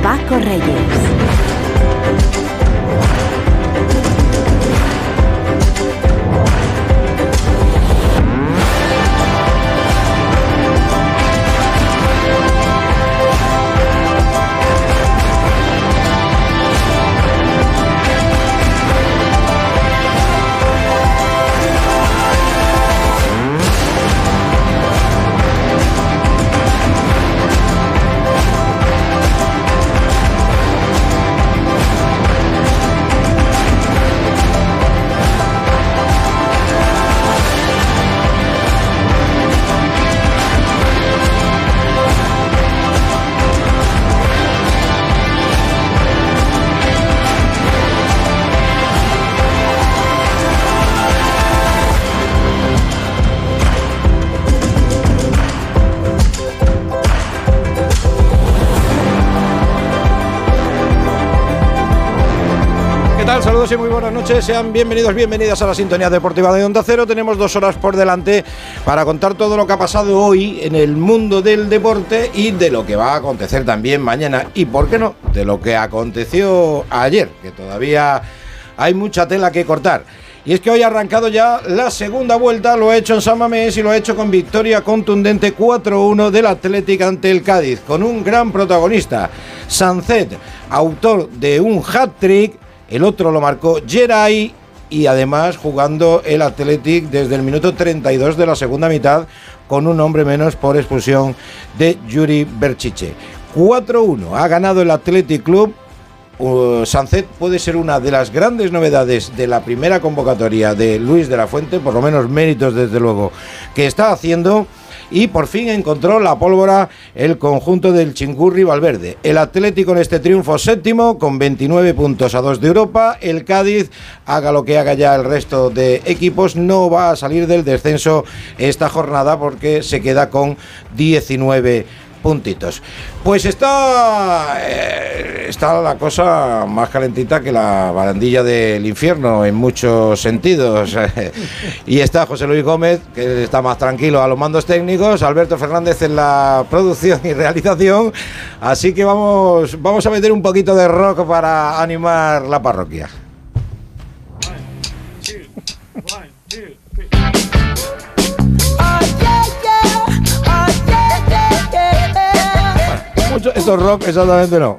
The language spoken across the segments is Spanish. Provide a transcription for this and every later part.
Paco Reyes. Sean bienvenidos, bienvenidas a la sintonía deportiva de Onda Cero. Tenemos dos horas por delante para contar todo lo que ha pasado hoy en el mundo del deporte y de lo que va a acontecer también mañana. Y por qué no, de lo que aconteció ayer, que todavía hay mucha tela que cortar. Y es que hoy ha arrancado ya la segunda vuelta, lo ha hecho en San Mamés y lo ha hecho con victoria contundente 4-1 del Atlético ante el Cádiz, con un gran protagonista, Sancet, autor de un hat-trick el otro lo marcó Geray y además jugando el Athletic desde el minuto 32 de la segunda mitad con un hombre menos por expulsión de Yuri Berchiche. 4-1 ha ganado el Athletic Club. Uh, Sancet puede ser una de las grandes novedades de la primera convocatoria de Luis de la Fuente, por lo menos méritos desde luego que está haciendo y por fin encontró la pólvora el conjunto del Chingurri Valverde. El Atlético en este triunfo séptimo con 29 puntos a 2 de Europa. El Cádiz, haga lo que haga ya el resto de equipos, no va a salir del descenso esta jornada porque se queda con 19 puntitos. Pues está, eh, está la cosa más calentita que la barandilla del infierno en muchos sentidos. y está José Luis Gómez, que está más tranquilo a los mandos técnicos, Alberto Fernández en la producción y realización. Así que vamos, vamos a meter un poquito de rock para animar la parroquia. Mucho. Esto es rock, exactamente no.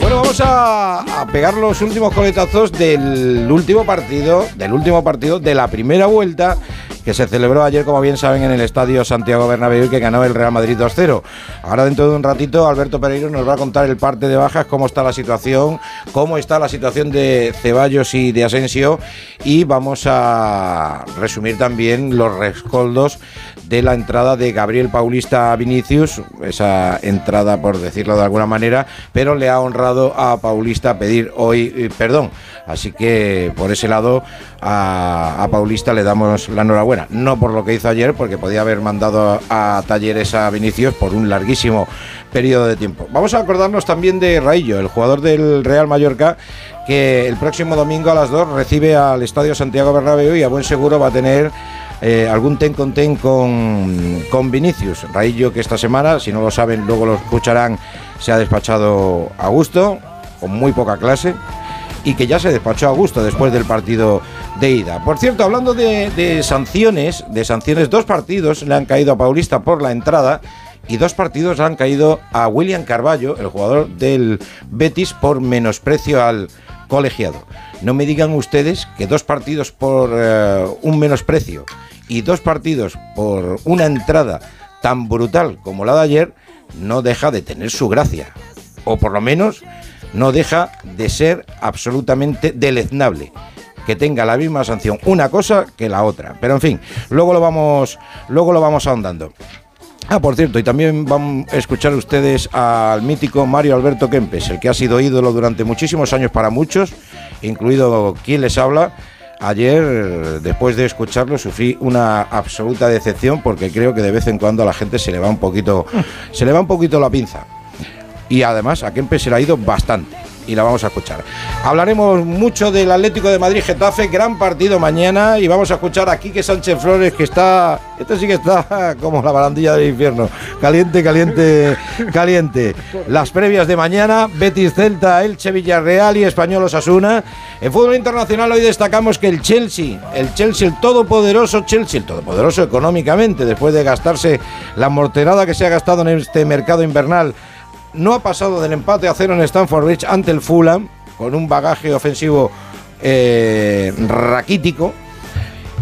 Bueno, vamos a, a, pegar los últimos coletazos del último partido, del último partido de la primera vuelta que se celebró ayer, como bien saben, en el Estadio Santiago Bernabéu y que ganó el Real Madrid 2-0. Ahora dentro de un ratito Alberto Pereiro nos va a contar el parte de bajas, cómo está la situación, cómo está la situación de Ceballos y de Asensio y vamos a resumir también los rescoldos de la entrada de Gabriel Paulista Vinicius, esa entrada por decirlo de alguna manera, pero le ha honrado a Paulista pedir hoy eh, perdón. Así que por ese lado a, Paulista le damos la enhorabuena. No por lo que hizo ayer, porque podía haber mandado a, talleres a Vinicius por un larguísimo periodo de tiempo. Vamos a acordarnos también de Raillo, el jugador del Real Mallorca, que el próximo domingo a las 2 recibe al Estadio Santiago Bernabéu y a buen seguro va a tener eh, algún ten con ten con, con Vinicius. Raillo que esta semana, si no lo saben, luego lo escucharán, se ha despachado a gusto, con muy poca clase y que ya se despachó a gusto después del partido de ida. Por cierto, hablando de, sanciones, de sanciones, dos partidos le han caído a Paulista por la entrada y dos partidos han caído a William Carballo, el jugador del Betis, por menosprecio al colegiado. No me digan ustedes que dos partidos por eh, un menosprecio y dos partidos por una entrada tan brutal como la de ayer no deja de tener su gracia. O por lo menos no deja de ser absolutamente deleznable que tenga la misma sanción una cosa que la otra. Pero en fin, luego lo vamos, luego lo vamos ahondando. Ah, por cierto, y también van a escuchar ustedes al mítico Mario Alberto Kempes, el que ha sido ídolo durante muchísimos años para muchos, incluido quien les habla. Ayer, después de escucharlo, sufrí una absoluta decepción porque creo que de vez en cuando a la gente se le va un poquito, se le va un poquito la pinza. Y además a Kempes se le ha ido bastante. y la vamos a escuchar. Hablaremos mucho del Atlético de Madrid Getafe, gran partido mañana y vamos a escuchar a Quique Sánchez Flores que está, este sí que está como la barandilla del infierno, caliente, caliente, caliente. Las previas de mañana, Betis Celta, Elche Villarreal y Español Osasuna. En fútbol internacional hoy destacamos que el Chelsea, el Chelsea, el todopoderoso Chelsea, el todopoderoso económicamente, después de gastarse la morterada que se ha gastado en este mercado invernal, no ha pasado del empate a cero en Stamford Bridge ante el Fulham, con un bagaje ofensivo eh, raquítico,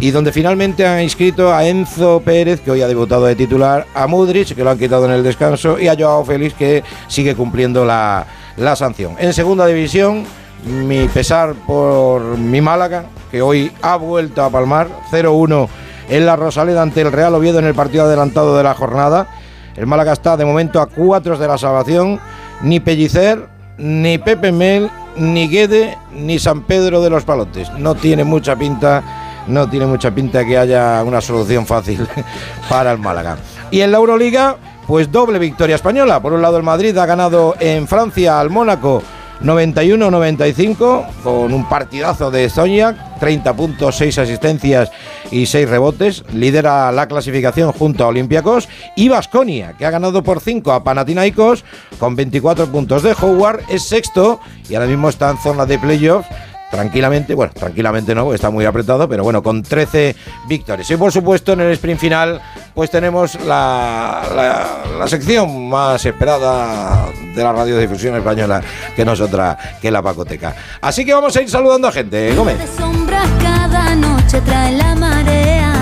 y donde finalmente han inscrito a Enzo Pérez, que hoy ha debutado de titular, a Mudrich, que lo han quitado en el descanso, y a Joao Félix, que sigue cumpliendo la, la sanción. En segunda división, mi pesar por mi Málaga, que hoy ha vuelto a palmar 0-1 en la Rosaleda ante el Real Oviedo en el partido adelantado de la jornada. El Málaga está de momento a cuatro de la salvación. Ni Pellicer, ni Pepe Mel, ni Guede, ni San Pedro de los Palotes. No tiene mucha pinta, no tiene mucha pinta que haya una solución fácil para el Málaga. Y en la Euroliga, pues doble victoria española. Por un lado el Madrid ha ganado en Francia al Mónaco 91-95 con un partidazo de Zonia, 30 puntos, 6 asistencias y 6 rebotes. Lidera la clasificación junto a Olympiacos y Vasconia, que ha ganado por 5 a Panathinaikos con 24 puntos de Howard, es sexto y ahora mismo está en zona de playoffs tranquilamente, bueno, tranquilamente no, está muy apretado, pero bueno, con 13 victorias. Y por supuesto en el sprint final, pues tenemos la, la, sección más esperada de la radiodifusión española, que no es que la Pacoteca. Así que vamos a ir saludando a gente. Gómez. Cada noche trae la marea,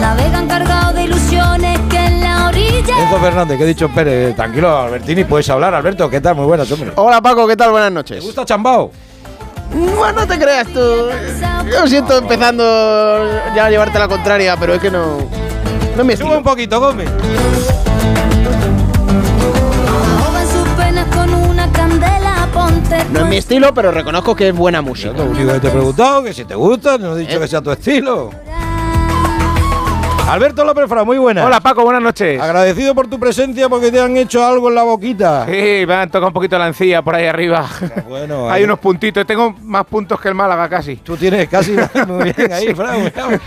navegan cargado de ilusiones que en la orilla. Enzo Fernández, que he dicho Pérez, tranquilo, Albertini, puedes hablar, Alberto, ¿qué tal? Muy buenas, hombre. Hola Paco, ¿qué tal? Buenas noches. ¿Te gusta Chambao? Bueno, no te creas tú. Yo siento empezando ya a llevarte la contraria, pero es que no. No me Sube un poquito, Gómez. No es mi estilo, pero reconozco que es buena música. Lo único que te he preguntado, que si te gusta, no he dicho ¿Eh? que sea tu estilo. Alberto López Fra, muy buenas. Hola Paco, buenas noches. Agradecido por tu presencia porque te han hecho algo en la boquita. Sí, me han tocado un poquito la encilla por ahí arriba. Bueno, hay unos puntitos. Tengo más puntos que el Málaga casi. Tú tienes casi muy bien ahí, Fra.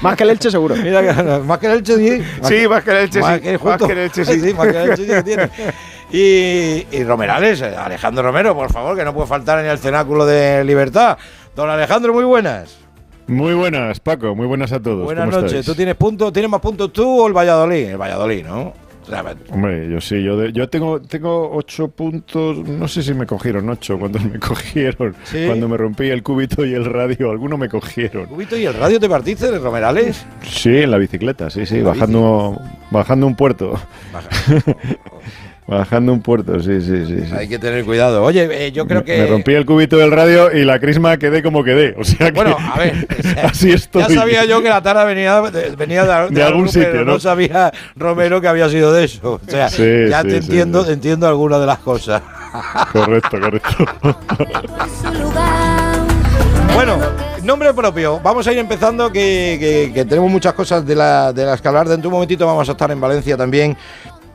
Más que el Elche seguro. Mira, más que el Elche sí. Sí, más que el Elche sí. más que el Elche sí. sí, más que el Elche sí tiene. Y, y Romerales, Alejandro Romero, por favor, que no puede faltar en el cenáculo de libertad. Don Alejandro, muy buenas. Muy buenas, Paco. Muy buenas a todos. Buenas noches. ¿Tú tienes puntos? ¿Tienes más puntos tú o el Valladolid? El Valladolid, ¿no? Hombre, yo sí, yo, yo tengo, tengo ocho puntos, no sé si me cogieron ocho cuando me cogieron, cuando me rompí el cúbito y el radio, algunos me cogieron. ¿El cúbito y el radio te partiste de Romerales? Sí, en la bicicleta, sí, sí, bajando, bajando un puerto. Bajando un puerto, sí, sí, sí. Hay que tener cuidado. Oye, eh, yo creo que. Me rompí el cubito del radio y la crisma quedé como quedé. O sea que. Bueno, a ver. así estoy. Ya sabía yo que la tara venía, venía de, algún sitio, ¿no? ¿no? sabía Romero que había sido de eso. O sea, ya te entiendo, entiendo algunas de las cosas. Correcto, correcto. bueno, nombre propio. Vamos a ir empezando, que, que, tenemos muchas cosas de, la, de las que hablar. Dentro de un momentito vamos a estar en Valencia también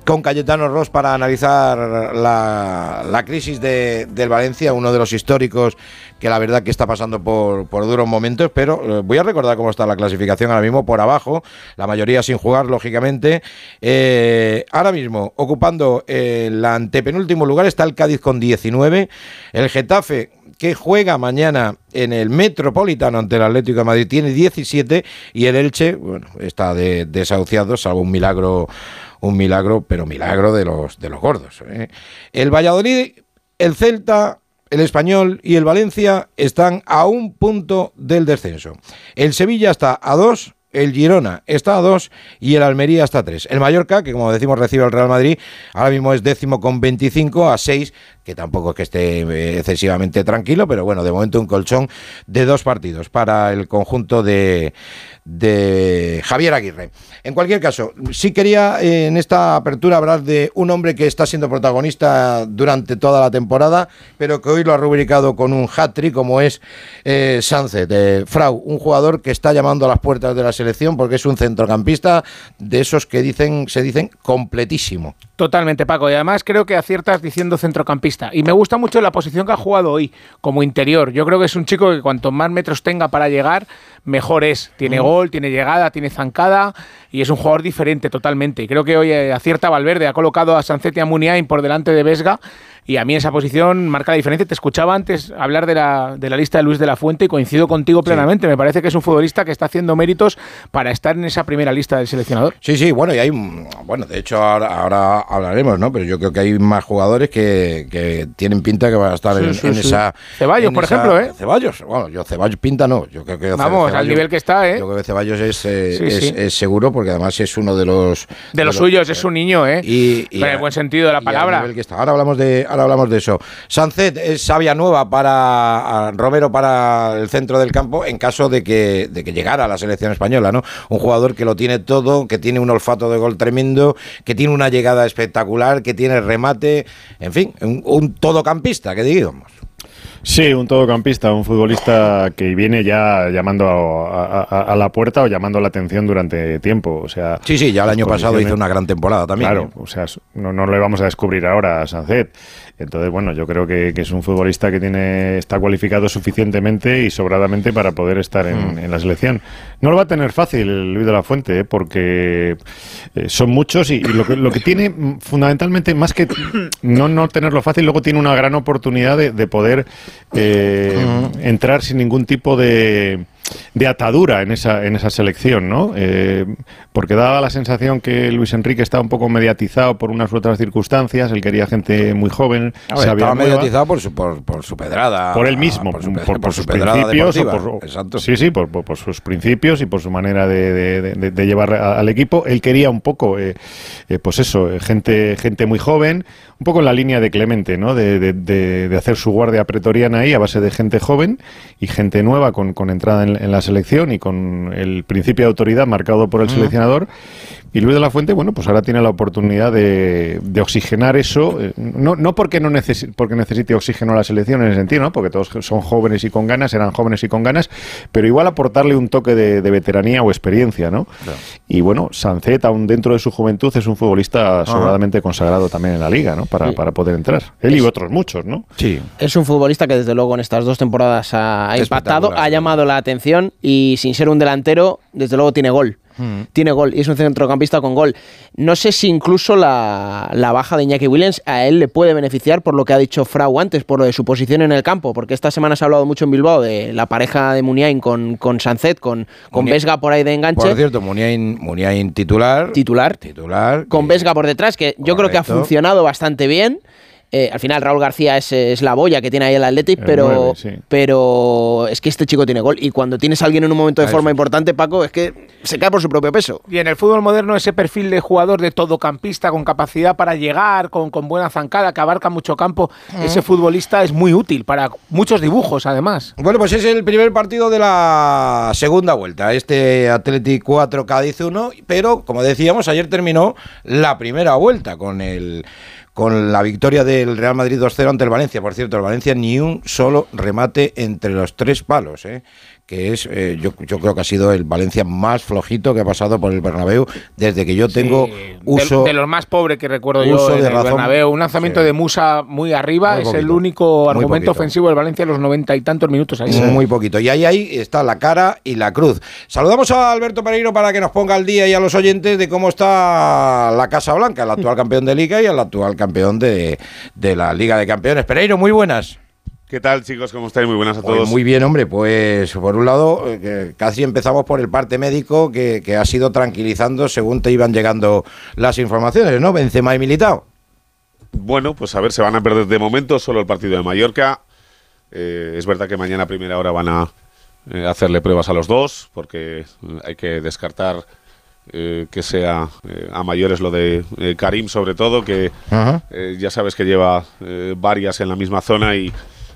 con Cayetano Ross para analizar la, crisis de, del Valencia, uno de los históricos que la verdad que está pasando por, duros momentos, pero eh, voy a recordar cómo está la clasificación ahora mismo por abajo, la mayoría sin jugar, lógicamente. Eh, ahora mismo, ocupando el antepenúltimo lugar, está el Cádiz con 19, el Getafe que juega mañana en el Metropolitano ante el Atlético de Madrid tiene 17 y el Elche, bueno, está desahuciado, salvo un milagro un milagro, pero milagro de los, de los gordos. ¿eh? El Valladolid, el Celta, el Español y el Valencia están a un punto del descenso. El Sevilla está a dos, el Girona está a dos y el Almería está a tres. El Mallorca, que como decimos recibe el Real Madrid, ahora mismo es décimo con 25 a 6, que tampoco es que esté eh, excesivamente tranquilo, pero bueno, de momento un colchón de dos partidos para el conjunto de, Javier Aguirre. En cualquier caso, sí quería eh, en esta apertura hablar de un hombre que está siendo protagonista durante toda la temporada, pero que hoy lo ha rubricado con un hat-trick como es eh, de Frau, un jugador que está llamando a las puertas de la selección porque es un centrocampista de esos que dicen se dicen completísimo Totalmente, Paco. Y además creo que aciertas diciendo centrocampista. Y me gusta mucho la posición que ha jugado hoy como interior. Yo creo que es un chico que cuanto más metros tenga para llegar, mejor es. Tiene gol, tiene llegada, tiene zancada y es un jugador diferente totalmente. Y creo que hoy eh, acierta Valverde. Ha colocado a Sancet y a Muniain por delante de Vesga y a mí esa posición marca la diferencia. Te escuchaba antes hablar de la, de la lista de Luis de la Fuente y coincido contigo plenamente. Me parece que es un futbolista que está haciendo méritos para estar en esa primera lista del seleccionador. Sí, sí, bueno, y hay, bueno, de hecho ahora, hablaremos, ¿no? Pero yo creo que hay más jugadores que, que tienen pinta que van a estar en, esa... Ceballos, por ejemplo, ¿eh? Ceballos, bueno, yo Ceballos pinta no. Yo creo que Vamos, al nivel que está, ¿eh? Yo creo que Ceballos es, eh, es, seguro porque además es uno de los... De, los, suyos, es un niño, ¿eh? Y, en el buen sentido de la palabra. Que está. Ahora hablamos de ahora hablamos de eso. Sancet es sabia nueva para Romero para el centro del campo en caso de que, de que llegara a la selección española, ¿no? Un jugador que lo tiene todo, que tiene un olfato de gol tremendo, que tiene una llegada espectacular, que tiene remate, en fin, un, un todocampista, que digamos. Sí, un todocampista, un futbolista que viene ya llamando a, la puerta o llamando la atención durante tiempo. O sea, sí, sí, ya el año pasado hizo una gran temporada también. Claro, o sea, no, no le vamos a descubrir ahora a Sancet. Entonces, bueno, yo creo que, es un futbolista que tiene está cualificado suficientemente y sobradamente para poder estar en, hmm. la selección. No lo va a tener fácil Luis de la Fuente, ¿eh? porque eh, son muchos y, lo, que, lo que tiene fundamentalmente, más que no, no tenerlo fácil, luego tiene una gran oportunidad de, poder eh, entrar sin ningún tipo de de atadura en esa, en esa selección, ¿no? Eh, porque daba la sensación que Luis Enrique estaba un poco mediatizado por unas u otras circunstancias, él quería gente muy joven. estaba mediatizado por su, por, su pedrada. Por él mismo, por, sus principios. sí, sí, por, sus principios y por su manera de, llevar al equipo. Él quería un poco, eh, eh, pues eso, gente, gente muy joven, un poco en la línea de Clemente, ¿no? De, hacer su guardia pretoriana ahí a base de gente joven y gente nueva con, con entrada en, en, la selección y con el principio de autoridad marcado por el seleccionador. Y Luis de la Fuente, bueno, pues ahora tiene la oportunidad de, oxigenar eso, eh, no, no porque no porque necesite oxígeno a la selección en ese sentido, ¿no? porque todos son jóvenes y con ganas, eran jóvenes y con ganas, pero igual aportarle un toque de, veteranía o experiencia, ¿no? Y bueno, Sancet, aún dentro de su juventud, es un futbolista sobradamente consagrado también en la liga, ¿no? Para, para poder entrar. Él y otros muchos, ¿no? Sí. Es un futbolista que desde luego en estas dos temporadas ha impactado, ha llamado la atención y sin ser un delantero, desde luego tiene gol. Mm. Tiene gol y es un centrocampista con gol. No sé si incluso la, baja de Iñaki Williams a él le puede beneficiar por lo que ha dicho Frau antes, por lo de su posición en el campo, porque esta semana se ha hablado mucho en Bilbao de la pareja de Muniain con, con Sanzet, con, con Vesga por ahí de enganche. Por cierto, Muniain, titular. Titular. Titular. Con Vesga por detrás, que yo creo que ha funcionado bastante bien. Eh, al final Raúl García es, la boya que tiene ahí el Athletic, pero, pero es que este chico tiene gol. Y cuando tienes a alguien en un momento de forma importante, Paco, es que se cae por su propio peso. Y en el fútbol moderno ese perfil de jugador de todocampista, con capacidad para llegar, con, con buena zancada, que abarca mucho campo, ese futbolista es muy útil para muchos dibujos, además. Bueno, pues es el primer partido de la segunda vuelta. Este Athletic 4, Cádiz 1, pero como decíamos, ayer terminó la primera vuelta con el con la victoria del Real Madrid 2-0 ante el Valencia. Por cierto, el Valencia ni un solo remate entre los tres palos. ¿eh? Que es, eh, yo, yo, creo que ha sido el Valencia más flojito que ha pasado por el Bernabéu desde que yo tengo uso... De, los más pobres que recuerdo yo en el Bernabéu. Un lanzamiento de Musa muy arriba es el único argumento ofensivo del Valencia en los noventa y tantos minutos. Ahí. Muy poquito. Y ahí, ahí está la cara y la cruz. Saludamos a Alberto Pereiro para que nos ponga al día y a los oyentes de cómo está la Casa Blanca, el actual campeón de Liga y el actual campeón de, de la Liga de Campeones. Pereiro, muy buenas. ¿Qué tal, chicos? ¿Cómo estáis? Muy buenas a todos. muy bien, hombre. Pues por un lado, eh, casi empezamos por el parte médico que, ha sido tranquilizando según te iban llegando las informaciones, ¿no? Benzema y Militao. Bueno, pues a ver, se van a perder de momento solo el partido de Mallorca. Eh, es verdad que mañana a primera hora van a eh, hacerle pruebas a los dos, porque hay que descartar que sea a mayores lo de Karim sobre todo, que ya sabes que lleva varias en la misma zona y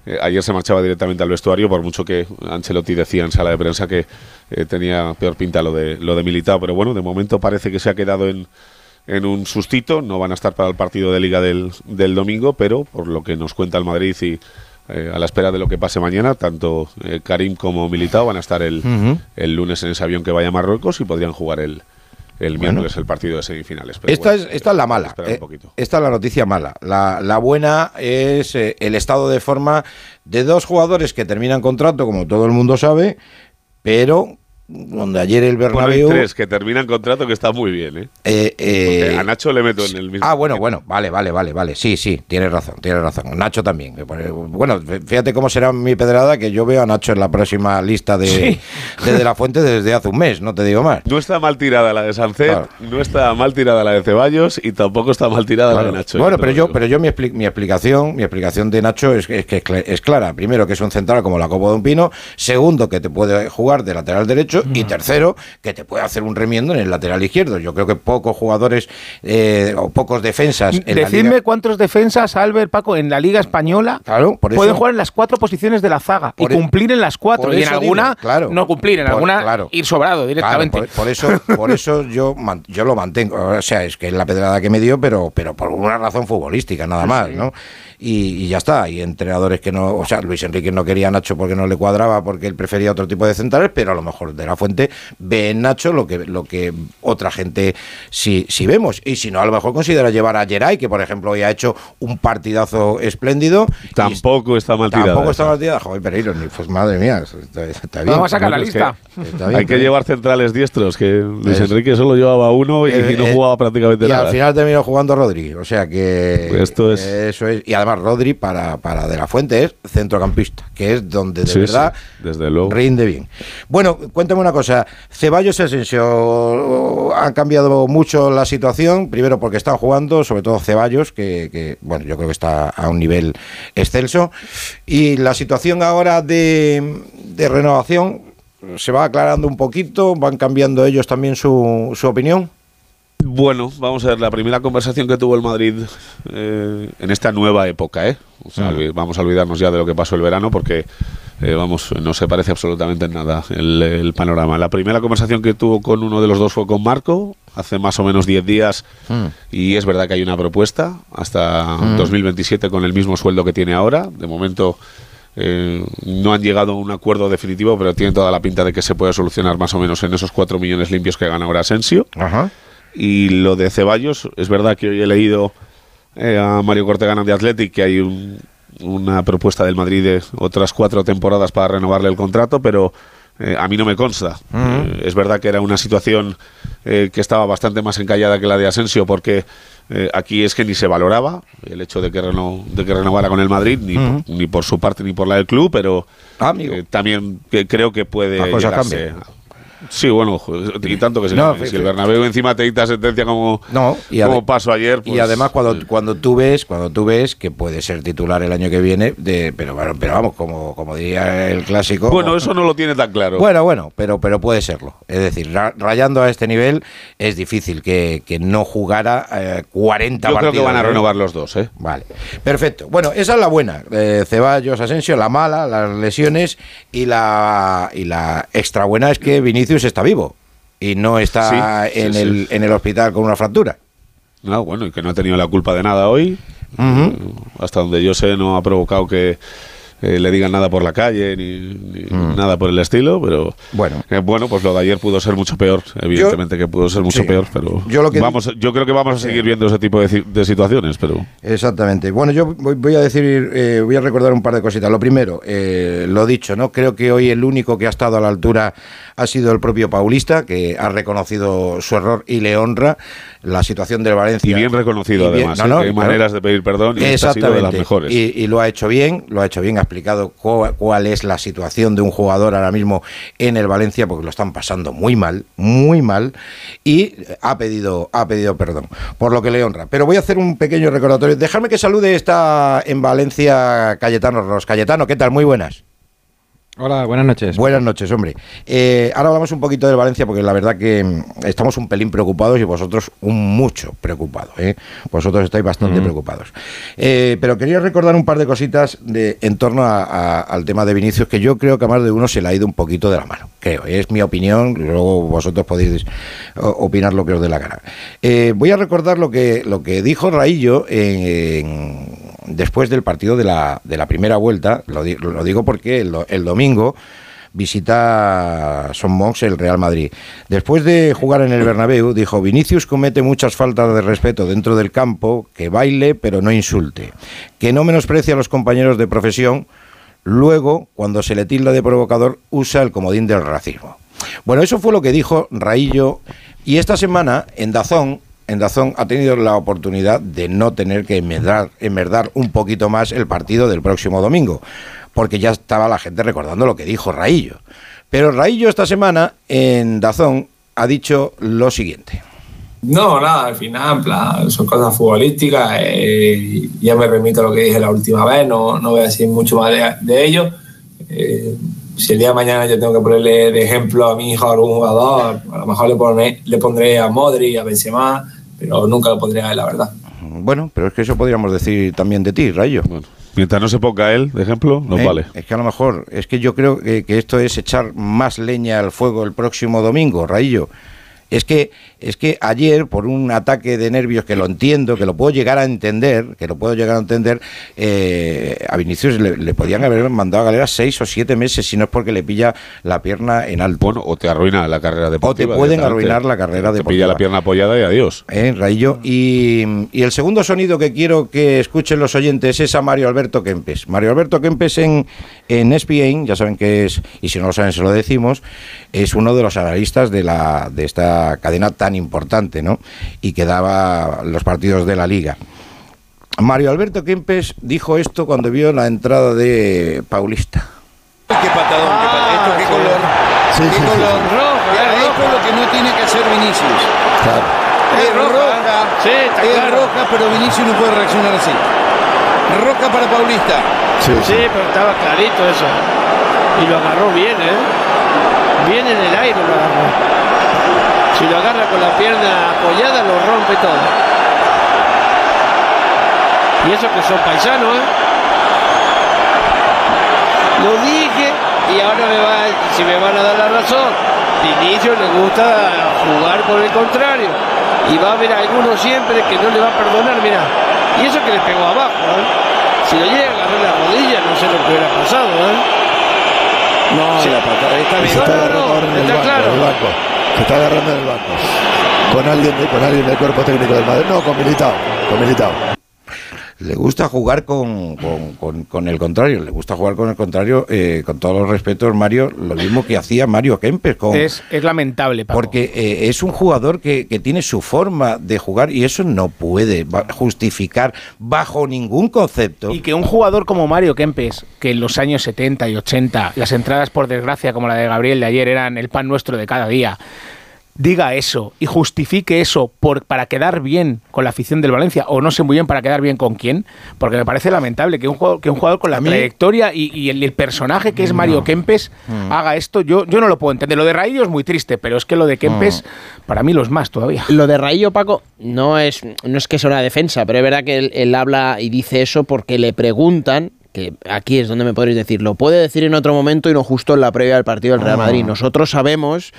eh, ayer se marchaba directamente al vestuario, por mucho que Ancelotti decía en sala de prensa que eh, tenía peor pinta lo de, lo de Militao, pero bueno, de momento parece que se ha quedado en, en un sustito, no van a estar para el partido de liga del, del domingo, pero por lo que nos cuenta el Madrid y eh, a la espera de lo que pase mañana, tanto Karim como Militao van a estar el, el lunes en ese avión que vaya a Marruecos y podrían jugar el, el miércoles el partido de semifinales. esta, es, esta es la mala. Eh, esta es la noticia mala. La, la buena es eh, el estado de forma de dos jugadores que terminan contrato, como todo el mundo sabe, pero donde ayer el Bernabéu... Bueno, tres que terminan contrato que está muy bien, ¿eh? eh, eh a Nacho le meto en el mismo... Ah, bueno, bueno, vale, vale, vale, vale. Sí, sí, tienes razón, tienes razón. Nacho también. Bueno, fíjate cómo será mi pedrada que yo veo a Nacho en la próxima lista de, de, La Fuente desde hace un mes, no te digo más. No está mal tirada la de Sancet, no está mal tirada la de Ceballos y tampoco está mal tirada la de Nacho. Bueno, pero yo, pero yo mi, mi explicación, mi explicación de Nacho es, es que es clara. Primero, que es un central como la Copa de un Pino. Segundo, que te puede jugar de lateral derecho. Y tercero, que te puede hacer un remiendo en el lateral izquierdo. Yo creo que pocos jugadores eh, o pocos defensas. En Decidme cuántos defensas, Albert, Paco, en la Liga Española pueden jugar en las cuatro posiciones de la zaga y e- cumplir en las cuatro. Y en alguna no cumplir, en alguna ir sobrado directamente. por, eso, por eso yo, yo lo mantengo. O sea, es que es la pedrada que me dio, pero, pero por una razón futbolística, nada más, ¿no? Y, ya está. Hay entrenadores que no, o sea, Luis Enrique no quería a Nacho porque no le cuadraba, porque él prefería otro tipo de centrales, pero a lo mejor de la fuente ve en Nacho lo que, lo que otra gente sí, sí vemos. Y si no, a lo mejor considera llevar a Geray, que por ejemplo hoy ha hecho un partidazo espléndido. Tampoco está mal tirada. Tampoco está mal tirada. Joder, Pereiro, pues madre mía, está, bien. Vamos a sacar la lista. hay que llevar centrales diestros, que Luis Enrique solo llevaba uno y, eh, no eh, jugaba prácticamente nada. Y al final terminó jugando Rodríguez. O sea que. Pues esto es. Eso es. Y además, Rodri para, para De La Fuente es centrocampista, que es donde de verdad desde luego. rinde bien. Bueno, cuéntame una cosa. Ceballos y Asensio han cambiado mucho la situación, primero porque están jugando, sobre todo Ceballos, que, bueno, yo creo que está a un nivel excelso. Y la situación ahora de, de renovación se va aclarando un poquito, van cambiando ellos también su, su opinión. Bueno, vamos a ver, la primera conversación que tuvo el Madrid eh, en esta nueva época, ¿eh? Vamos a olvidarnos ya de lo que pasó el verano porque, eh, vamos, no se parece absolutamente en nada el, panorama. La primera conversación que tuvo con uno de los dos fue con Marco, hace más o menos 10 días, mm. y es verdad que hay una propuesta hasta 2027 mm. con el mismo sueldo que tiene ahora. De momento... Eh, no han llegado a un acuerdo definitivo, pero tiene toda la pinta de que se puede solucionar más o menos en esos 4 millones limpios que gana ahora Asensio. Ajá. Y lo de Ceballos, es verdad que hoy he leído eh, a Mario Cortegana de Athletic que hay una propuesta del Madrid de otras cuatro temporadas para renovarle el contrato, pero eh, a mí no me consta. Eh, es verdad que era una situación que estaba bastante más encallada que la de Asensio, porque aquí es que ni se valoraba el hecho de que, de que renovara con el Madrid, ni, por, ni por su parte ni por la del club, pero ah, también creo que puede llegarse Sí, bueno, y tanto que si, si el Bernabéu encima te dicta sentencia como, no, y como pasó ayer. y pues, además cuando, eh. cuando tú ves, cuando tú ves que puede ser titular el año que viene, de, pero, pero vamos, como, como diría el clásico. Bueno, eso no lo tiene tan claro. Bueno, bueno, pero, pero puede serlo. Es decir, rayando a este nivel es difícil que, no jugara eh, 40 Yo creo que van a renovar los dos, ¿eh? Vale, perfecto. Bueno, esa es la buena. Eh, Ceballos, Asensio, la mala, las lesiones y la, y la extra buena es que Vinicius está vivo y no está en, el, en el hospital con una fractura. No, bueno, y que no ha tenido la culpa de nada hoy. Hasta donde yo sé, no ha provocado que eh, le digan nada por la calle ni, mm. nada por el estilo, pero bueno, eh, bueno, pues lo de ayer pudo ser mucho peor, evidentemente que pudo ser mucho peor, pero yo, lo que vamos, yo creo que vamos a seguir viendo ese tipo de, situaciones, pero exactamente. Bueno, yo voy, a decir, eh, voy a recordar un par de cositas. Lo primero, lo dicho, no, creo que hoy el único que ha estado a la altura ha sido el propio Paulista, que ha reconocido su error y le honra la situación del Valencia. Y bien reconocido, además. ¿eh? hay maneras de pedir perdón y esta ha sido de las mejores. Y, lo ha hecho bien, lo ha hecho bien, ha explicado cuál, es la situación de un jugador ahora mismo en el Valencia, porque lo están pasando muy mal, muy mal, y ha pedido, ha pedido perdón, por lo que le honra. Pero voy a hacer un pequeño recordatorio. Dejadme que salude esta en Valencia Cayetano Ros. Cayetano, ¿qué tal? Muy buenas. Hola, buenas noches. Buenas noches, hombre. Eh, ahora hablamos un poquito de Valencia porque la verdad que mm, estamos un pelín preocupados y vosotros un mucho preocupados. ¿eh? Vosotros estáis bastante preocupados. Eh, pero quería recordar un par de cositas de, en torno al tema de Vinicius que yo creo que a más de uno se le ha ido un poquito de la mano. Creo, es mi opinión, luego vosotros podéis opinar lo que os dé la gana. voy a recordar lo que, lo que dijo Raillo después del partido de la, de la primera vuelta, lo, digo porque el domingo visita Son Monks el Real Madrid. Después de jugar en el Bernabéu, dijo, Vinicius comete muchas faltas de respeto dentro del campo, que baile pero no insulte, que no menosprecie a los compañeros de profesión, luego, cuando se le tilda de provocador, usa el comodín del racismo. Bueno, eso fue lo que dijo Raillo y esta semana en Dazón en Dazón ha tenido la oportunidad de no tener que enmerdar, un poquito más el partido del próximo domingo, porque ya estaba la gente recordando lo que dijo Raillo. Pero Raillo esta semana en Dazón ha dicho lo siguiente. No, nada, al final, en plan, son cosas futbolísticas. Eh, ya me remito a lo que dije la última vez, no, no voy a decir mucho más de, ello. Eh, si el día de mañana yo tengo que ponerle de ejemplo a mi hijo a algún jugador, a lo mejor le, pondré, le pondré a Modri, a Benzema, pero nunca lo pondré a él, la verdad. Bueno, pero es que eso podríamos decir también de ti, Rayo. Mientras no se ponga él, de ejemplo, no eh, vale. Es que a lo mejor, es que yo creo que, que, esto es echar más leña al fuego el próximo domingo, Rayo. Es que, es que ayer, por un ataque de nervios que lo entiendo, que lo puedo llegar a entender, que lo puedo llegar a entender, eh, a Vinicius le, podían haber mandado a galera seis o siete meses, si no es porque le pilla la pierna en alto. Bueno, o te arruina la carrera deportiva. O te pueden arruinar la carrera deportiva. Te pilla la pierna apoyada y adiós. Eh, Raillo. Y, y, el segundo sonido que quiero que escuchen los oyentes es a Mario Alberto Kempes. Mario Alberto Kempes en, en ESPN, ya saben que es, y si no lo saben se lo decimos, es uno de los analistas de, la, de esta cadena tan importante, ¿no? Y que daba los partidos de la liga. Mario Alberto Kempes dijo esto cuando vio la entrada de Paulista. Qué patadón, qué ¿Esto qué color? Sí, ¿Qué sí, color? Sí, Roja, esto es lo que no tiene que hacer Vinicius. Claro. Es roja, sí, está es roja, pero Vinicius no puede reaccionar así. Roja para Paulista. Sí, sí, pero estaba clarito eso. Y lo agarró bien, ¿eh? Bien en el aire lo agarró. Si lo agarra con la pierna apoyada, lo rompe todo. Y eso que son paisanos, ¿eh? Lo dije y ahora me va, si me van a dar la razón. inicio le gusta jugar por el contrario. Y va a haber algunos siempre que no le va a perdonar, mira. Y eso que le pegó abajo, ¿eh? Si lo llega a agarrar la rodilla, no sé lo que hubiera pasado, ¿eh? No, la patada está bien. Está, claro. Se está agarrando en el banco. Con alguien, con alguien del cuerpo técnico del Madrid. No, con Militao. Con Militao. Le gusta jugar con, con, el contrario, le gusta jugar con el contrario, eh, con todos los respetos, Mario, lo mismo que hacía Mario Kempes. Con, es, es lamentable, Porque eh, es un jugador que, que, tiene su forma de jugar y eso no puede justificar bajo ningún concepto. Y que un jugador como Mario Kempes, que en los años 70 y 80, las entradas por desgracia como la de Gabriel de ayer eran el pan nuestro de cada día, diga eso y justifique eso por, para quedar bien con la afición del Valencia, o no sé muy bien para quedar bien con quién, porque me parece lamentable que un jugador, que un jugador con la trayectoria y, el, personaje que es Mario Kempes mm. haga esto. Yo, yo no lo puedo entender. Lo de Raillo es muy triste, pero es que lo de Kempes, mm. para mí, lo es más todavía. Lo de Raillo, Paco, no es, no es que sea una defensa, pero es verdad que él, habla y dice eso porque le preguntan que aquí es donde me podréis decir, lo puede decir en otro momento y no justo en la previa del partido del Real Madrid. Nosotros sabemos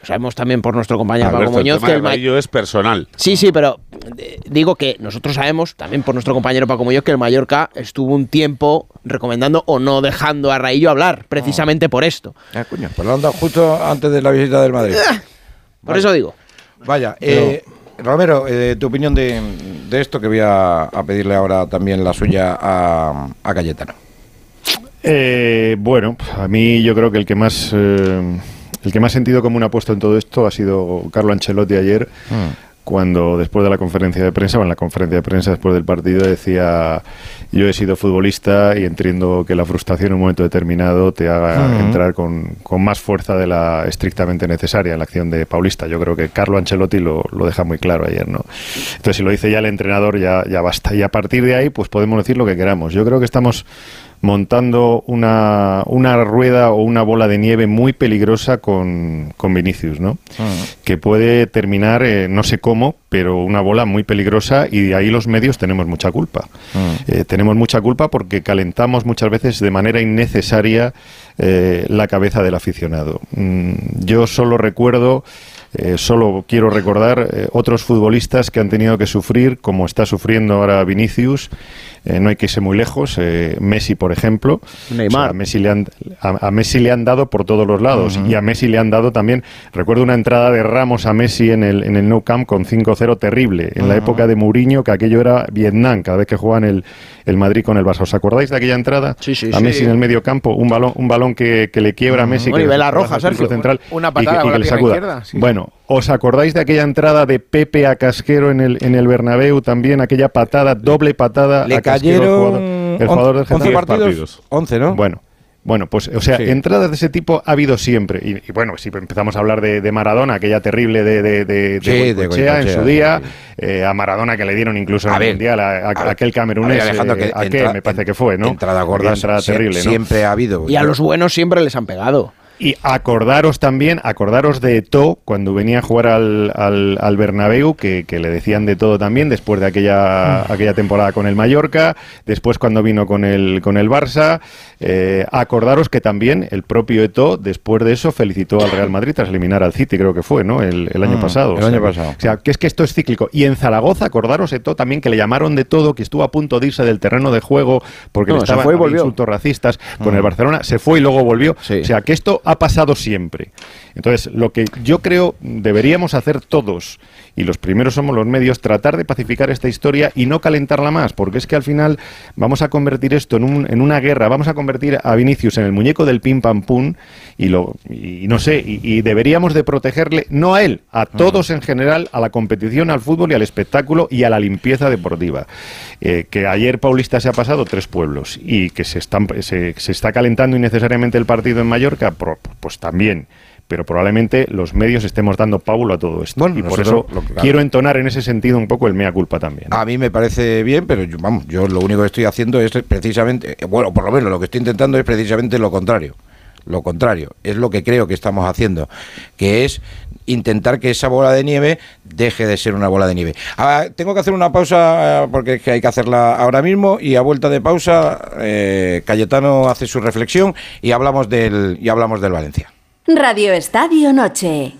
lo sabemos también por nuestro compañero Paco Muñoz que el mayor es personal. Sí, sí, pero eh, digo que nosotros sabemos también por nuestro compañero Paco Muñoz que el Mallorca estuvo un tiempo recomendando o no dejando a Raillo hablar, precisamente por esto. Ah, coño, pues lo han dado justo antes de la visita del Madrid. Ah, por eso digo. Vaya, eh, Romero, eh, tu opinión de, esto, que voy a, pedirle ahora también la suya a, a Cayetano. bueno, a mí yo creo que el que más el que más sentido común ha puesto en todo esto ha sido Carlo Ancelotti ayer, mm. cuando después de la conferencia de prensa, o en la conferencia de prensa después del partido, decía, yo he sido futbolista y entiendo que la frustración en un momento determinado te haga mm. entrar con, más fuerza de la estrictamente necesaria en la acción de Paulista. Yo creo que Carlo Ancelotti lo, lo deja muy claro ayer, ¿no? Entonces, si lo dice ya el entrenador, ya, ya basta. Y a partir de ahí, pues podemos decir lo que queramos. Yo creo que estamos montando una, una, rueda o una bola de nieve muy peligrosa con, con Vinicius, ¿no? Ah. Que puede terminar, eh, no sé cómo, pero una bola muy peligrosa y de ahí los medios tenemos mucha culpa. Ah. Eh, tenemos mucha culpa porque calentamos muchas veces de manera innecesaria eh, la cabeza del aficionado. Mm, yo solo recuerdo... solo quiero recordar otros futbolistas que han tenido que sufrir, como está sufriendo ahora Vinicius, no hay que irse muy lejos. Messi, por ejemplo. Neymar. a, Messi le han, a, Messi le han dado por todos los lados. Y a Messi le han dado también. Recuerdo una entrada de Ramos a Messi en el, en el Nou Camp con 5-0 terrible. En la época de Mourinho, que aquello era Vietnam, cada vez que jugaban el, el Madrid con el Barça. ¿Os acordáis de aquella entrada? Sí, sí, a Messi en el medio campo, un balón, un balón que, que le quiebra a Messi. que la roja, Sergio. Central una patada y que, le sacuda. Bueno, ¿os acordáis de aquella entrada de Pepe a Casquero en el, en el Bernabéu también? Aquella patada, doble patada le a Casquero, el jugador, del 11 partidos, 11, ¿no? Bueno, bueno, pues, o sea, entradas de ese tipo ha habido siempre. Y, bueno, si empezamos a hablar de, Maradona, aquella terrible de, de, de, en su día, eh, a Maradona que le dieron incluso en el Mundial, a, aquel camerunés, eh, a, qué me parece que fue, ¿no? Entrada gorda, terrible, Siempre ha habido. Y a los buenos siempre les han pegado. Y acordaros también, acordaros de To cuando venía a jugar al, al, Bernabéu, que, le decían de todo también, después de aquella, mm. aquella temporada con el Mallorca, después cuando vino con el, con el Barça. Eh, acordaros que también el propio Eto, después de eso, felicitó al Real Madrid tras eliminar al City, creo que fue, ¿no? El, año mm, pasado. El año pasado. O sea, que es que esto es cíclico. Y en Zaragoza, acordaros Eto también que le llamaron de todo, que estuvo a punto de irse del terreno de juego porque le estaban insultos racistas con el mm. Barcelona, se fue y luego volvió. O sea, que esto ha pasado siempre. Entonces, lo que yo creo deberíamos hacer todos, y los primeros somos los medios, tratar de pacificar esta historia y no calentarla más, porque es que al final vamos a convertir esto en, un, en una guerra, vamos a convertir a Vinicius en el muñeco del pim pam pum, y, lo, y no sé, y, deberíamos de protegerle, no a él, a todos en general, a la competición, al fútbol y al espectáculo y a la limpieza deportiva. Eh, que ayer Paulista se ha pasado tres pueblos y que se, están, se, se está calentando innecesariamente el partido en Mallorca, pues también pero probablemente los medios estemos dando pábulo a todo esto. y por eso quiero entonar en ese sentido un poco el mea culpa también. A mí me parece bien, pero yo, vamos, yo lo único que estoy haciendo es precisamente, bueno, por lo menos lo que estoy intentando es precisamente lo contrario. Lo contrario, es lo que creo que estamos haciendo, que es intentar que esa bola de nieve deje de ser una bola de nieve. tengo que hacer una pausa eh, porque hay que hacerla ahora mismo y a vuelta de pausa eh, Cayetano hace su reflexión y hablamos del y hablamos del Valencia. Radio Estadio Noche.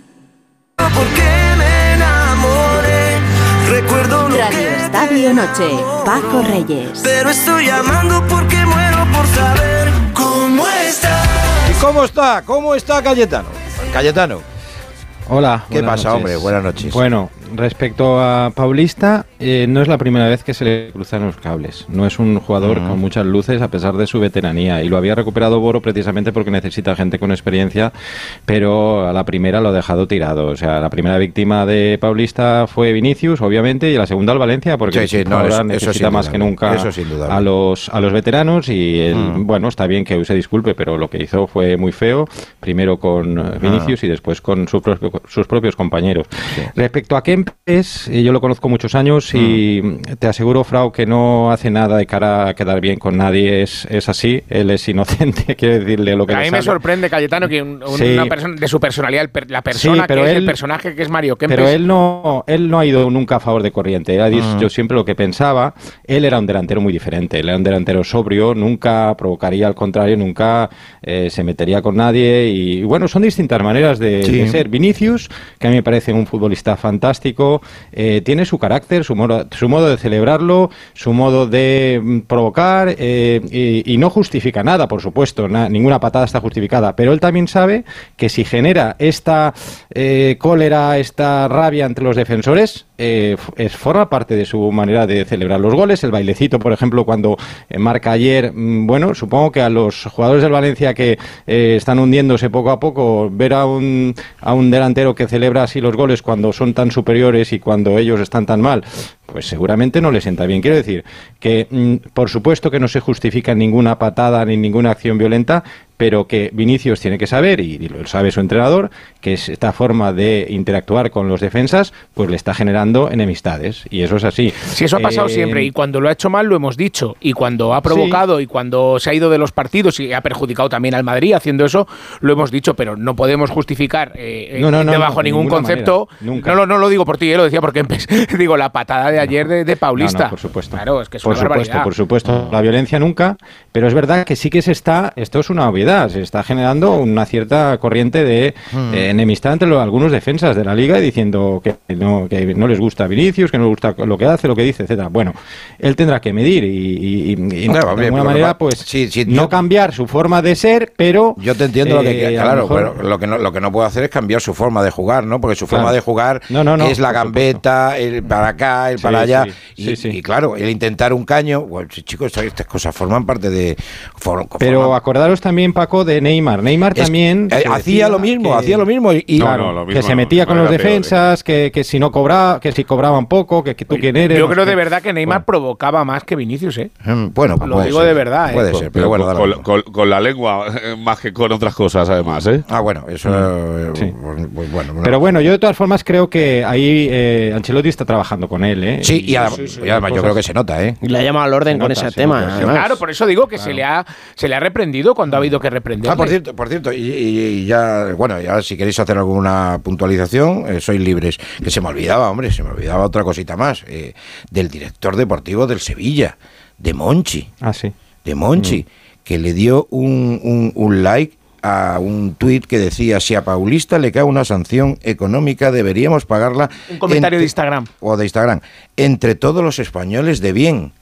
Recuerdo Radio Estadio Noche. Paco Reyes. Pero estoy llamando porque muero por saber cómo está. ¿Y cómo está? ¿Cómo está Cayetano? Cayetano. Hola. ¿Qué pasa, hombre? Buenas noches. Bueno, respecto a Paulista, eh, no es la primera vez que se le cruzan los cables. No es un jugador con muchas luces a pesar de su veteranía. Y lo había recuperado Boro precisamente porque necesita gente con experiencia, pero a la primera lo ha dejado tirado. O sea, la primera víctima de Paulista fue Vinicius, obviamente, y la segunda al Valencia, porque ahora necesita más que nunca a los, a los veteranos. Y bueno, está bien que se disculpe, pero lo que hizo fue muy feo. Primero con ah. Vinicius y después con su propio sus propios compañeros. Respecto a Kempes, eh, yo lo conozco muchos años y mm. te aseguro, Frau, que no hace nada de cara a quedar bien con nadie. Es, es así, él es inocente, quiere decirle lo que A mí me sorprende, Cayetano, que una persona, de su personalidad, la persona que es el personaje que es Mario Kempes. Pero él no, él no ha ido nunca a favor de corriente. Él ha dicho mm. yo siempre lo que pensaba. Él era un delantero muy diferente. Él era un delantero sobrio, nunca provocaría al contrario, nunca eh, se metería con nadie. Y, bueno, son distintas maneras de, de ser. Vinicius que a mí me parece un futbolista fantástico. Eh, tiene su carácter, su modo, su modo de celebrarlo, su modo de mm, provocar eh, y, no justifica nada, por supuesto. ninguna patada está justificada. Pero él también sabe que si genera esta eh, cólera, esta rabia entre los defensores, es, forma parte de su manera de celebrar los goles. El bailecito, por ejemplo, cuando marca ayer, mm, bueno, supongo que a los jugadores del Valencia que están hundiéndose poco a poco, ver a un, a un delantero que celebra así los goles cuando son tan superiores y cuando ellos están tan mal, pues seguramente no le sienta bien. Quiero decir que, mm, por supuesto que no se justifica ninguna patada ni ninguna acción violenta, pero que Vinicius tiene que saber, y lo sabe su entrenador, que esta forma de interactuar con los defensas, pues le está generando enemistades. Y eso es así. Sí, eso ha pasado eh, siempre. Y cuando lo ha hecho mal, lo hemos dicho. Y cuando ha provocado y cuando se ha ido de los partidos y ha perjudicado también al Madrid haciendo eso, lo hemos dicho. Pero no podemos justificar eh, eh, no, bajo ningún concepto. No, no, lo digo por ti, lo decía porque digo la patada de ayer de, Paulista. por supuesto. Claro, es que es por supuesto, por supuesto. La violencia nunca. Pero es verdad que sí que se está. Esto es una obviedad rivalidad, se está generando una cierta corriente de hmm. eh, enemistad entre algunos defensas de la liga diciendo que no, que no les gusta Vinicius, que no les gusta lo que hace, lo que dice, etcétera. Bueno, él tendrá que medir y, de alguna manera, pues, no cambiar su forma de ser, pero... Yo te entiendo lo que... Eh, claro, pero lo que, no, lo que no puedo hacer es cambiar su forma de jugar, ¿no? Porque su forma de jugar es la gambeta, el para acá, el para allá. y, claro, el intentar un caño... Bueno, chicos, estas cosas forman parte de... pero acordaros también, Paco, de Neymar. Neymar también... Eh, hacía lo mismo, hacía lo mismo. Y, que se metía con los defensas, que, que, si no cobraba, que si cobraban poco, que, tú quién eres. Yo creo de verdad que Neymar provocaba más que Vinicius, ¿eh? Mm, bueno, lo digo de verdad, ¿eh? Puede ser, pero bueno, con, la lengua eh, más que con otras cosas, además, ¿eh? Ah, bueno, eso. Mm. Eh, pues, bueno, pero bueno, yo de todas formas creo que ahí eh, Ancelotti está trabajando con él, ¿eh? Sí, y, además, yo creo que se nota, ¿eh? Y le ha llamado al orden con ese tema. Claro, por eso digo que se le ha se le ha reprendido cuando ha habido que reprender. Ah, por cierto, por cierto, y, ya, bueno, ya si queréis hacer alguna puntualización, sois libres. Que se me olvidaba, hombre, se me olvidaba otra cosita más. del director deportivo del Sevilla, de Monchi. Ah, sí. De Monchi, mm. que le dio un, un, like a un tuit que decía si a Paulista le cae una sanción económica deberíamos pagarla un comentario de Instagram o de Instagram entre todos los españoles de bien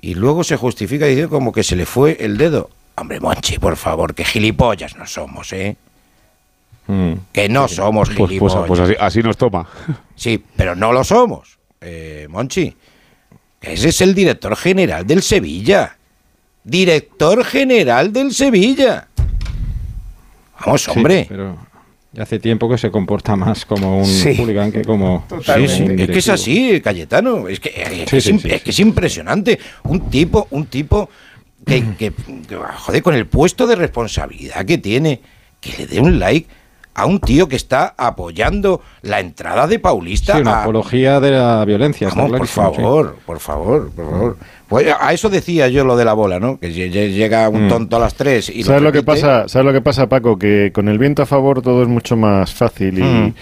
y luego se justifica diciendo como que se le fue el dedo hombre Monchi por favor que gilipollas no somos eh mm. que no somos pues, pues, gilipollas pues, así, así, nos toma sí pero no lo somos eh, Monchi ese es el director general del Sevilla. Director general del Sevilla. Vamos, hombre. pero hace tiempo que se comporta más como un hooligan que como. Sí, sí. Es que es así, Cayetano. Es que, es, impresionante. Un tipo, un tipo que, que, joder, con el puesto de responsabilidad que tiene, que le dé un like a un tío que está apoyando la entrada de Paulista. Sí, una apología de la violencia. por favor, por favor, por favor. Pues a eso decía yo lo de la bola, ¿no? Que llega un mm. tonto a las tres y ¿Sabes lo, que pasa? ¿Sabes lo que pasa, Paco? Que con el viento a favor todo es mucho más fácil y, mm.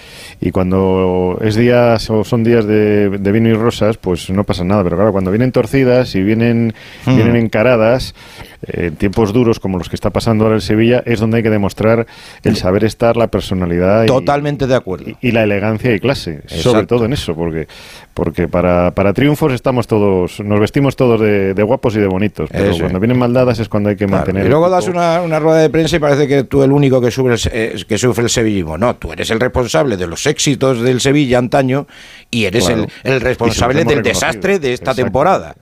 y cuando es días o son días de, vino y rosas, pues no pasa nada. Pero claro, cuando vienen torcidas y vienen, mm. vienen encaradas, en eh, tiempos duros como los que está pasando ahora en Sevilla, es donde hay que demostrar el saber estar, la personalidad. Totalmente de acuerdo. Y, la elegancia y clase, sobre todo en eso, porque, porque para, para triunfos estamos todos, nos vestimos todos de, guapos y de bonitos, pero cuando vienen maldadas es cuando hay que mantener. Y luego das una, rueda de prensa y parece que tú el único que, sufre el, eh, que sufre el sevillismo. No, tú eres el responsable de los éxitos del Sevilla antaño y eres el, responsable del desastre de esta temporada.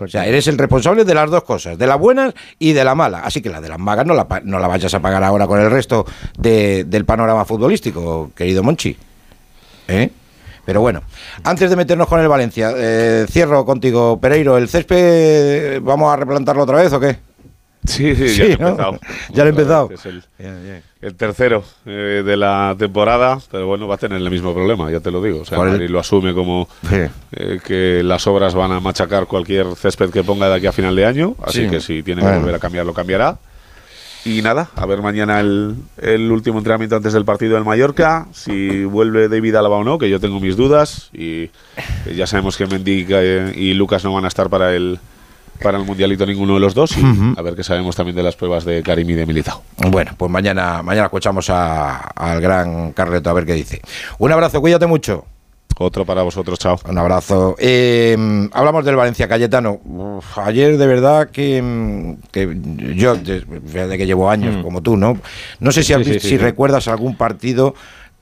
O sea, eres el responsable de las dos cosas, de la buena y de la mala. Así que la de las magas no la, no la vayas a pagar ahora con el resto del panorama futbolístico, querido Monchi. ¿Eh? Pero bueno, antes de meternos con el Valencia, eh, cierro contigo, Pereiro. ¿El césped vamos a replantarlo otra vez o qué? Sí, sí, ya he empezado. ya he empezado. Es el, tercero eh, de la temporada, pero bueno, va a tener el mismo problema, ya te lo digo. O sea, Madrid lo asume como eh, que las obras van a machacar cualquier césped que ponga de aquí a final de año, así que si tiene que volver a cambiar, lo cambiará. Y nada, a ver mañana el, último entrenamiento antes del partido del Mallorca, si vuelve David Alaba o no, que yo tengo mis dudas, y ya sabemos que Mendy y Lucas no van a estar para el, para el mundialito ninguno de los dos y a ver qué sabemos también de las pruebas de Karim y de Militao. Bueno, pues mañana mañana escuchamos al gran Carleto a ver qué dice. Un abrazo, cuídate mucho. Otro para vosotros, chao. Un abrazo. Eh, hablamos del Valencia Cayetano. ayer de verdad que, yo, desde que llevo años mm. como tú, ¿no? No sé si, si recuerdas algún partido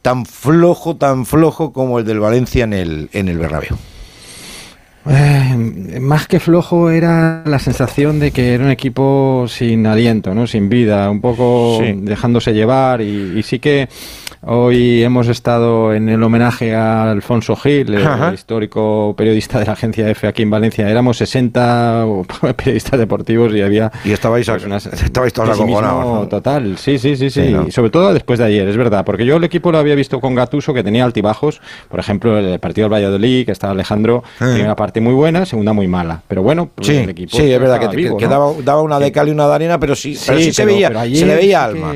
tan flojo, tan flojo como el del Valencia en el, en el Bernabéu. Eh, más que flojo era la sensación de que era un equipo sin aliento, ¿no? sin vida, un poco dejándose llevar y, sí que hoy hemos estado en el homenaje a Alfonso Gil, el histórico periodista de la agencia EFE aquí en Valencia. Éramos 60 periodistas deportivos y había... Y estabais, pues, estabais todos acojonados. Total, sí, sí, sí, sí. Sobre todo después de ayer, es verdad, porque yo el equipo lo había visto con Gatuso que tenía altibajos, por ejemplo el partido del Valladolid, que estaba Alejandro, primera parte muy buena, segunda muy mala. Pero bueno, pues sí, el equipo sí, es verdad que, daba, una de cal y una de arena, pero sí, pero sí, se, veía, se le veía alma.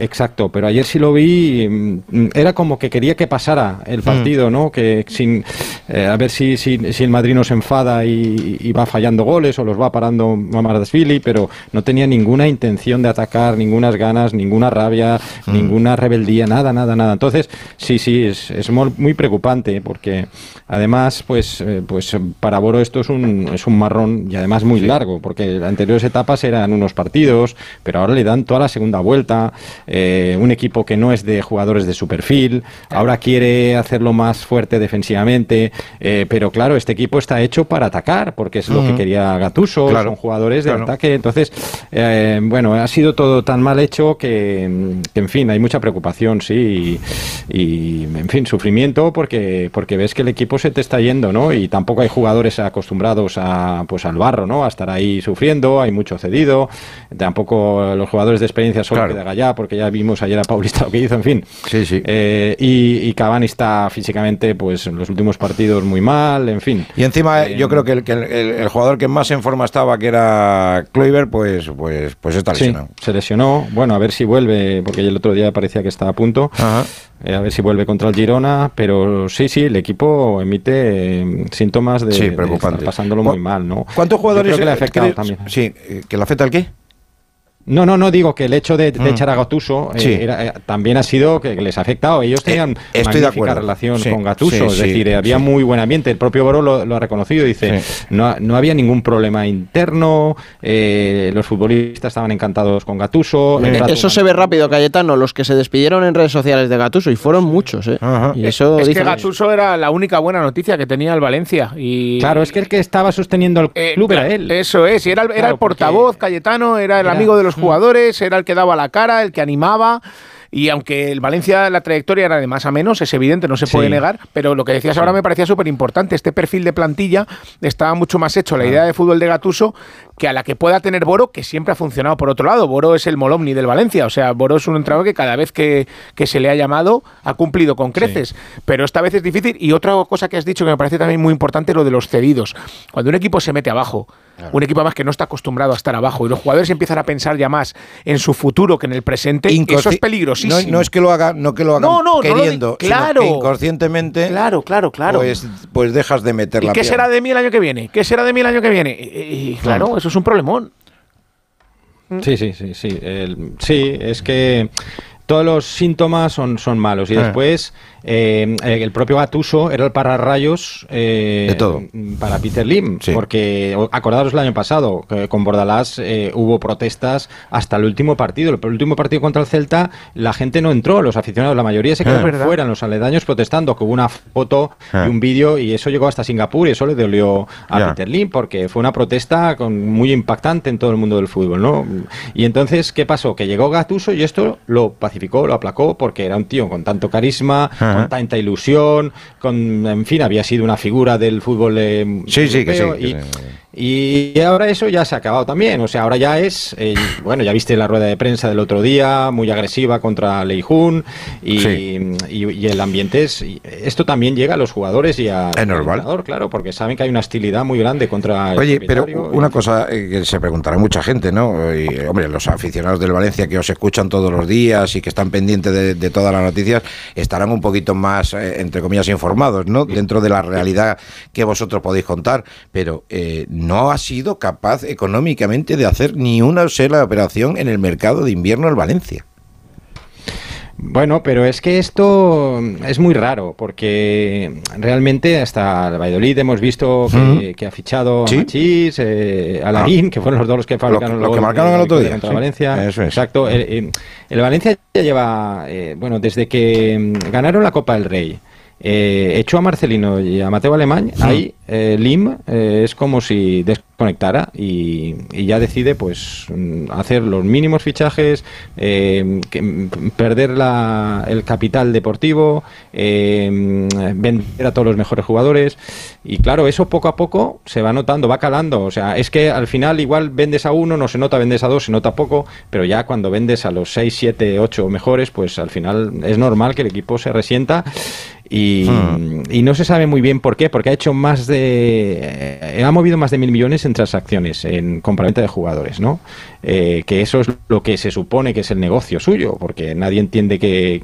Exacto, pero ayer sí lo vi, mm, era como que quería que pasara el hmm. partido, ¿no? Que sin eh, a ver si, si, el Madrid no se enfada y, va fallando goles o los va parando Mamardashvili, pero no tenía ninguna intención de atacar, ninguna ganas, ninguna rabia, mm. ninguna rebeldía, nada, nada, nada. Entonces, sí, sí, es, es muy preocupante porque además, pues, pues para Boro esto es un, es un marrón y además muy largo, porque las anteriores etapas eran unos partidos, pero ahora le dan toda la segunda vuelta, un equipo que no es de jugadores de su perfil, ahora quiere hacerlo más fuerte defensivamente, eh, pero claro, este equipo está hecho para atacar, porque es lo que quería Gatuso, son jugadores de ataque, entonces, eh, bueno, ha sido todo tan mal hecho que, en fin, hay mucha preocupación, sí, y, en fin, sufrimiento porque, porque ves que el equipo se te está yendo, ¿no? Y tampoco hay jugadores acostumbrados a, pues, al barro, ¿no? A estar ahí sufriendo, hay mucho cedido, tampoco los jugadores de experiencia son de Gallá, porque ya vimos ayer a Paulista lo que hizo, en fin. Sí, sí. Eh, y, y, Cavani está físicamente, pues en los últimos partidos muy mal, en fin. Y encima eh, yo creo que, el, que el, jugador que más en forma estaba, que era Kluivert, pues, pues, pues está lesionado. se lesionó. Bueno, a ver si vuelve, porque el otro día parecía que estaba a punto. Eh, a ver si vuelve contra el Girona, pero sí, sí, el equipo emite síntomas de, sí, preocupante. pasándolo muy mal, ¿no? ¿Cuántos jugadores que le ha afectado también? Sí, que le afecta al qué? No, no, no digo que el hecho de, mm. echar a Gattuso eh, eh, también ha sido que les ha afectado. Ellos tenían eh, magnífica relación con Gattuso, es decir, había muy buen ambiente. El propio Boro lo, ha reconocido, dice, no, no, había ningún problema interno, los futbolistas estaban encantados con Gattuso. Eso se ve rápido, Cayetano, los que se despidieron en redes sociales de Gattuso, y fueron muchos. Y eso es que Gattuso era la única buena noticia que tenía el Valencia. Y... Claro, es que el que estaba sosteniendo el club era él. Eso es, y era, era el portavoz, Cayetano, era el amigo de los jugadores, era el que daba la cara, el que animaba. Y aunque el Valencia, la trayectoria era de más a menos, es evidente, no se puede negar, pero lo que decías ahora me parecía súper importante. Este perfil de plantilla estaba mucho más hecho, la idea de fútbol de Gatuso, que a la que pueda tener Boro, que siempre ha funcionado por otro lado. Boro es el Molomni del Valencia, o sea, Boro es un entrenador que cada vez que, se le ha llamado ha cumplido con creces, pero esta vez es difícil. Y otra cosa que has dicho que me parece también muy importante, lo de los cedidos. Cuando un equipo se mete abajo, un equipo más que no está acostumbrado a estar abajo y los jugadores empiezan a pensar ya más en su futuro que en el presente, eso es peligrosísimo. No, es que lo haga, no que lo hagan queriendo, claro, inconscientemente. Claro, claro, claro. Pues, pues dejas de meter ¿Y qué será de mí el año que viene? ¿Qué será de mí el año que viene? Y, claro, eso es un problemón. Sí, sí, sí, sí. sí, es que todos los síntomas son, son malos. Y ah. después eh, el propio Gatuso era el pararrayos eh, de todo. para Peter Lim, porque acordaros el año pasado, que con Bordalás eh, hubo protestas hasta el último partido. El último partido contra el Celta, la gente no entró, los aficionados, la mayoría se quedaron ah. fuera, en los aledaños protestando, que hubo una foto y ah. un vídeo y eso llegó hasta Singapur y eso le dolió a Peter Lim, porque fue una protesta con, muy impactante en todo el mundo del fútbol. ¿no? Y entonces, ¿qué pasó? Que llegó Gatuso y esto lo pacificó, lo aplacó, porque era un tío con tanto carisma, con tanta ilusión, con, en fin, había sido una figura del fútbol eh, sí, sí, que sí, y ahora eso ya se ha acabado también. O sea, ahora ya es. Eh, bueno, ya viste la rueda de prensa del otro día, muy agresiva contra Leijun. Y, y, el ambiente es. Esto también llega a los jugadores y a. Es normal. Claro, porque saben que hay una hostilidad muy grande contra. Oye, pero una cosa eh, que se preguntará mucha gente, ¿no? Y, hombre, los aficionados del Valencia que os escuchan todos los días y que están pendientes de, todas las noticias estarán un poquito más, eh, entre comillas, informados, ¿no? Dentro de la realidad que vosotros podéis contar. Pero. Eh, no ha sido capaz económicamente de hacer ni una sola operación en el mercado de invierno en Valencia. Bueno, pero es que esto es muy raro, porque realmente hasta el Valladolid hemos visto que, ha fichado a Machís, eh, a Larín, ah. que fueron los dos los que fabricaron que marcaron el otro día. Contra Valencia. Exacto. El, Valencia ya lleva, eh, bueno, desde que mm, ganaron la Copa del Rey, eh, echó a Marcelino y a Mateo Alemán, ahí eh, Lim eh, es como si desconectara y, ya decide pues mm, hacer los mínimos fichajes, eh, perder la, el capital deportivo, vender a todos los mejores jugadores y claro, eso poco a poco se va notando, va calando, o sea, es que al final igual vendes a uno, no se nota, vendes a dos, se nota poco, pero ya cuando vendes a los 6, 7, 8 mejores, pues al final es normal que el equipo se resienta Hmm. Y, no se sabe muy bien por qué, porque ha hecho más de. Eh, ha movido más de mil millones en transacciones, en compraventa de jugadores, ¿no? Eh, que eso es lo que se supone que es el negocio suyo, porque nadie entiende qué,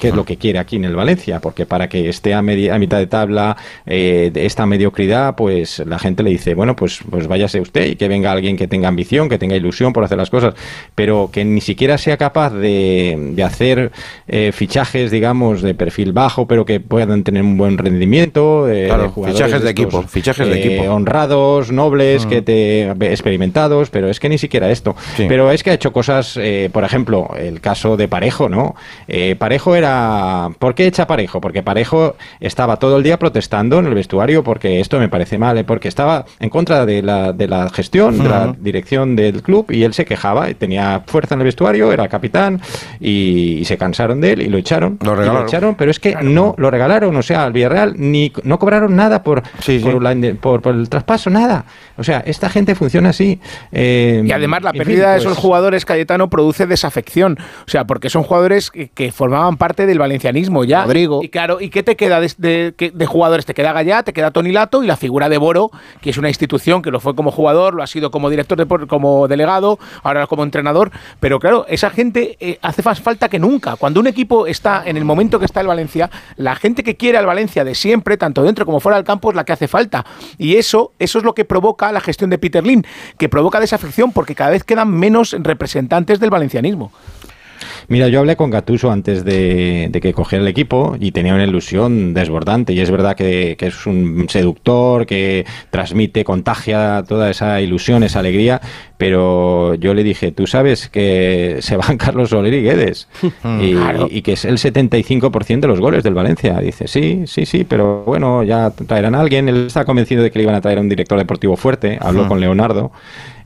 es lo que quiere aquí en el Valencia, porque para que esté a, media, a mitad de tabla eh, esta mediocridad, pues la gente le dice, bueno, pues, pues váyase usted y que venga alguien que tenga ambición, que tenga ilusión por hacer las cosas, pero que ni siquiera sea capaz de, hacer eh, fichajes, digamos, de perfil bajo, pero que puedan tener un buen rendimiento, de fichajes de equipo, fichajes de equipo. honrados, nobles, que te experimentados, pero es que ni siquiera esto. Pero es que ha hecho cosas, eh, por ejemplo, el caso de Parejo, ¿no? Eh, Parejo era. ¿Por qué echa Parejo? Porque Parejo estaba todo el día protestando en el vestuario porque esto me parece mal, ¿eh? porque estaba en contra de la, de la gestión, de la dirección del club y él se quejaba, tenía fuerza en el vestuario, era capitán y, se cansaron de él y lo echaron. Lo regalaron. echaron, pero es que no lo regalaron, o sea, al Villarreal ni no cobraron nada por, por, por, el traspaso, nada. O sea, esta gente funciona así. y además la pérdida de esos jugadores, Cayetano, produce desafección. O sea, porque son jugadores que, formaban parte del valencianismo ya. Rodrigo. Y claro, ¿y qué te queda de, de, jugadores? Te queda Gallá, te queda Tony Lato y la figura de Boro, que es una institución que lo fue como jugador, lo ha sido como director, de, como delegado, ahora como entrenador. Pero claro, esa gente eh, hace más falta que nunca. Cuando un equipo está en el momento que está el Valencia, la gente que quiere al Valencia de siempre, tanto dentro como fuera del campo, es la que hace falta. Y eso, eso es lo que provoca la gestión de Peter Lin, que provoca desafección porque cada vez quedan menos representantes del valencianismo. Mira, yo hablé con Gatuso antes de, que cogiera el equipo y tenía una ilusión desbordante. Y es verdad que, es un seductor, que transmite, contagia toda esa ilusión, esa alegría. Pero yo le dije, tú sabes que se van Carlos Soler y Guedes y, y, que es el 75% de los goles del Valencia. Dice, sí, sí, sí, pero bueno, ya traerán a alguien. Él está convencido de que le iban a traer a un director deportivo fuerte. Habló con Leonardo.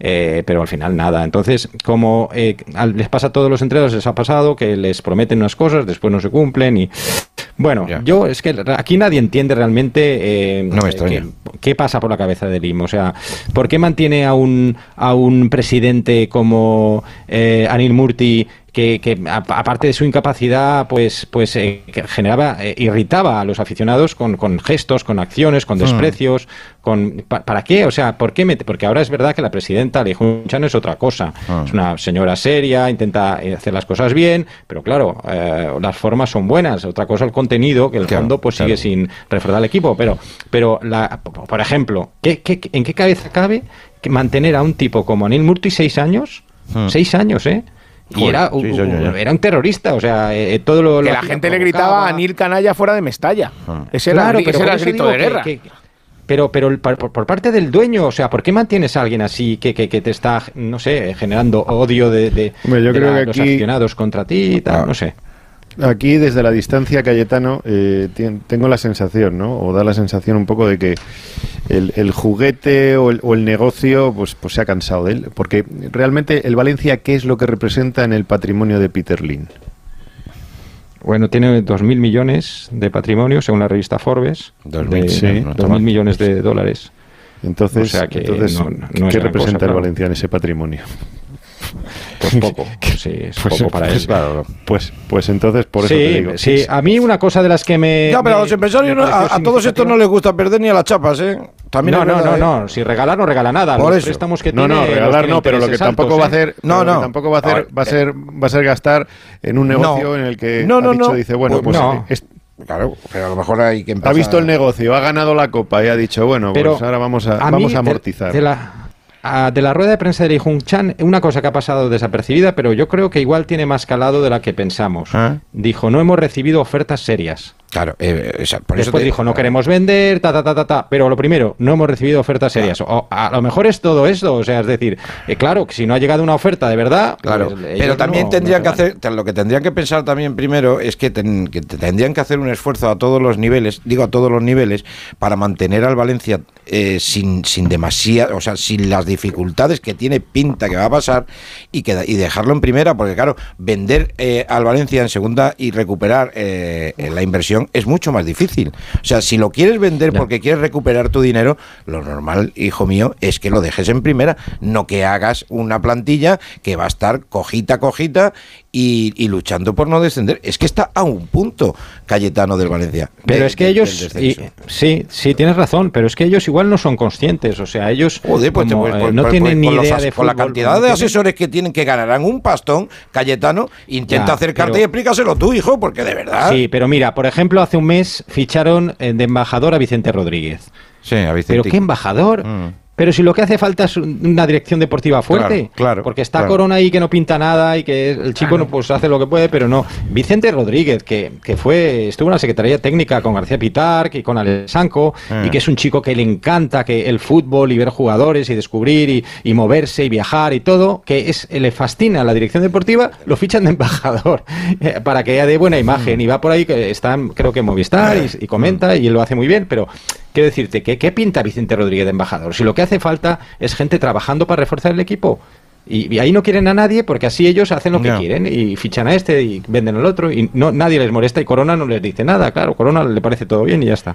Eh, pero al final nada. Entonces, como eh, les pasa a todos los entrenos, les ha pasado que les prometen unas cosas, después no se cumplen y... Bueno, yo es que aquí nadie entiende realmente eh, qué, pasa por la cabeza de Lim. O sea, ¿por qué mantiene a un, a un presidente como Anil Murti que, aparte de su incapacidad, pues, pues eh, generaba, eh, irritaba a los aficionados con, gestos, con acciones, con hmm. desprecios, con ¿para qué? O sea, ¿por qué? Porque ahora es verdad que la presidenta Chano es otra cosa. Hmm. Es una señora seria, intenta eh, hacer las cosas bien, pero claro, las formas son buenas. Otra cosa el contenido, que el fondo pues sigue sin refrendar el equipo. Pero, pero la, por ejemplo, ¿qué, en qué cabeza cabe mantener a un tipo como Anil Murti seis años? Hmm. Seis años, ¿eh? Y era, un terrorista, o sea, eh, todo lo. Que la gente le gritaba a Nil Canalla fuera de Mestalla. Ah. Ese era, el grito de guerra. pero, pero por, parte del dueño, o sea, ¿por qué mantienes a alguien así que, que, te está, no sé, generando odio de, de, los aficionados contra ti y tal? No sé. Aquí, desde la distancia, Cayetano, eh, tengo la sensación, ¿no? O da la sensación un poco de que el, juguete o el, negocio pues, pues se ha cansado de él. Porque realmente el Valencia, ¿qué es lo que representa en el patrimonio de Peter Lin? Bueno, tiene 2.000 millones de patrimonio, según la revista Forbes. 2.000 millones de dólares. Entonces, ¿qué representa el Valencia en ese patrimonio? Pues poco, sí, es pues poco para pues, él. Pues, pues entonces, por eso te digo. Sí, a mí una cosa de las que me. No, pero a los empresarios, a, todos estos no les gusta perder ni a las chapas, ¿eh? También no, no, no, ¿eh? no, si regalar no regala nada. Por los préstamos que no, tiene, no, regalar no, pero lo que tampoco va a hacer, no, no, tampoco va a hacer, va a ser, va a ser gastar en un negocio en el que no, ha dicho, dice, bueno, pues, pues Claro, pero a lo mejor hay que empezar. Ha visto el negocio, ha ganado la copa y ha dicho, bueno, pues ahora vamos a, vamos a amortizar. de la, de la rueda de prensa de Li Hung Chan, una cosa que ha pasado desapercibida, pero yo creo que igual tiene más calado de la que pensamos. ¿Ah? Dijo, no hemos recibido ofertas serias. Claro, eh, por Después dijo, no queremos vender, ta, ta, ta, ta, ta. Pero lo primero, no hemos recibido ofertas serias. O, a lo mejor es todo esto, o sea, es decir, eh, claro, que si no ha llegado una oferta de verdad. Claro, pues, pero también tendrían que hacer, lo que tendrían que pensar también primero es que, tendrían que hacer un esfuerzo a todos los niveles, digo a todos los niveles, para mantener al Valencia eh, sin, sin demasiada, o sea, sin las dificultades que tiene pinta que va a pasar y, que, y dejarlo en primera, porque claro, vender al Valencia en segunda y recuperar la inversión es mucho más difícil. O sea, si lo quieres vender porque quieres recuperar tu dinero, lo normal, hijo mío, es que lo dejes en primera, no que hagas una plantilla que va a estar cojita, cojita y, luchando por no descender. Es que está a un punto Cayetano del Valencia. Pero es que ellos, sí, sí, tienes razón, pero es que ellos igual no son conscientes, o sea, ellos pues, pues, no pues, tienen ni idea de Con la cantidad de asesores que tienen que ganarán un pastón, Cayetano, intenta acercarte y explícaselo tú, hijo, porque de verdad. Sí, pero mira, por ejemplo, hace un mes ficharon eh, de embajador a Vicente Rodríguez. Sí, a Vicente. Pero qué embajador. Mm. Pero si lo que hace falta es una dirección deportiva fuerte, claro, porque está Corona ahí que no pinta nada y que el chico no pues hace lo que puede, pero no. Vicente Rodríguez, que, que fue estuvo en la Secretaría Técnica con García Pitar y con Alessanco, y que es un chico que le encanta que el fútbol y ver jugadores y descubrir y, moverse y viajar y todo, que es le fascina la dirección deportiva, lo fichan de embajador eh, para que haya de buena imagen. Y va por ahí que está creo que en Movistar y, y comenta y él lo hace muy bien, pero quiero decirte que qué pinta Vicente Rodríguez de embajador. Si lo que hace falta es gente trabajando para reforzar el equipo. Y, ahí no quieren a nadie porque así ellos hacen lo que quieren y fichan a este y venden al otro y no nadie les molesta y Corona no les dice nada, claro, Corona le parece todo bien y ya está.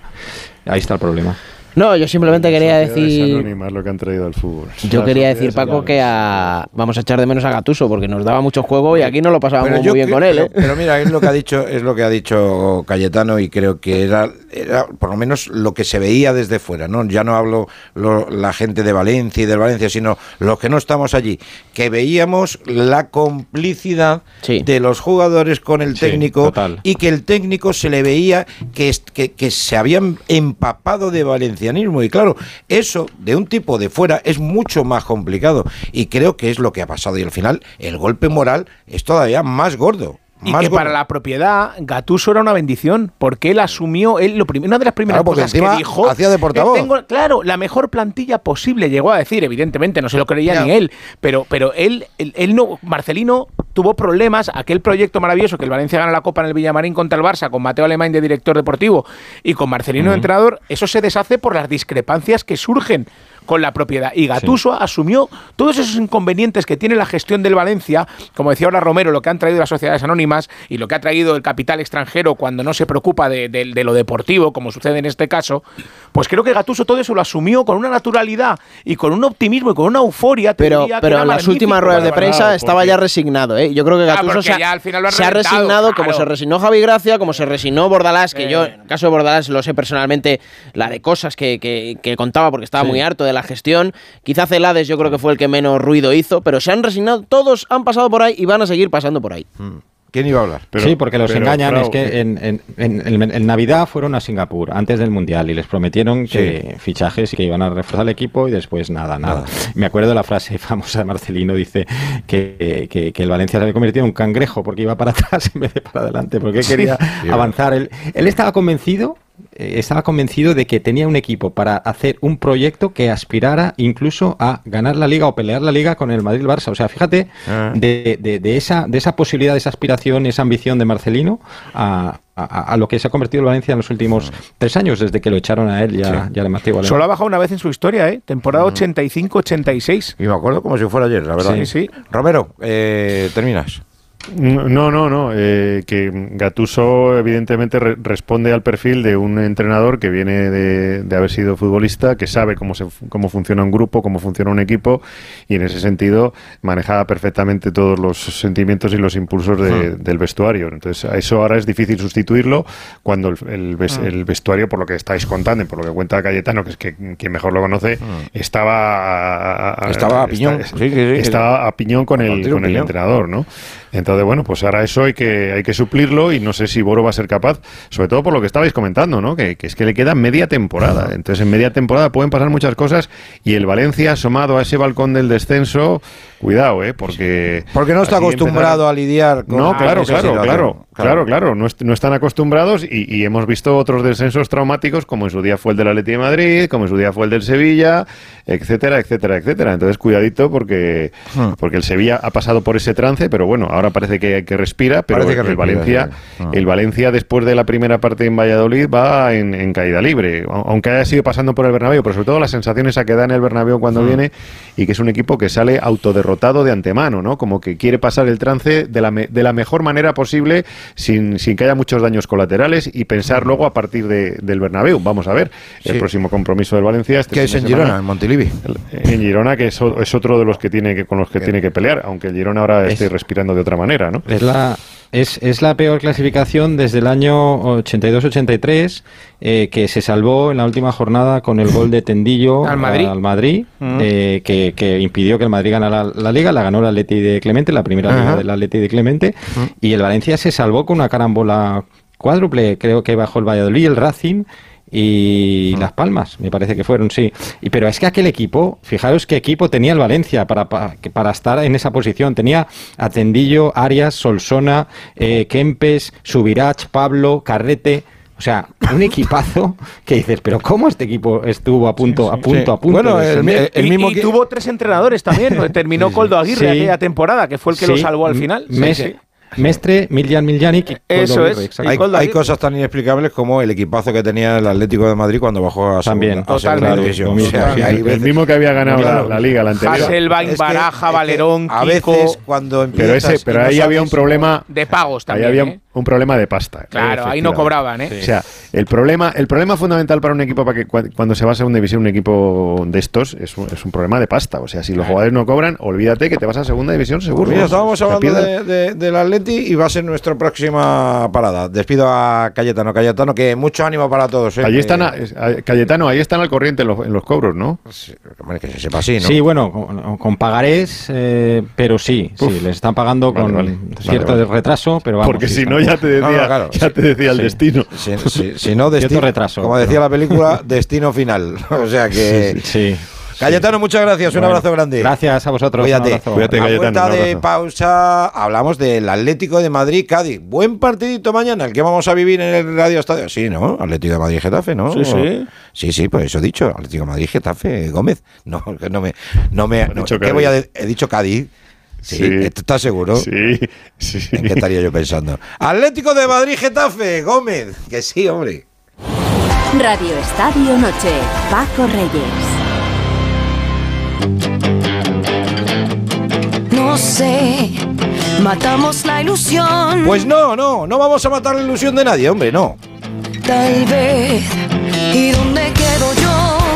Ahí está el problema. No, yo simplemente quería decir. lo que han traído al fútbol. Yo quería decir, Paco, que vamos a echar de menos a Gatuso porque nos daba mucho juego y aquí no lo pasábamos muy bien con él. ¿eh? Pero, mira, es lo que ha dicho, es lo que ha dicho Cayetano y creo que era, era por lo menos lo que se veía desde fuera. ¿no? Ya no hablo la gente de Valencia y del Valencia, sino los que no estamos allí, que veíamos la complicidad de los jugadores con el técnico y que el técnico se le veía que, que, que se habían empapado de Valencia y claro, eso de un tipo de fuera es mucho más complicado. Y creo que es lo que ha pasado. Y al final, el golpe moral es todavía más gordo. Y que para la propiedad, Gatuso era una bendición, porque él asumió, él lo una de las primeras cosas que dijo. Hacía de portavoz. claro, la mejor plantilla posible, llegó a decir, evidentemente, no se lo creía ni él, pero, pero él, él, no, Marcelino tuvo problemas, aquel proyecto maravilloso que el Valencia gana la Copa en el Villamarín contra el Barça, con Mateo Alemán de director deportivo y con Marcelino de entrenador, eso se deshace por las discrepancias que surgen con la propiedad. Y Gatuso asumió todos esos inconvenientes que tiene la gestión del Valencia, como decía ahora Romero, lo que han traído las sociedades anónimas y lo que ha traído el capital extranjero cuando no se preocupa de, lo deportivo, como sucede en este caso, pues creo que Gatuso todo eso lo asumió con una naturalidad y con un optimismo y con una euforia. Pero, pero en las últimas ruedas de prensa estaba ya resignado. ¿eh? Yo creo que Gatuso se, ha, resignado como se resignó Javi Gracia, como se resignó Bordalás, que yo, en el caso de Bordalás, lo sé personalmente, la de cosas que, que, contaba porque estaba muy harto de la gestión. Quizá Celades yo creo que fue el que menos ruido hizo, pero se han resignado, todos han pasado por ahí y van a seguir pasando por ahí. Mm. ¿Quién iba a hablar? sí, porque los engañan. es que en, Navidad fueron a Singapur antes del Mundial y les prometieron que fichajes y que iban a reforzar el equipo y después nada, nada. Me acuerdo de la frase famosa de Marcelino, dice que, que, el Valencia se había convertido en un cangrejo porque iba para atrás en vez de para adelante, porque quería avanzar. Él, él estaba convencido estaba convencido de que tenía un equipo para hacer un proyecto que aspirara incluso a ganar la liga o pelear la liga con el Madrid-Barça. O sea, fíjate ah. de, de, esa, de esa posibilidad, de esa aspiración, esa ambición de Marcelino a, a, lo que se ha convertido el Valencia en los últimos ah. tres años, desde que lo echaron a él ya, ya le mató Solo ha bajado una vez en su historia, ¿eh? Temporada 85-86. Mm. Y me acuerdo como si fuera ayer, la verdad. Sí, sí. Romero, eh, terminas. No, no, no. Eh, que Gatuso evidentemente responde al perfil de un entrenador que viene de, haber sido futbolista, que sabe cómo, se, cómo funciona un grupo, cómo funciona un equipo y en ese sentido manejaba perfectamente todos los sentimientos y los impulsos hmm. del vestuario. Entonces, a eso ahora es difícil sustituirlo cuando el, hmm. el, vestuario, por lo que estáis contando y por lo que cuenta Cayetano, que es que quien mejor lo conoce, hmm. estaba a, estaba a piñón, estaba a piñón con el, con el entrenador, ¿no? Entonces, bueno, pues ahora eso hay que, hay que suplirlo y no sé si Boro va a ser capaz, sobre todo por lo que estabais comentando, ¿no? Que, es que le queda media temporada. Entonces, en media temporada pueden pasar muchas cosas y el Valencia asomado a ese balcón del descenso, cuidado, ¿eh? Porque... Porque no está acostumbrado a lidiar con... No, claro, claro, claro, claro, claro, no, no están acostumbrados y, hemos visto otros descensos traumáticos como en su día fue el del Atleti de Madrid, como en su día fue el del Sevilla, etcétera, etcétera, etcétera. Entonces, cuidadito porque, hmm. porque el Sevilla ha pasado por ese trance, pero bueno, ahora parece que, que respira, pero el, Valencia, ah. el Valencia después de la primera parte en Valladolid va en, caída libre, aunque haya sido pasando por el Bernabéu, pero sobre todo las sensaciones a que da en el Bernabéu cuando mm. viene y que es un equipo que sale autoderrotado de antemano, ¿no? Como que quiere pasar el trance de la, de la mejor manera posible sin, sin que haya muchos daños colaterales y pensar luego a partir de, del Bernabéu. Vamos a ver el próximo compromiso del Valencia. Este que es en Girona, en Montilivi. En Girona, que es, otro de los que tiene que, con los que tiene que pelear, aunque el Girona ahora esté respirando de otra manera, ¿no? Es la, Es, es la peor clasificación desde el año 82-83, eh, que se salvó en la última jornada con el gol de Tendillo al Madrid, al Madrid eh, que, que, impidió que el Madrid ganara la, liga. La ganó el Atleti de Clemente, la primera liga del Atleti de Clemente. Y el Valencia se salvó con una carambola cuádruple, creo que bajo el Valladolid, el Racing y Las Palmas, me parece que fueron, sí. Y, pero es que aquel equipo, fijaros qué equipo tenía el Valencia para, para, estar en esa posición. Tenía Atendillo, Arias, Solsona, eh, Kempes, Subirach, Pablo, Carrete. O sea, un equipazo que dices, pero ¿cómo este equipo estuvo a punto, a punto, a punto? Bueno, el, mismo y, tuvo tres entrenadores también. Terminó Coldo Aguirre aquella temporada, que fue el que lo salvó al final. Mestre, Miljan Miljanic. Eso es. Hay, cosas tan inexplicables como el equipazo que tenía el Atlético de Madrid cuando bajó a También, segunda, división. el mismo que había ganado la, liga la anterior. Hasselbaink, Baraja, Valerón, A veces cuando Pero, ese, pero ahí había un problema... De pagos también. Ahí había ¿eh? Un problema de pasta. Claro, ahí no cobraban, ¿eh? O sea, el problema, el problema fundamental para un equipo para que cuando se va a segunda división un equipo de estos es un, es un problema de pasta. O sea, si los jugadores no cobran, olvídate que te vas a segunda división seguro. Mira, estábamos hablando de, del Atleti y va a ser nuestra próxima parada. Despido a Cayetano. Cayetano, que mucho ánimo para todos. ¿eh? Allí están, a, Cayetano, ahí están al corriente en los, en los cobros, ¿no? Sí, que se sepa así, ¿no? Sí, bueno, con, pagarés, eh, pero sí, sí, les están pagando con cierto retraso, pero vamos. Porque si no, ya te decía, ya te decía el destino. Si, no, destino, retraso. Como decía la película, destino final. O sea que... sí. Cayetano, muchas gracias, un abrazo grande. Gracias a vosotros. Cuídate. Cuídate, Cayetano. A de pausa, hablamos del Atlético de Madrid-Cádiz. Buen partidito mañana, el que vamos a vivir en el Radio Estadio. Sí, ¿no? Atlético de Madrid-Getafe, ¿no? Sí, sí. Sí, sí, pues eso he dicho. Atlético de Madrid-Getafe, Gómez. No, que no me... No me ¿qué voy a he dicho Cádiz. Sí, ¿estás seguro? Sí, sí. ¿En qué estaría yo pensando? Atlético de Madrid-Getafe, Gómez. Que sí, hombre. Radio Estadio Noche, Paco Reyes. No sé, matamos la ilusión. Pues no, no, no vamos a matar la ilusión de nadie, hombre, no. Tal vez, ¿y dónde quedo yo?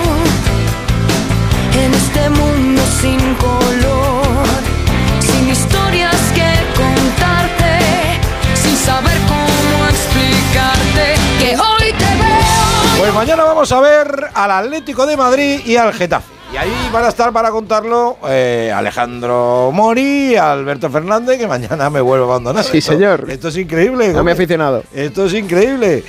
Mañana vamos a ver al Atlético de Madrid y al Getafe. Y ahí van a estar para contarlo eh, Alejandro Mori, Alberto Fernández, que mañana me vuelve a abandonar. Sí, señor. Esto es increíble. No me he aficionado. Esto es increíble.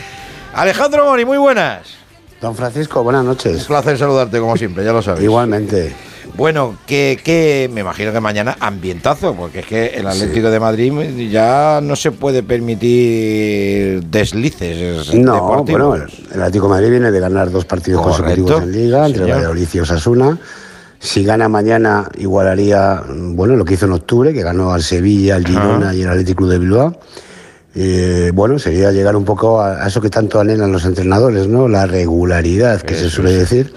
Alejandro Mori, muy buenas. Don Francisco, buenas noches. Un placer saludarte como siempre, ya lo sabes. Igualmente. Bueno, que, me imagino que mañana ambientazo, porque es que el Atlético de Madrid ya no se puede permitir deslices. No, bueno, el Atlético de Madrid viene de ganar dos partidos consecutivos en Liga, entre Valladolid y Osasuna. Si gana mañana, igualaría bueno lo que hizo en octubre, que ganó al Sevilla, al Girona y el Atlético de Bilbao. Eh, bueno, sería llegar un poco a, eso que tanto anhelan los entrenadores, ¿no? La regularidad que se suele decir.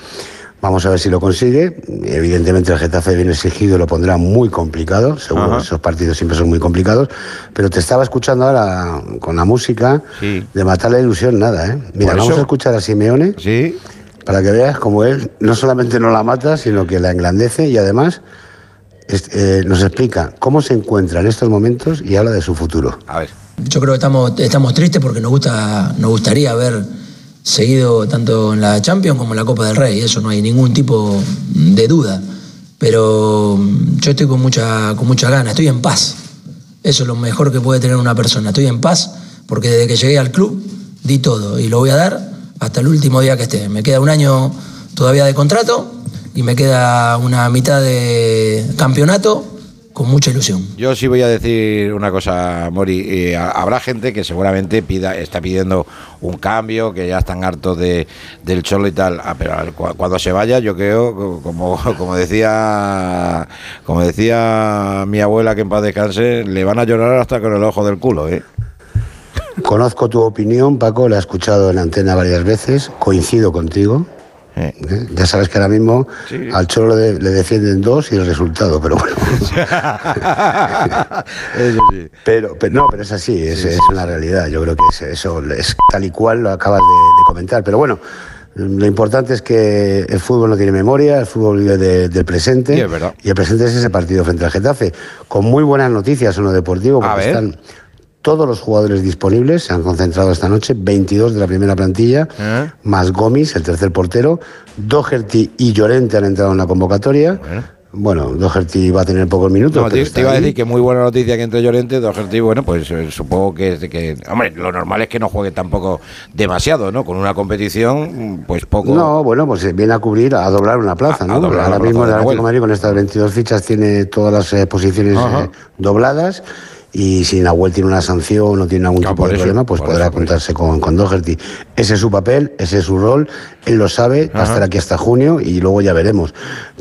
Vamos a ver si lo consigue. Evidentemente el Getafe bien exigido lo pondrá muy complicado, seguro esos partidos siempre son muy complicados, pero te estaba escuchando ahora con la música de matar la ilusión, nada, ¿eh? Mira, vamos a escuchar a Simeone sí. para que veas cómo él no solamente no la mata, sino que la engrandece y además eh, nos explica cómo se encuentra en estos momentos y habla de su futuro. A ver. Yo creo que estamos, estamos tristes porque nos, gusta, nos gustaría ver seguido tanto en la Champions como en la Copa del Rey, eso no hay ningún tipo de duda. Pero mm, yo estoy con mucha, con mucha gana, estoy en paz. Eso es lo mejor que puede tener una persona. Estoy en paz porque desde que llegué al club di todo y lo voy a dar hasta el último día que esté. Me queda un año todavía de contrato y me queda una mitad de campeonato con mucha ilusión. Yo sí voy a decir una cosa, Mori. Eh, habrá gente que seguramente pida, está pidiendo un cambio, que ya están hartos de, del cholo y tal. Ah, pero cuando se vaya, yo creo, como, como decía como decía mi abuela que en paz descanse, le van a llorar hasta con el ojo del culo, ¿eh? Conozco tu opinión, Paco, la he escuchado en antena varias veces, coincido contigo. Eh, ya sabes que ahora mismo al Cholo le, defienden dos y el resultado, pero bueno. pero, pero, no, pero es así, es, una realidad. Yo creo que eso es tal y cual lo acabas de, comentar. Pero bueno, lo importante es que el fútbol no tiene memoria, el fútbol vive del presente. Y, el presente es ese partido frente al Getafe. Con muy buenas noticias en lo deportivo, porque están todos los jugadores disponibles se han concentrado esta noche, 22 de la primera plantilla, ¿Eh? más Gomis, el tercer portero, Doherty y Llorente han entrado en la convocatoria. Bueno, Doherty va a tener pocos minutos. No, te, iba a decir que muy buena noticia que entre Llorente, Doherty, bueno, pues eh, supongo que, que, hombre, lo normal es que no juegue tampoco demasiado, ¿no? Con una competición, pues poco. No, bueno, pues viene a cubrir, a doblar una plaza, ¿no? Ahora mismo el Atlético Madrid con estas 22 fichas tiene todas las eh, posiciones eh, dobladas y si Nahuel tiene una sanción o no tiene algún tipo de problema, pues podrá contarse con, con Doherty. Ese es su papel, ese es su rol, él lo sabe, va a estar aquí hasta junio y luego ya veremos.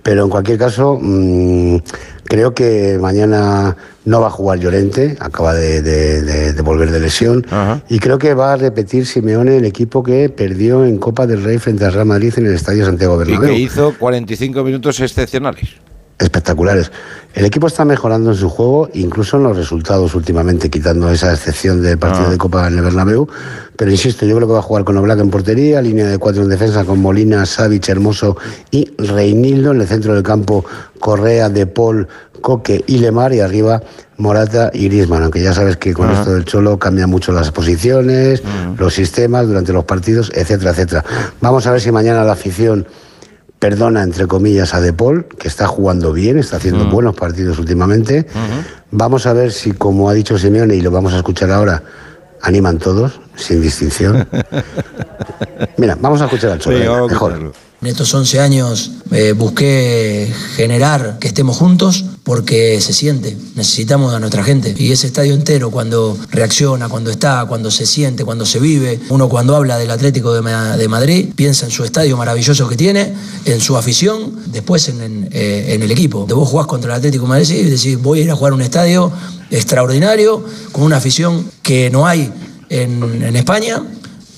Pero en cualquier caso, mmm, creo que mañana no va a jugar Llorente, acaba de, de, de, volver de lesión, y creo que va a repetir Simeone el equipo que perdió en Copa del Rey frente al Real Madrid en el Estadio Santiago Bernabéu. Y que hizo 45 minutos excepcionales espectaculares. El equipo está mejorando en su juego, incluso en los resultados últimamente, quitando esa excepción del partido ah. de Copa en el Bernabéu. Pero insisto, yo creo que va a jugar con Oblak en portería, línea de cuatro en defensa con Molina, Savic, Hermoso y Reinildo. En el centro del campo, Correa, De Paul, Coque y Lemar. Y arriba, Morata y Griezmann. Aunque ya sabes que con esto del Cholo cambia mucho las posiciones, los sistemas durante los partidos, etcétera, etcétera. Vamos a ver si mañana la afición perdona, entre comillas, a De Paul, que está jugando bien, está haciendo buenos partidos últimamente. Vamos a ver si, como ha dicho Simeone, y lo vamos a escuchar ahora, animan todos, sin distinción. Mira, vamos a escuchar al Cholo, mejor. En estos 11 años eh, busqué generar que estemos juntos porque se siente, necesitamos a nuestra gente. Y ese estadio entero cuando reacciona, cuando está, cuando se siente, cuando se vive, uno cuando habla del Atlético de, Madrid piensa en su estadio maravilloso que tiene, en su afición, después en, eh, el equipo. Vos jugás contra el Atlético de Madrid y decís voy a ir a jugar un estadio extraordinario, con una afición que no hay en, en España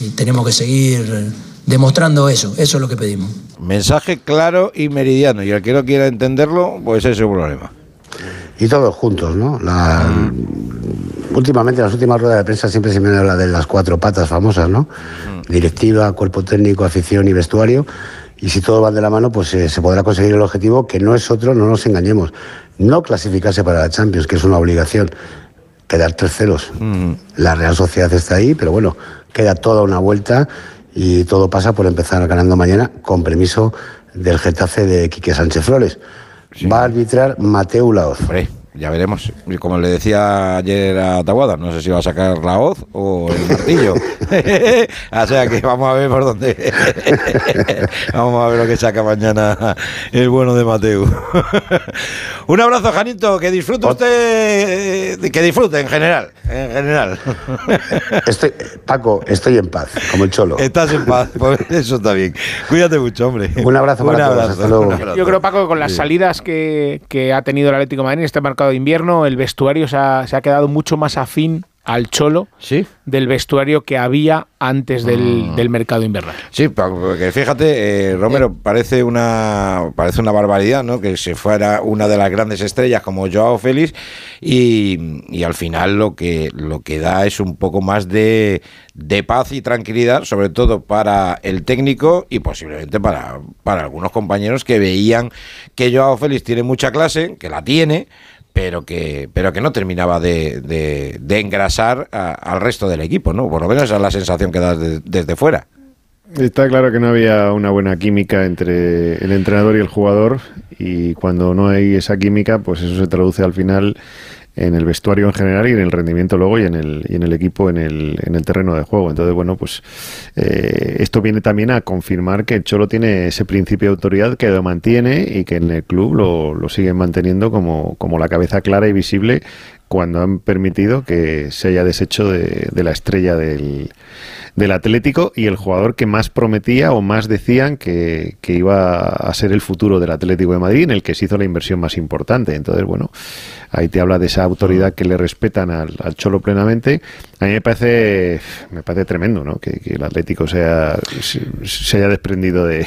y tenemos que seguir demostrando eso. Eso es lo que pedimos. Mensaje claro y meridiano. Y el que no quiera entenderlo, pues ese es su problema. Y todos juntos, ¿no? La, Últimamente, en las últimas ruedas de prensa siempre se me habla de las cuatro patas famosas, ¿no? Directiva, cuerpo técnico, afición y vestuario. Y si todo va de la mano, pues eh, se podrá conseguir el objetivo, que no es otro, no nos engañemos. No clasificarse para la Champions, que es una obligación. Quedar terceros. La Real Sociedad está ahí, pero bueno, queda toda una vuelta y todo pasa por empezar ganando mañana con permiso del Getafe de Quique Sánchez Flores. Va a arbitrar Mateo Laoz. Ya veremos. Como le decía ayer a Taguada, no sé si va a sacar la hoz o el martillo. o sea que vamos a ver por dónde. vamos a ver lo que saca mañana el bueno de Mateo. Un abrazo, Janito. Que disfrute usted. Que disfrute en general. En general. Estoy, Paco, estoy en paz, como el cholo. Estás en paz. Pues eso está bien. Cuídate mucho, hombre. Un abrazo para todos. Hasta luego. Yo creo, Paco, que con las salidas que, que ha tenido el Atlético de Madrid este de invierno, el vestuario se ha, quedado mucho más afín al cholo del vestuario que había antes del, ah. mercado invernal. Sí, porque fíjate, eh, Romero, parece una parece una barbaridad, ¿no? Que se fuera una de las grandes estrellas como Joao Félix y, al final lo que lo que da es un poco más de, de, paz y tranquilidad, sobre todo para el técnico y posiblemente para, para algunos compañeros que veían que Joao Félix tiene mucha clase, que la tiene, pero que, pero que no terminaba de, de, engrasar al resto del equipo, ¿no? Por lo menos esa es la sensación que da desde fuera. Está claro que no había una buena química entre el entrenador y el jugador y cuando no hay esa química, pues eso se traduce al final en el vestuario en general y en el rendimiento luego y en el, y en el equipo en el, en el terreno de juego. Entonces, bueno, pues eh, esto viene también a confirmar que Cholo tiene ese principio de autoridad que lo mantiene y que en el club lo, lo siguen manteniendo como, como la cabeza clara y visible cuando han permitido que se haya deshecho de, de la estrella del, del Atlético y el jugador que más prometía o más decían que, iba a ser el futuro del Atlético de Madrid, en el que se hizo la inversión más importante. Entonces, bueno, ahí te habla de esa autoridad que le respetan al, Cholo plenamente. A mí me parece, me parece tremendo, ¿no? Que, el Atlético sea, se, haya desprendido de,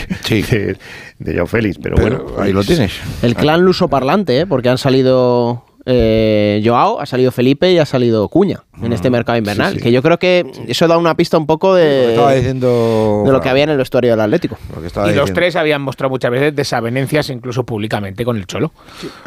de, Joao Félix, pero, bueno. Ahí lo tienes. El clan luso parlante, ¿eh? Porque han salido eh, Joao, ha salido Felipe y ha salido Cuña en este mm, mercado invernal. Que yo creo que eso da una pista un poco de, lo diciendo, de lo que había en el vestuario del Atlético. y los tres habían mostrado muchas veces desavenencias, incluso públicamente, con el Cholo.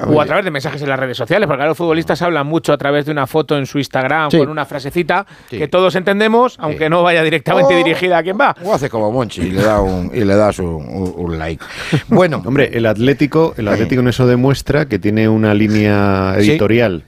o a través de mensajes en las redes sociales, porque los futbolistas hablan mucho a través de una foto en su Instagram con una frasecita que todos entendemos, aunque no vaya directamente dirigida a quien va. O hace como Monchi y le da un, y le das un, like. Bueno, hombre, el Atlético, el Atlético en eso demuestra que tiene una línea editorial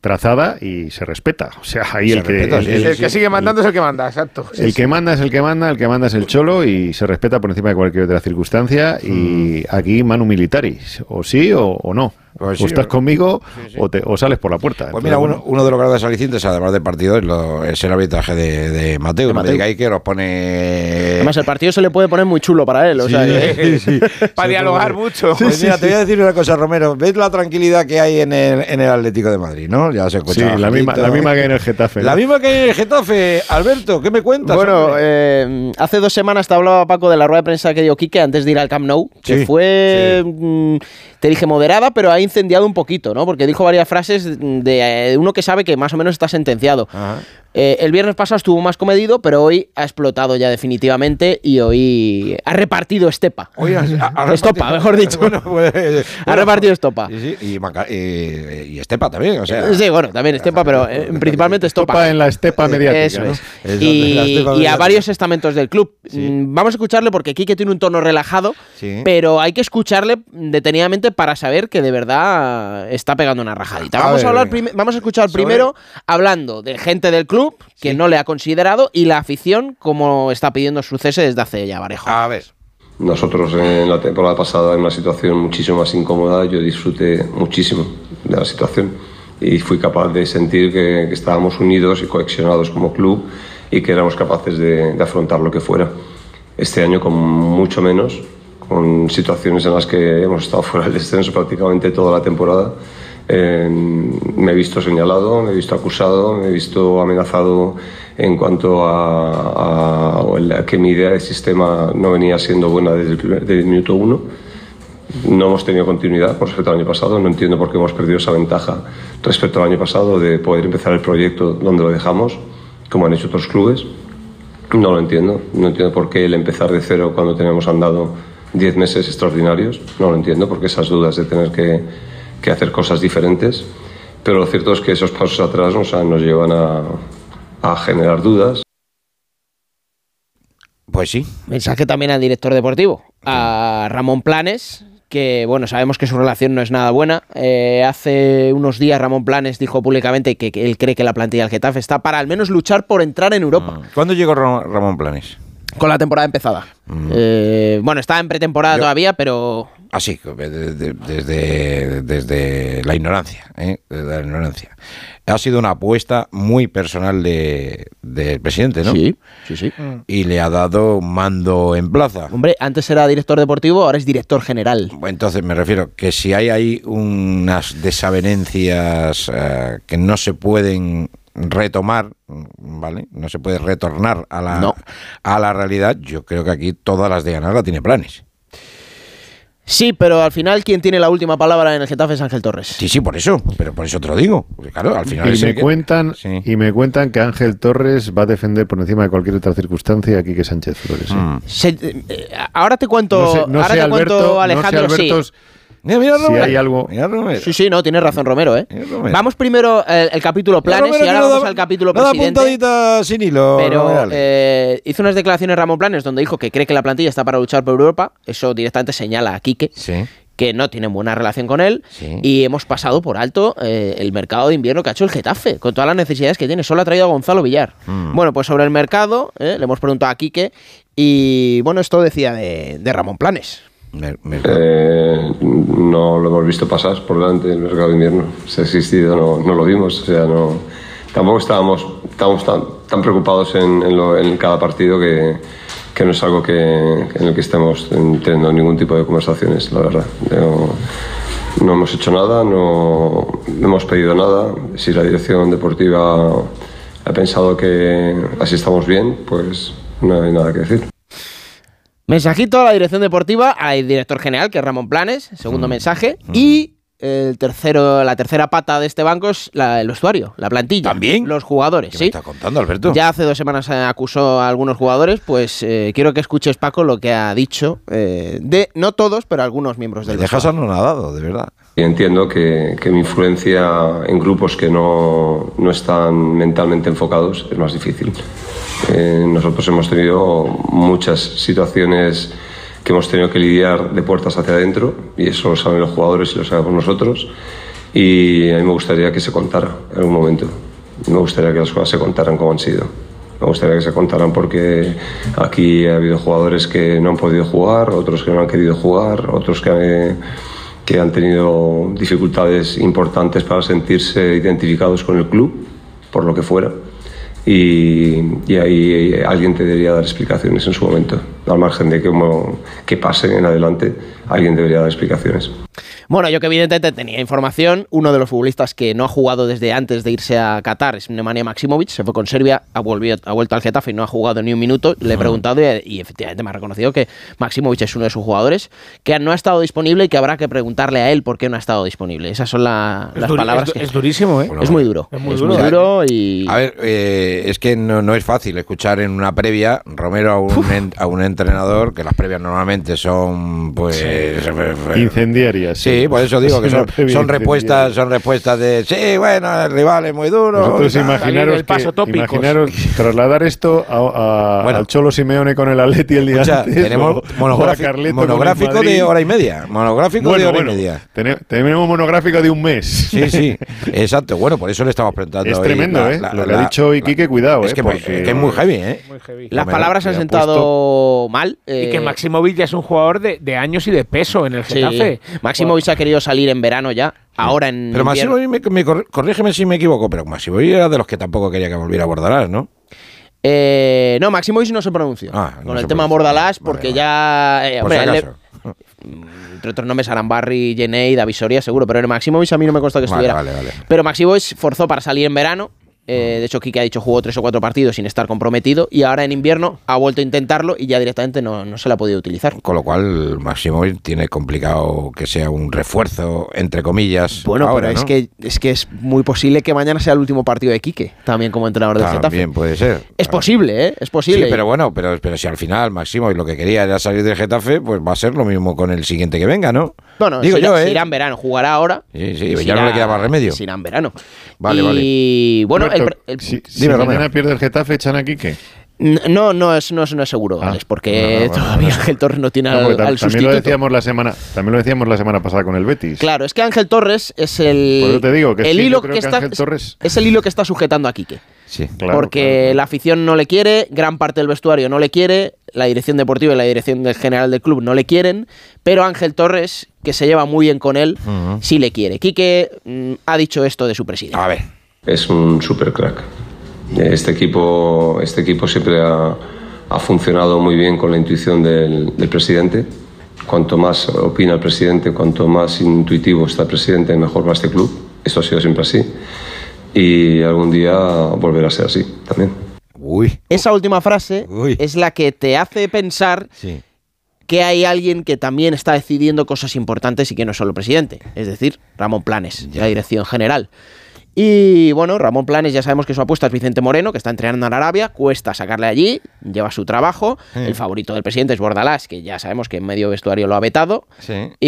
trazada y se respeta. O sea, ahí el, que, el, que sigue mandando es el que manda, exacto. el que manda es el que manda, el que manda es el cholo y se respeta por encima de cualquier otra circunstancia. Y mm. aquí manu militaris, o sí o no. Pues o estás conmigo O, te, o, sales por la puerta. Pues mira, uno, uno, de los grandes alicientes, además del partido, es, el arbitraje de, de Mateo. De Mateo. que os pone. Además, el partido se le puede poner muy chulo para él. O sea, para dialogar mucho. Pues mira, te voy a decir una cosa, Romero. ¿Ves la tranquilidad que hay en el, en el Atlético de Madrid? ¿no? Ya se escucha. Sí, la misma, la misma que en el Getafe. La misma que en el Getafe. Alberto, ¿qué me cuentas? Bueno, eh, hace dos semanas te hablaba Paco de la rueda de prensa que dio Quique antes de ir al Camp Nou, que fue. Mm, te dije moderada, pero ha incendiado un poquito, ¿no? Porque dijo varias frases de, eh, uno que sabe que más o menos está sentenciado. Eh, el viernes pasado estuvo más comedido, pero hoy ha explotado ya definitivamente y hoy ha repartido estepa. Hoy estopa, mejor dicho. Pues, ha repartido estopa. y, estepa también, o sea. Sí, bueno, también estepa, pero eh, principalmente estopa. Estopa en la estepa mediática. Eso es. Y, a varios estamentos del club. Mm, vamos a escucharle porque Kike tiene un tono relajado, pero hay que escucharle detenidamente para saber que de verdad está pegando una rajadita. Vamos a, hablar vamos a escuchar primero hablando de gente del club que no le ha considerado y la afición como está pidiendo su cese desde hace ya varios A ver. Nosotros en la temporada pasada en una situación muchísimo más incómoda, yo disfruté muchísimo de la situación y fui capaz de sentir que, estábamos unidos y cohesionados como club y que éramos capaces de, de, afrontar lo que fuera. Este año con mucho menos, con situaciones en las que hemos estado fuera del descenso prácticamente toda la temporada me he visto señalado, me he visto acusado, me he visto amenazado en cuanto a, que mi idea de sistema no venía siendo buena desde el, minuto uno. No hemos tenido continuidad con respecto al año pasado. No entiendo por qué hemos perdido esa ventaja respecto al año pasado de poder empezar el proyecto donde lo dejamos, como han hecho otros clubes. No lo entiendo. No entiendo por qué el empezar de cero cuando tenemos andado 10 meses extraordinarios. No lo entiendo porque esas dudas de tener que que hacer cosas diferentes, pero lo cierto es que esos pasos atrás nos, nos llevan a, a generar dudas. Pues sí. Mensaje también al director deportivo, a Ramón Planes, que bueno, sabemos que su relación no es nada buena. Eh, hace unos días Ramón Planes dijo públicamente que, él cree que la plantilla del Getafe está para al menos luchar por entrar en Europa. Ah. ¿Cuándo llegó Ramón Planes? Con la temporada empezada. Mm. Eh, bueno, está en pretemporada todavía, pero Así, desde, desde la ignorancia, ¿eh? desde la ignorancia. Ha sido una apuesta muy personal del presidente, ¿no? Sí, sí, sí. Mm. Y le ha dado mando en plaza. Hombre, antes era director deportivo, ahora es director general. Entonces me refiero que si hay ahí unas desavenencias eh, que no se pueden retomar, ¿vale? No se puede retornar a la, a la realidad. Yo creo que aquí todas las de ganar la tiene planes. Sí, pero al final quien tiene la última palabra en el Getafe es Ángel Torres. Sí, sí, por eso, pero por eso te lo digo. claro, al final y me cuentan y me cuentan que Ángel Torres va a defender por encima de cualquier otra circunstancia aquí que Sánchez Flores. ¿eh? Mm. Eh, ahora te cuento, ahora te cuento Alejandro, sí. Mira, Romero. Si hay algo. Sí, sí, no, tienes razón, Romero, ¿eh? Vamos primero el, el capítulo planes y ahora vamos al capítulo presidente. puntadita sin hilo. Pero eh, hizo unas declaraciones Ramón Planes donde dijo que cree que la plantilla está para luchar por Europa. Eso directamente señala a Quique. que no tienen buena relación con él y hemos pasado por alto eh, el mercado de invierno que ha hecho el Getafe, con todas las necesidades que tiene. Solo ha traído a Gonzalo Villar. Mm. Bueno, pues sobre el mercado, eh, le hemos preguntado a Quique y bueno, esto decía de, de Ramón Planes. Eh, no lo hemos visto pasar por delante del mercado de invierno. Si ha existido, no, lo vimos. O sea, no, tampoco estábamos, estábamos tan, tan preocupados en, cada partido que, que, no es algo en el que estemos teniendo ningún tipo de conversaciones, la verdad. No, hemos hecho nada, no hemos pedido nada. Si la dirección deportiva ha pensado que así estamos bien, pues no hay nada que decir. Mensajito a la dirección deportiva, al director general, que es Ramón Planes, segundo mm. mensaje, mm. y el tercero, la tercera pata de este banco es la, el vestuario, la plantilla. ¿También? Los jugadores, ¿Qué sí. me está contando, Alberto? Ya hace dos semanas acusó a algunos jugadores, pues eh, quiero que escuches, Paco, lo que ha dicho eh, de, no todos, pero algunos miembros del dejas anonadado, de verdad. Y entiendo que, que mi influencia en grupos que no, no están mentalmente enfocados es más difícil. Eh, nosotros hemos tenido muchas situaciones que hemos tenido que lidiar de puertas hacia adentro y eso lo saben los jugadores y lo sabemos nosotros y a mí me gustaría que se contara en algún momento. Me gustaría que las cosas se contaran como han sido. Me gustaría que se contaran porque aquí ha habido jugadores que no han podido jugar, otros que no han querido jugar, otros que, que han tenido dificultades importantes para sentirse identificados con el club, por lo que fuera. Y, y ahí alguien te debería dar explicaciones en su momento. Al margen de como, que pase en adelante, alguien debería dar explicaciones. Bueno, yo que evidentemente tenía información, uno de los futbolistas que no ha jugado desde antes de irse a Qatar es Nemanja Maximovic, se fue con Serbia, ha, volvido, ha vuelto al Getafe y no ha jugado ni un minuto. Le he preguntado y, y, efectivamente me ha reconocido que Maximovic es uno de sus jugadores que no ha estado disponible y que habrá que preguntarle a él por qué no ha estado disponible. Esas son la, las palabras. Es, que... es durísimo, ¿eh? Bueno, es muy duro. Es muy es duro, muy duro y. A ver, eh, es que no, no, es fácil escuchar en una previa, Romero, a un, en, a un entrenador, que las previas normalmente son, pues. Sí. Incendiarias. Sí, sí, por eso digo que son, son respuestas, son respuestas de sí, bueno, el rival es muy duro. Vosotros imaginaros, paso que, imaginaros trasladar esto a, a, bueno, al Cholo Simeone con el Atleti el día escucha, antes. Tenemos monográfico, monográfico de hora y media. Monográfico bueno, de hora bueno, y media. Tenemos monográfico de un mes. Sí, sí, exacto. Bueno, por eso le estamos preguntando. Es tremendo, la, ¿eh? La, Lo que ha dicho Iquique, cuidado, es ¿eh? que, Porque... que es muy heavy, ¿eh? Muy heavy. Las palabras han sentado mal. Eh... Y que Maximovic ya es un jugador de, de, años y de peso en el Getafe. Sí. Maximovic ha querido salir en verano ya. Ahora en. Pero Maximovic, me, me, corrígeme si me equivoco, pero Maximovic era de los que tampoco quería que volviera a Bordalás, ¿no? Eh, no, Maximovic no se pronunció ah, no con se el tema Bordalás porque vale, ya. Eh, Por hombre, si le, entre otros nombres Arambarri, Jenei, David Soria, seguro, pero en Maximovic a mí no me consta que vale, estuviera. Vale, vale. Pero Maximovic forzó para salir en verano. Eh, de hecho, Kike ha dicho jugó tres o cuatro partidos sin estar comprometido y ahora en invierno ha vuelto a intentarlo y ya directamente no, no se la ha podido utilizar. Con lo cual, Maximovic tiene complicado que sea un refuerzo, entre comillas. Bueno, ahora, pero ¿no? es, que, es que es muy posible que mañana sea el último partido de Quique, también como entrenador del Getafe. También puede ser. Es posible, ¿eh? Es posible. Sí, pero bueno, pero, pero si al final Maximovic lo que quería era salir del Getafe, pues va a ser lo mismo con el siguiente que venga, ¿no? Bueno, Digo se, yo, se ¿eh? irá en verano, jugará ahora. Sí, sí, ya no le queda más remedio. Se irá en verano. Vale, y, vale. bueno, Roberto, el, el, si, Dime, si mañana pierde el Getafe, echan a Quique. No, no es, no es, no es seguro, Ah, Alex, porque no, no, todavía no, no. Ángel Torres no tiene No, al, al también sustituto. lo decíamos la semana, también lo decíamos la semana pasada con el Betis. Claro, es que Ángel Torres es el, eso te digo que el sí, hilo que, que está Ángel Torres- es el hilo que está sujetando a Quique. Sí. Claro, porque claro, la afición no le quiere, gran parte del vestuario no le quiere, la dirección deportiva y la dirección del general del club no le quieren, pero Ángel Torres, que se lleva muy bien con él, sí le quiere. Quique mm, ha dicho esto de su presidente. A ver. es un super crack. Este equipo, este equipo siempre ha, ha funcionado muy bien con la intuición del, del presidente. Cuanto más opina el presidente, cuanto más intuitivo está el presidente, mejor va este club. Esto ha sido siempre así. Y algún día volverá a ser así también. Uy. Esa última frase Uy. es la que te hace pensar Sí. que hay alguien que también está decidiendo cosas importantes y que no es solo presidente, es decir, Ramón Planes, la dirección general. Y bueno, Ramón Planes ya sabemos que su apuesta es Vicente Moreno, que está entrenando en Arabia, cuesta sacarle allí, lleva su trabajo. Sí. El favorito del presidente es Bordalás, que ya sabemos que en medio vestuario lo ha vetado. Sí. Y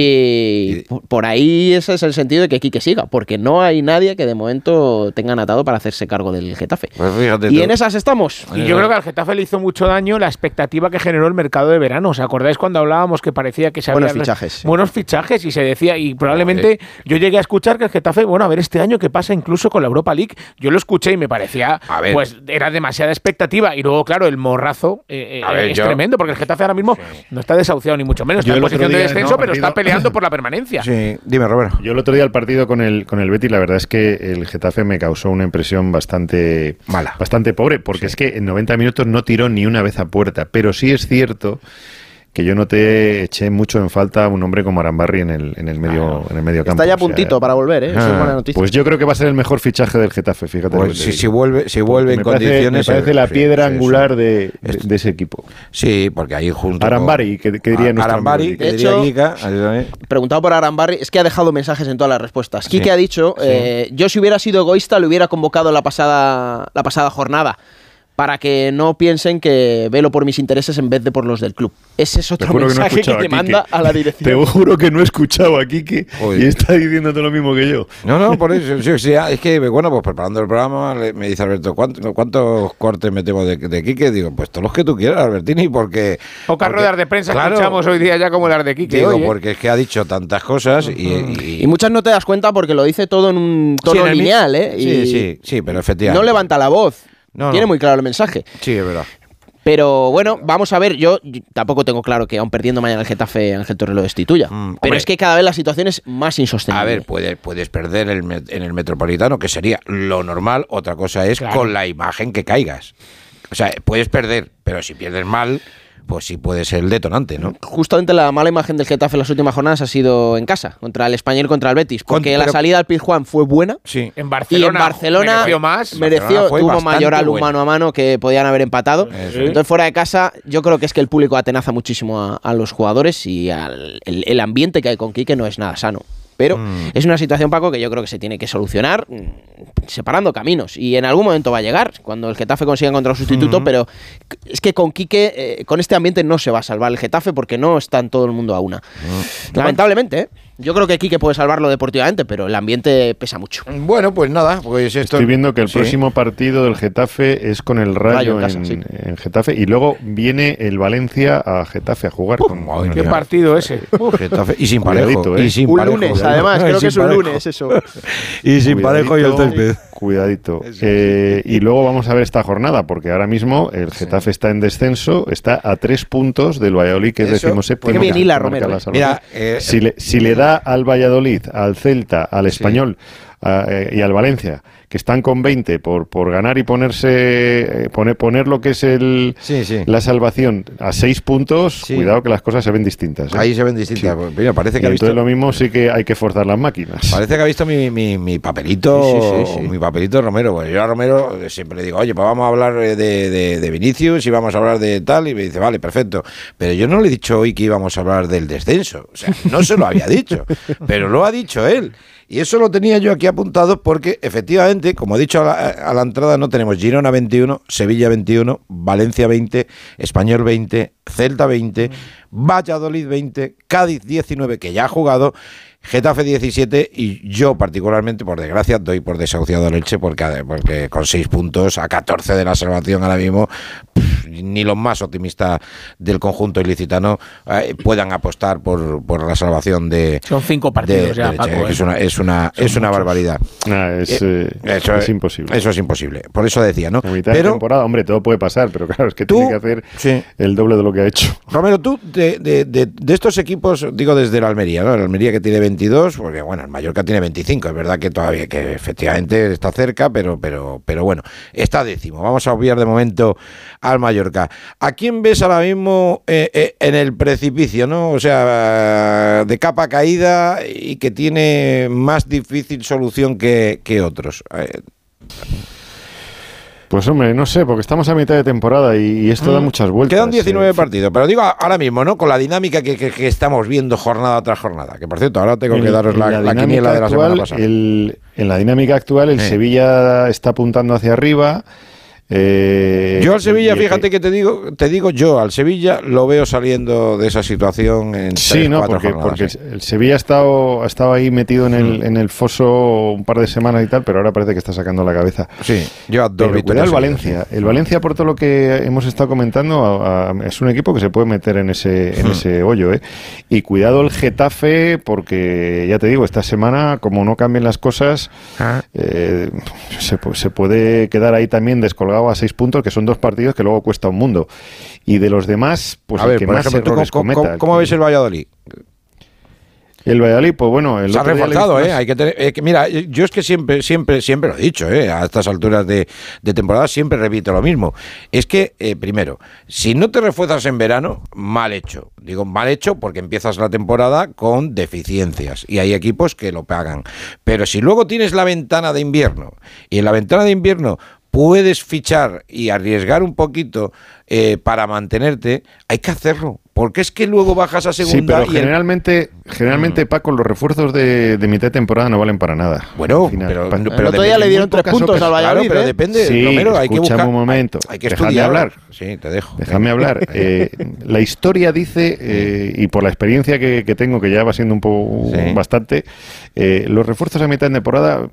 Y- por- ahí ese es el sentido de que Quique siga, porque no hay nadie que de momento tengan atado para hacerse cargo del Getafe. Pues fíjate Y tú. en esas estamos. Y yo creo que al Getafe le hizo mucho daño la expectativa que generó el mercado de verano. ¿Os acordáis cuando hablábamos que parecía que se Buenos había- fichajes. Buenos fichajes y se decía, y probablemente yo llegué a escuchar que el Getafe, bueno, a ver este año qué pasa incluso con la Europa League. Yo lo escuché y me parecía, A ver. pues era demasiada expectativa. Y luego, claro, el morrazo eh, eh, A ver, es yo- tremendo, porque el Getafe ahora mismo no está desahuciado ni mucho menos. Yo Está en posición de descenso, no, pero está peleando por la permanencia. Sí, dime, Roberto. Yo el otro día el partido con el con el Betis, la verdad es que el Getafe me causó una impresión bastante Mala. bastante pobre, porque es que en 90 minutos no tiró ni una vez a puerta, pero sí es cierto que yo noté, eché mucho en falta un hombre como Arambarri en el, en el medio, en el medio campo. Está ya puntito para volver, ¿eh? es buena noticia. Pues yo creo que va a ser el mejor fichaje del Getafe, fíjate. Pues si, si, vuelve, si vuelve en condiciones. me parece la piedra angular de, de, ese equipo. Sí, porque ahí junto. Arambari, que, que diría nuestro Arambari, que diría Giga, Preguntado por Arambari, es que ha dejado mensajes en todas las respuestas. Quique ha dicho: eh, Yo, si hubiera sido egoísta, lo hubiera convocado la pasada, la pasada jornada para que no piensen que velo por mis intereses en vez de por los del club. Ese es otro mensaje que, te manda a la dirección. Te juro que no he escuchado a Kike y está diciéndote lo mismo que yo. No, no, por eso. es que, bueno, pues preparando el programa me dice Alberto, ¿cuántos, cortes metemos de, de Quique? Digo, pues todos los que tú quieras, Albertini, porque... Pocas ruedas de prensa claro, escuchamos hoy día ya como las de Quique. Digo, porque es que ha dicho tantas cosas y, y, muchas no te das cuenta porque lo dice todo en un tono lineal, ¿eh? sí, sí, sí, pero efectivamente. No levanta la voz. Tiene muy claro el mensaje. Sí, es verdad. Pero bueno, vamos a ver, yo, tampoco tengo claro que aún perdiendo mañana el Getafe Ángel Torres lo destituya. Mm, pero es que cada vez la situación es más insostenible. A ver, puedes, puedes perder en el Metropolitano, que sería lo normal. Otra cosa es con la imagen que caigas. O sea, puedes perder, pero si pierdes mal, pues sí puede ser el detonante, ¿no? Justamente la mala imagen del Getafe en las últimas jornadas ha sido en casa, contra el Español y contra el Betis, porque la salida al Pizjuán fue buena. Sí. En Barcelona, y en Barcelona mereció más. Mereció, tuvo mayor al mano a mano que podían haber empatado. Entonces, fuera de casa, yo creo que es que el público atenaza muchísimo a, los jugadores y al, el, ambiente que hay con Quique no es nada sano. Pero mm. es una situación, Paco, que yo creo que se tiene que solucionar mm, separando caminos. Y en algún momento va a llegar, cuando el Getafe consiga encontrar un sustituto, mm. pero es que con Quique, eh, con este ambiente no se va a salvar el Getafe porque no está en todo el mundo a una. Lamentablemente, ¿eh? Yo creo que Quique puede salvarlo deportivamente, pero el ambiente pesa mucho. Bueno, pues nada, pues esto... Estoy viendo que el próximo partido del Getafe es con el Rayo, en, Getafe y luego viene el Valencia a Getafe a jugar. con, ¿Qué partido ese? Getafe. Y sin parejo. ¿eh? Y sin un lunes, además, creo que es un lunes eso. y sin parejo y el césped. Cuidadito. Eh, y luego vamos a ver esta jornada, porque ahora mismo el Getafe está en descenso, está a tres puntos del Valladolid, que es decimoséptimo. Qué bien Romero. ¿eh? Mira, si, le, si le da al Valladolid, al Celta, al Español eh, y al Valencia que están con 20 por, por ganar y ponerse eh, poner, poner lo que es el la salvación a 6 puntos, cuidado que las cosas se ven distintas. ¿eh? Ahí se ven distintas. Mira, parece que ha visto... lo mismo sí que hay que forzar las máquinas. Parece que ha visto mi, mi, mi papelito, mi papelito Romero. Pues yo a Romero siempre le digo, oye, pues vamos a hablar de, de, de, Vinicius y vamos a hablar de tal, y me dice, vale, perfecto. Pero yo no le he dicho hoy que íbamos a hablar del descenso. O sea, no se lo había dicho, pero lo ha dicho él. Y eso lo tenía yo aquí apuntado porque efectivamente, como he dicho a la, entrada, no tenemos Girona 21, Sevilla 21, Valencia 20, Español 20, Celta 20, Valladolid 20, Cádiz 19, que ya ha jugado, Getafe 17 y yo particularmente, por desgracia, doy por desahuciado a Leche porque, porque con 6 puntos a 14 de la salvación ahora mismo, ni los más optimistas del conjunto ilicitano eh, puedan apostar por, por, la salvación de... Son cinco partidos ya, Es una, es una, es una barbaridad. es, eh, eso es, imposible. Eso es imposible. Por eso decía, ¿no? pero, temporada, hombre, todo puede pasar, pero claro, es que tiene que hacer el doble de lo que ha hecho. Romero, tú, de, de, de, estos equipos, digo desde la Almería, ¿no? La Almería que tiene 22, porque bueno, el Mallorca tiene 25, es verdad que todavía, que efectivamente está cerca, pero, pero, pero bueno, está décimo. Vamos a obviar de momento al Mallorca. ¿A quién ves ahora mismo eh, eh, en el precipicio, no? O sea, de capa caída y que tiene más difícil solución que, que otros. Eh, pues hombre, no sé, porque estamos a mitad de temporada y, esto da mm. muchas vueltas. Quedan 19 partidos, pero digo ahora mismo, ¿no? Con la dinámica que, estamos viendo jornada tras jornada. Que por cierto, ahora tengo que daros la, la, quiniela de la semana pasada. en la dinámica actual, el Sevilla está apuntando hacia arriba. Eh, yo al Sevilla, fíjate que te digo, te digo yo, al Sevilla lo veo saliendo de esa situación en Sí, no, porque, porque el Sevilla ha estado, ha estado ahí metido en el, mm. en el foso un par de semanas y tal, pero ahora parece que está sacando la cabeza. Sí, yo a dos el Valencia. El Valencia, por todo lo que hemos estado comentando, es un equipo que se puede meter en ese, en mm. ese hoyo. ¿eh? Y cuidado el Getafe, porque ya te digo, esta semana, como no cambien las cosas, ah. eh, se, se puede quedar ahí también descolgado a seis puntos, que son dos partidos que luego cuesta un mundo. Y de los demás, pues a ver, que más ejemplo, ¿cómo, ves el Valladolid? El Valladolid, pues bueno, el se ha reforzado, ¿eh? Hay que tener, eh, mira, yo es que siempre, siempre, siempre lo he dicho, ¿eh? A estas alturas de, temporada siempre repito lo mismo. Es que, eh, primero, si no te refuerzas en verano, mal hecho. Digo mal hecho porque empiezas la temporada con deficiencias y hay equipos que lo pagan. Pero si luego tienes la ventana de invierno y en la ventana de invierno puedes fichar y arriesgar un poquito eh, para mantenerte, hay que hacerlo. Porque es que luego bajas a segunda. Sí, pero generalmente, generalmente, mm. Paco, los refuerzos de, mitad de temporada no valen para nada. Bueno, pero, pero, todavía le dieron tres puntos al Valladolid. pero ¿eh? depende. Sí, hay que buscar, un momento. Hay, que Déjame hablar. Sí, te dejo. Déjame hablar. Eh, la historia dice, eh, y por la experiencia que, tengo, que ya va siendo un poco bastante, los refuerzos a mitad de temporada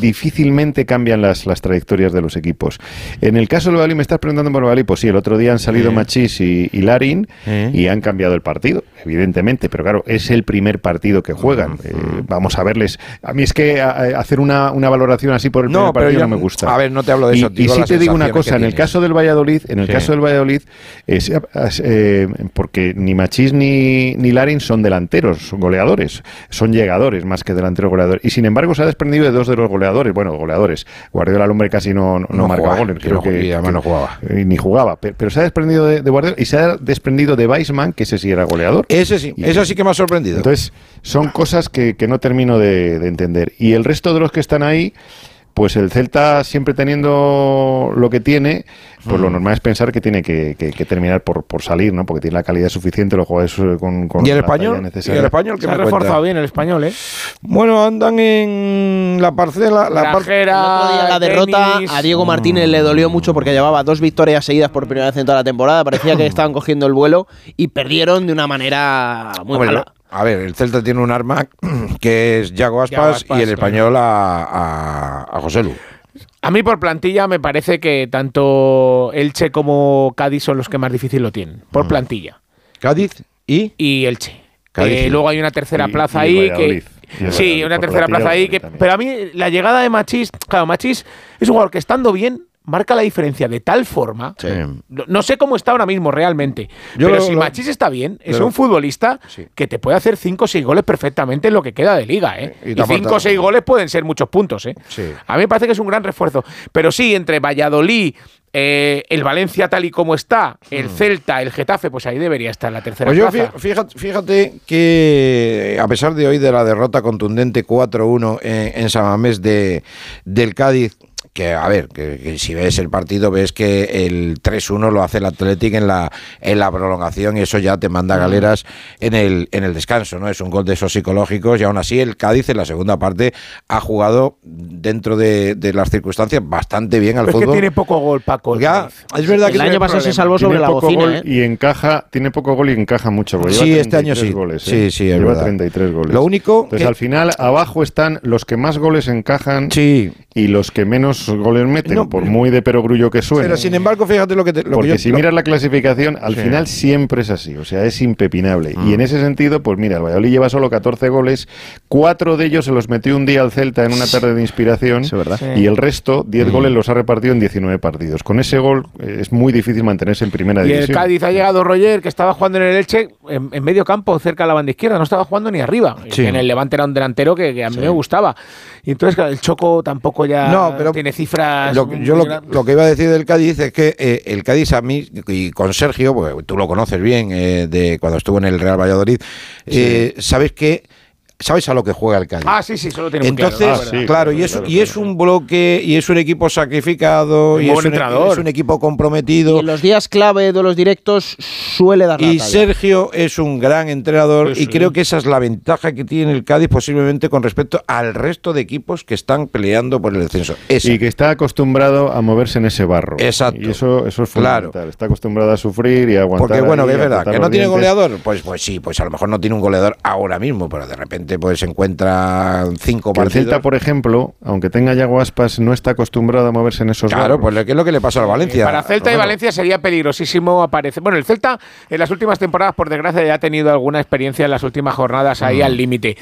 difícilmente cambian las, las trayectorias de los equipos. En el caso del Valladolid, me estás preguntando por el Valladolid, pues sí, el otro día han salido Machís y, y Larin y han cambiado el partido, evidentemente, pero claro, es el primer partido que juegan. Eh, vamos a verles. A mí es que hacer una, valoración así por el primer partido no me gusta. A ver, no te hablo de eso. Y, si te digo una cosa, en el caso del Valladolid, en el caso del Valladolid, eh, porque ni Machís ni, ni Larin son delanteros, goleadores, son llegadores más que delanteros goleadores. Y sin embargo se ha desprendido de dos de los goleadores, bueno, goleadores. Guardiola al hombre casi no, no, marca goles, creo que, no jugaba. ni jugaba, pero, se ha desprendido de, de Guardiola y se ha desprendido de Weisman, que ese sí era goleador. Ese sí, eso sí que me ha sorprendido. Entonces, son cosas que, no termino de, entender. Y el resto de los que están ahí, pues el Celta siempre teniendo lo que tiene, pues lo mm. normal es pensar que tiene que, terminar por, salir, ¿no? Porque tiene la calidad suficiente, los jugadores con, con ¿Y el español? ¿Y el español que Se ha reforzado bien el español, ¿eh? Bueno, andan en la parcela... La, la la derrota a Diego Martínez le dolió mucho porque llevaba dos victorias seguidas por primera vez en toda la temporada. Parecía que estaban cogiendo el vuelo y perdieron de una manera muy mala. A ver, el Celta tiene un arma que es Yago Aspas, y el español a, a, José Lu. A mí por plantilla me parece que tanto Elche como Cádiz son los que más difícil lo tienen, por mm. plantilla. ¿Cádiz y? Y Elche. Eh, luego hay una tercera plaza ahí que... Sí, una tercera plaza ahí que... Pero a mí la llegada de Machís, claro, Machís es un jugador que estando bien marca la diferencia de tal forma. No, sé cómo está ahora mismo realmente. pero si Machis está bien, es un futbolista que te puede hacer 5 o 6 goles perfectamente en lo que queda de liga. ¿eh? Y 5 o 6 goles pueden ser muchos puntos. ¿eh? A mí me parece que es un gran refuerzo. Pero sí, entre Valladolid, eh, el Valencia tal y como está, el hmm. Celta, el Getafe, pues ahí debería estar la tercera pues plaza. Fíjate, fíjate, que a pesar de hoy de la derrota contundente 4-1 en, en San Mamés de, del Cádiz, que a ver, que, si ves el partido ves que el 3-1 lo hace el Athletic en la en la prolongación y eso ya te manda galeras en el en el descanso, ¿no? Es un gol de esos psicológicos y aún así el Cádiz en la segunda parte ha jugado dentro de, las circunstancias bastante bien al fútbol. Es que tiene poco gol Paco. Ya, es verdad que el año pasado se salvó sobre la bocina, ¿eh? y encaja, tiene poco gol y encaja mucho. Sí, este año sí. Goles, sí, ¿eh? sí, es lleva 33 goles. Lo único Entonces al final abajo están los que más goles encajan sí. y los que menos goles meten, por muy de perogrullo que suene. Pero sin embargo, fíjate lo que te. Porque si miras la clasificación, al final siempre es así, o sea, es impepinable. Y en mm. ese sentido, pues mira, el Valladolid lleva solo 14 goles, cuatro de ellos se los metió un día al Celta en una tarde de inspiración, y el resto, 10 mm. goles, los ha repartido en 19 partidos. Con ese gol eh, es muy difícil mantenerse en primera división. Y el Cádiz ha llegado Roger, que estaba jugando en el Elche, en, medio campo, cerca de la banda izquierda, no estaba jugando ni arriba. En el Levante era un delantero que, a mí me gustaba. Y entonces, el Choco tampoco ya no, pero tiene cifras. yo lo, que iba a decir del Cádiz es que eh, el Cádiz a mí, y con Sergio, porque tú lo conoces bien, eh, de cuando estuvo en el Real Valladolid, eh, sabes que ¿Sabes a lo que juega el Cádiz? Ah, sí, sí, solo tiene Entonces, claro, ah, claro, y, es, y es un bloque, y es un equipo sacrificado, y es un, es un, equipo comprometido. Y en los días clave de los directos suele dar Y Sergio es un gran entrenador, y creo que esa es la ventaja que tiene el Cádiz posiblemente con respecto al resto de equipos que están peleando por el descenso. Y que está acostumbrado a moverse en ese barro. Exacto. Y eso, eso es fundamental. Claro. Está acostumbrado a sufrir y a aguantar. Porque bueno, que es verdad, que no tiene goleador, pues, pues sí, pues a lo mejor no tiene un goleador ahora mismo, pero de repente pues se encuentra cinco partidos. El Celta, por ejemplo, aunque tenga Yago Aspas, no está acostumbrado a moverse en esos Claro, pues ¿qué es lo que le pasa al Valencia? para Celta y Valencia sería peligrosísimo aparecer. Bueno, el Celta en las últimas temporadas, por desgracia, ya ha tenido alguna experiencia en las últimas jornadas ahí mm. al límite.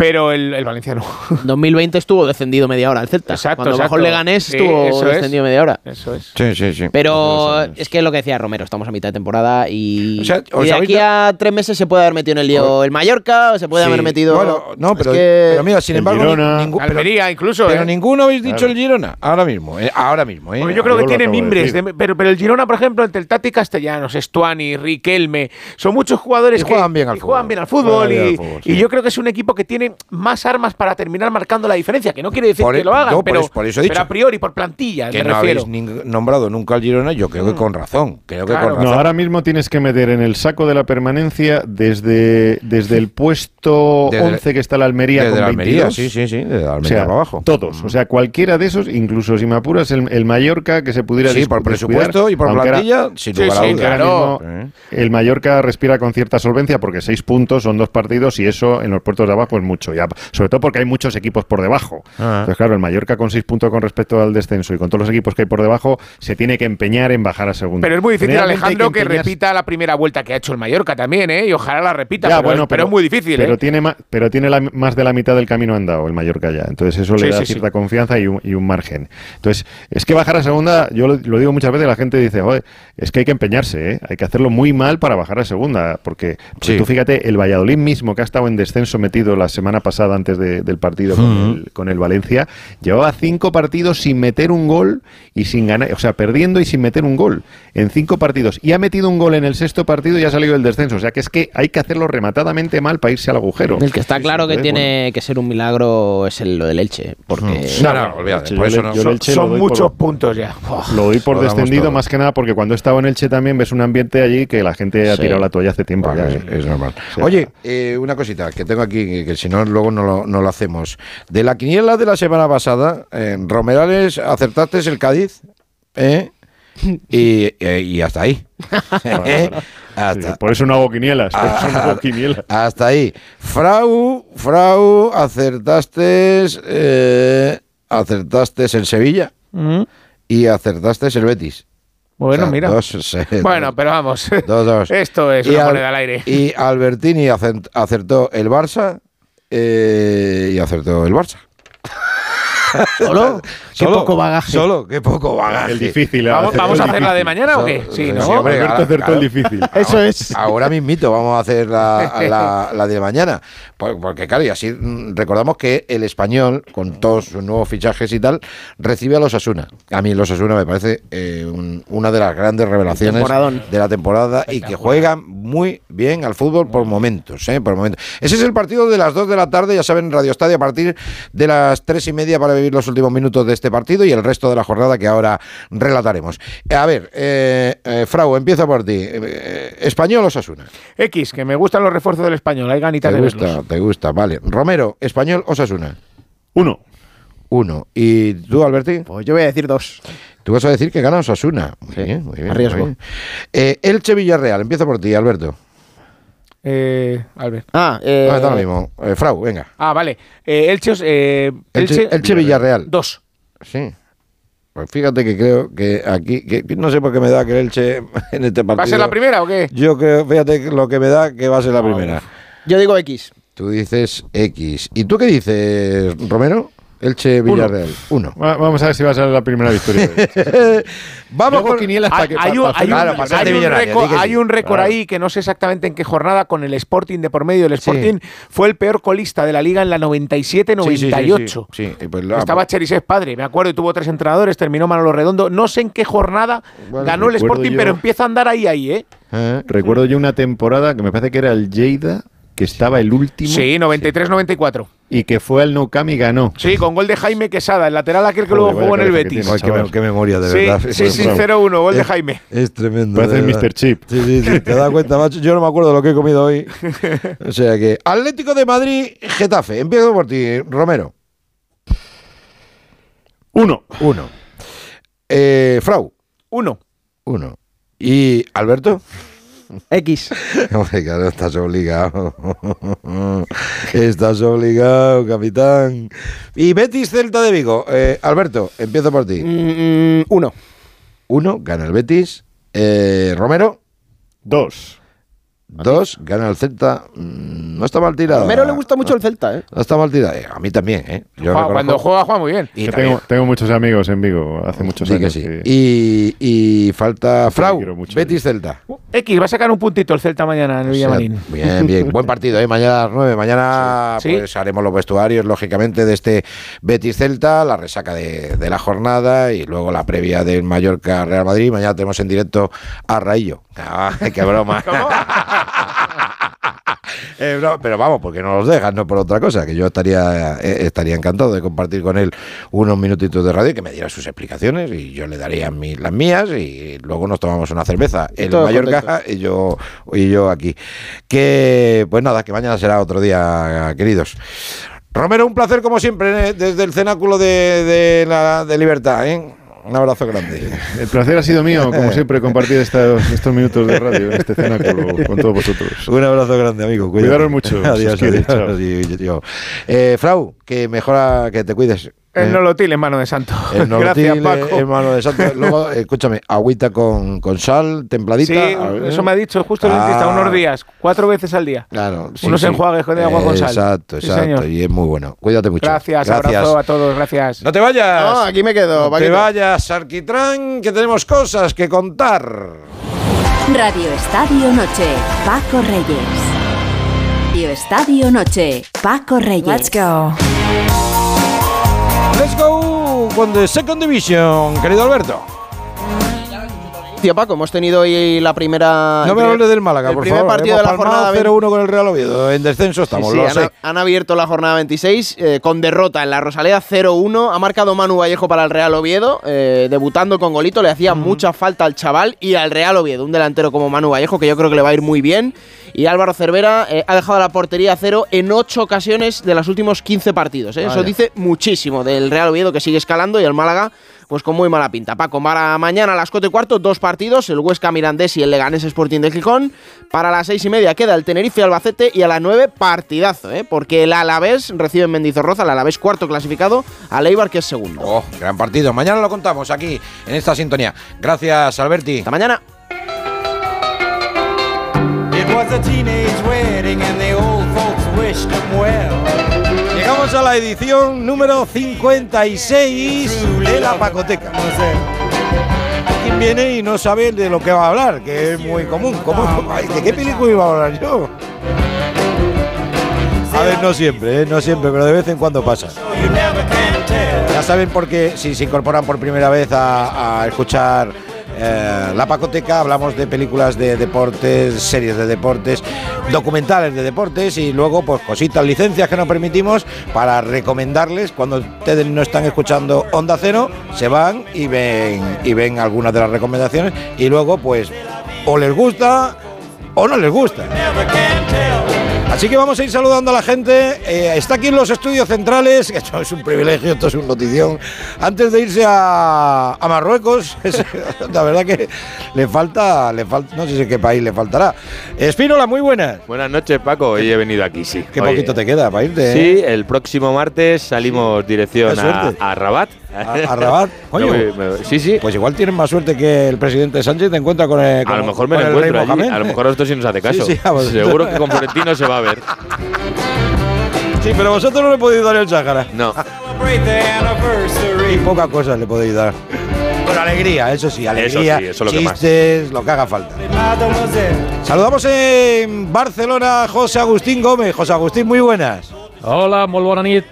Pero el, el Valencia no. 2020 estuvo descendido media hora el Celta. Exacto, Cuando bajó el exacto. Leganés Sí, estuvo es. descendido media hora. Eso es. Sí, sí, sí. Pero es que es lo que decía Romero, estamos a mitad de temporada y, O sea, y ¿os de habéis aquí a tres meses se puede haber metido en el lío el Mallorca o se puede Sí. haber metido. Bueno, no, Es pero, que- pero mira, sin El embargo, Girona. ningún, pero, Almería incluso, pero ¿eh? ninguno habéis dicho Claro. el Girona. Ahora mismo, eh, ahora mismo. Eh. Pues yo creo que Yo tiene de mimbres, de- pero, pero el Girona, por ejemplo, entre el Tati Castellanos, Estuani, Riquelme, son muchos jugadores que juegan bien al fútbol. bien al fútbol. Juegan bien y, al fútbol, y sí. yo creo que es un equipo que tiene más armas para terminar marcando la diferencia, que no quiere decir Por que e- lo hagan, no, por pero, eso- por eso he dicho. pero a priori, por plantilla, que me no refiero. habéis nombrado nunca al Girona, yo creo que con razón. Creo que Claro. con razón. No, ahora mismo tienes que meter en el saco de la permanencia desde, desde el puesto Desde- 11 que está la Almería Desde con la Almería, 22. sí, sí, sí, desde la O Almería sea, para abajo. todos. O sea, cualquiera de esos, incluso si me apuras, el, el Mallorca que se pudiera Sí, por presupuesto y por plantilla, sin Sí, a dudas. claro. mismo el Mallorca respira con cierta solvencia porque seis puntos son dos partidos y eso en los puertos de abajo es mucho. Ya, sobre todo porque hay muchos equipos por debajo. Ah. Entonces, claro, el Mallorca con seis puntos con respecto al descenso y con todos los equipos que hay por debajo se tiene que empeñar en bajar a segunda. Pero es muy difícil, Alejandro, que, empeñarse- repita la primera vuelta que ha hecho el Mallorca también, ¿eh? Y ojalá la repita, Ya, pero, bueno, es, pero es muy difícil, pero ¿eh? tiene más, pero tiene la- más de la mitad del camino andado el Mallorca ya. Entonces eso Sí, le da sí, sí. cierta confianza y un, y un margen. Entonces es que bajar a segunda, yo lo, lo digo muchas veces, la gente dice, joder, es que hay que empeñarse, ¿eh? hay que hacerlo muy mal para bajar a segunda, porque, porque Sí. tú fíjate, el Valladolid mismo que ha estado en descenso metido la semana pasada antes de- del partido con, el, con el Valencia, llevaba cinco partidos sin meter un gol y sin ganar, o sea, perdiendo y sin meter un gol en cinco partidos y ha metido un gol en el sexto partido y ha salido del descenso, o sea que es que hay que hacerlo rematadamente mal para irse al agujero. El que está claro sí, que tiene que ser un milagro es el, lo del Elche. Porque No, no, olvídate, Yo por el- eso no. yo el son- por- muchos puntos ya. Lo doy por descendido todo. más que nada porque cuando he estado en Elche también ves un ambiente allí que la gente ha Sí. tirado la toalla hace tiempo. Vale, ya, es, ¿eh? es normal. O sea, Oye, eh, una cosita que tengo aquí, que, que si no, luego no lo, no lo hacemos. De la quiniela de la semana pasada, en Romerales acertaste el Cádiz, ¿eh? Y, eh, y hasta ahí. ¿Eh? hasta, por eso no hago quinielas. por eso no hago quinielas. hasta ahí. Frau, Frau, acertaste, eh, acertaste el Sevilla Mm. y acertaste el Betis. Bueno, O sea, mira. dos, eh, bueno, pero vamos. dos, dos. Esto es Y una al- moneda al aire. Y Albertini acertó el Barça eh, y acertó el Barça. ¿Solo? Qué Solo, poco bagaje. Solo, qué poco bagaje. El difícil. ¿Vamos, vamos el a hacer la de mañana o qué? Sí, sí, ¿no? hombre, Alberto claro, acertó claro. el difícil. Eso es. Ahora mismito vamos a hacer la, la- la de mañana. Por- Porque, claro, y así mm, recordamos que el español, con todos sus nuevos fichajes y tal, recibe a los Asuna. A mí los Asuna me parece eh, un- una de las grandes revelaciones de la temporada y que juegan muy bien al fútbol por momentos, ¿eh? por momentos. Ese es el partido de las 2 de la tarde, ya saben, en Radio Estadio a partir de las 3 y media para vivir los últimos minutos de este partido y el resto de la jornada que ahora relataremos. Eh, A ver, eh, eh, Frau, empiezo por ti. Eh, ¿Español o Sasuna? X, que me gustan los refuerzos del español. Hay ganitas Te de gusta, verlos. te gusta, vale. Romero, ¿español o Sasuna? Uno. Uno. ¿Y tú, Alberti? Pues yo voy a decir dos. Tú vas a decir que gana Osasuna. Muy bien, muy bien. a riesgo. muy bien. Eh, Elche Villarreal, empiezo por ti, Alberto. Eh, Albert. Ah, eh, Ah, da lo mismo. Eh, Frau, venga. Ah, vale. Eh, Elche, eh, Elche, Elche Villarreal. Dos. Sí. Pues fíjate que creo que aquí, que, no sé por qué me da que el Elche en este partido. ¿Va a ser la primera o qué? Yo creo, fíjate que lo que me da que va a ser la primera. yo digo X. Tú dices X. ¿Y tú qué dices, Romero? Elche Villarreal. Uno. Va- Vamos a ver si va a ser la primera victoria. Vamos con quinielas para Hay, que- hay un, hay un- Claro, hay récord, di que sí. hay un récord Claro. ahí que no sé exactamente en qué jornada con el Sporting de por medio. El Sporting fue el peor colista de la liga en la 97-98. Sí, sí, pues Estaba Cherisés padre, me acuerdo, y tuvo tres entrenadores, terminó Manolo Redondo. No sé en qué jornada Bueno, ganó el Sporting, yo- pero empieza a andar ahí, ahí, ¿eh? ¿Eh? Recuerdo yo una temporada que me parece que era el Lleida, que estaba el último. Sí, 93-94. Y que fue al Nou Camp y ganó. Sí, con gol de Jaime Quesada, el lateral aquel que luego jugó en el cabeza que Betis. tiene. Qué, me- qué memoria, de Sí, verdad. sí, sí, Pues, 0-1, gol de Jaime. Es tremendo. Parece el. Mr. Chip. Sí, sí, sí, te das cuenta, macho. Yo no me acuerdo de lo que he comido hoy. O sea que. Atlético de Madrid, Getafe. Empiezo por ti, Romero. Uno. Uno. Eh, Frau. Uno. Uno. ¿Y Alberto? X. Hombre, claro, estás obligado. estás obligado, capitán. Y Betis Celta de Vigo. Eh, Alberto, empiezo por ti. Mm, uno. Uno, gana el Betis. Eh, Romero. Dos. Dos, gana el Celta. Mm, no está mal tirado. A Mero le gusta mucho el Celta, ¿eh? No está mal tirado. A mí también, ¿eh? cuando juega, juega muy bien. Y tengo, tengo, muchos amigos en Vigo, hace muchos años. sí. Y, y, falta Frau, Betis Celta. Uh, X, va a sacar un puntito el Celta mañana en el Villamarín. bien, bien. Buen partido, ¿eh? Mañana a las 9. Mañana pues haremos los vestuarios, lógicamente, de este Betis Celta, la resaca de, de la jornada y luego la previa del Mallorca Real Madrid. Mañana tenemos en directo a Raillo. Ah, qué broma. Eh, pero vamos, porque no los dejan, no por otra cosa, que yo estaría, eh, estaría encantado de compartir con él unos minutitos de radio y que me diera sus explicaciones y yo le daría las mías y luego nos tomamos una cerveza en Mallorca y yo, y yo aquí. Que, pues nada, que mañana será otro día, queridos. Romero, un placer como siempre, eh, desde el cenáculo de, de la de libertad. ¿eh? Un abrazo grande. El placer ha sido mío, como siempre, compartir estos, estos minutos de radio en este cenáculo con todos vosotros. Un abrazo grande, amigo. Cuidaros mucho. Adiós, adiós, adiós. Eh, Frau, que mejora que te cuides. El eh, nolotil en mano de santo. El Gracias, Paco. en mano de santo. Luego, escúchame, agüita con, con sal, templadita. Sí, eso me ha dicho justo el dentista, unos ah. días, cuatro veces al día. Claro. Unos enjuagues con agua con sal. Exacto, exacto. y es muy bueno. Cuídate mucho. Gracias, gracias. abrazo a todos, gracias. No te vayas. No, aquí me quedo. No te vayas, Arquitrán, que tenemos cosas que contar. Radio Estadio Noche, Paco Reyes. Radio Estadio Noche, Paco Reyes. Let's go. Let's go con the second division, querido Alberto. Paco, hemos tenido hoy la primera. No me hables del Málaga, por primer partido de la jornada 0-1 con el Real Oviedo. En descenso estamos, sí, sí, han, abierto la jornada 26 eh, con derrota en la Rosaleda 0-1. Ha marcado Manu Vallejo para el Real Oviedo, eh, debutando con golito. Le hacía mucha falta al chaval y al Real Oviedo. Un delantero como Manu Vallejo que yo creo que le va a ir muy bien. Y Álvaro Cervera eh, ha dejado la portería a cero en 8 ocasiones de los últimos 15 partidos. Eso dice muchísimo del Real Oviedo que sigue escalando y el Málaga pues con muy mala pinta. Paco, para mañana a las 4 y cuarto, dos partidos, el Huesca Mirandés y el Leganés Sporting de Gijón. Para las 6 y media queda el Tenerife Albacete y a las 9 partidazo, ¿eh? porque el Alavés recibe en Mendizorroza, el Alavés cuarto clasificado, a Leibar que es segundo. Oh, gran partido. Mañana lo contamos aquí en esta sintonía. Gracias, Alberti. Hasta mañana. Llegamos a la edición número 56 de la Pacoteca. Quien viene y no sabe de lo que va a hablar, que es muy común. ¿De qué película iba a hablar yo? A ver, no siempre, ¿eh? no siempre, pero de vez en cuando pasa. Ya saben por qué, si se incorporan por primera vez a escuchar eh, la Pacoteca hablamos de películas de deportes, series de deportes, documentales de deportes y luego pues cositas, licencias que nos permitimos para recomendarles cuando ustedes no están escuchando Onda Cero, se van y ven y ven algunas de las recomendaciones y luego pues o les gusta o no les gusta. Así que vamos a ir saludando a la gente. Eh, está aquí en los estudios centrales, esto es un privilegio, esto es una notición. Antes de irse a, Marruecos, la verdad que le falta, le falta, no sé qué país le faltará. Espínola, muy buenas. Buenas noches, Paco. Hoy he venido aquí, sí. Qué poquito te queda para irte. Sí, ¿eh? el próximo martes salimos dirección a Rabat a, Rabat. sí, sí. Pues igual tienen más suerte que el presidente Sánchez te encuentra con el. a lo mejor me lo encuentro allí. A lo mejor a esto sí nos hace caso. Seguro que con Florentino se va a ver. Sí, pero vosotros no le podéis dar el Sáhara. No. y pocas cosas le podéis dar. Con alegría, eso sí, alegría, eso sí, eso chistes, lo que haga falta. Saludamos en Barcelona a José Agustín Gómez. José Agustín, muy buenas. Hola, muy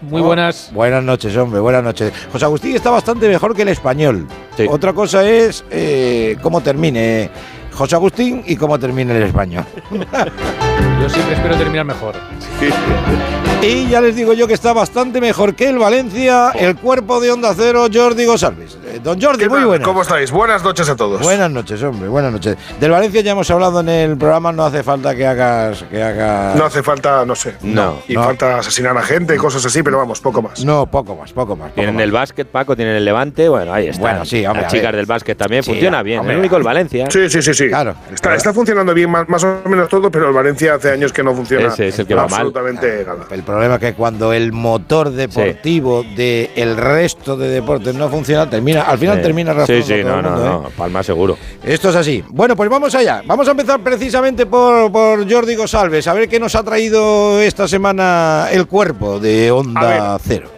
muy oh, buenas. Buenas noches, hombre, buenas noches. José Agustín está bastante mejor que el español. Otra cosa es eh, cómo termine José Agustín y cómo termine el español. Yo siempre espero terminar mejor. Y ya les digo yo que está bastante mejor que el Valencia, el cuerpo de Onda Cero, Jordi González. Eh, don Jordi, muy buenas. ¿Cómo estáis? Buenas noches a todos. Buenas noches, hombre, buenas noches. Del Valencia ya hemos hablado en el programa, no hace falta que hagas. Que hagas... No hace falta, no sé. No. Y falta asesinar a gente, cosas así, pero vamos, poco más. No, poco más, poco más. tienen el básquet, Paco, tienen el levante, bueno, ahí está. Bueno, sí, hombre, Las chicas del básquet también funciona bien. El único el Valencia. Sí, sí, sí, sí. Claro. Está, está funcionando bien, más, más o menos todo, pero el Valencia hace años que no funciona Ese es el que va mal. absolutamente nada. El problema es que cuando el motor deportivo del el resto de deportes no funciona, termina, al final Sí. termina Sí, arrastrando sí, a todo no, el no, mundo, no. ¿eh? Palma seguro. Esto es así. Bueno, pues vamos allá. Vamos a empezar precisamente por, por Jordi Gosalves. A ver qué nos ha traído esta semana el cuerpo de Onda Cero.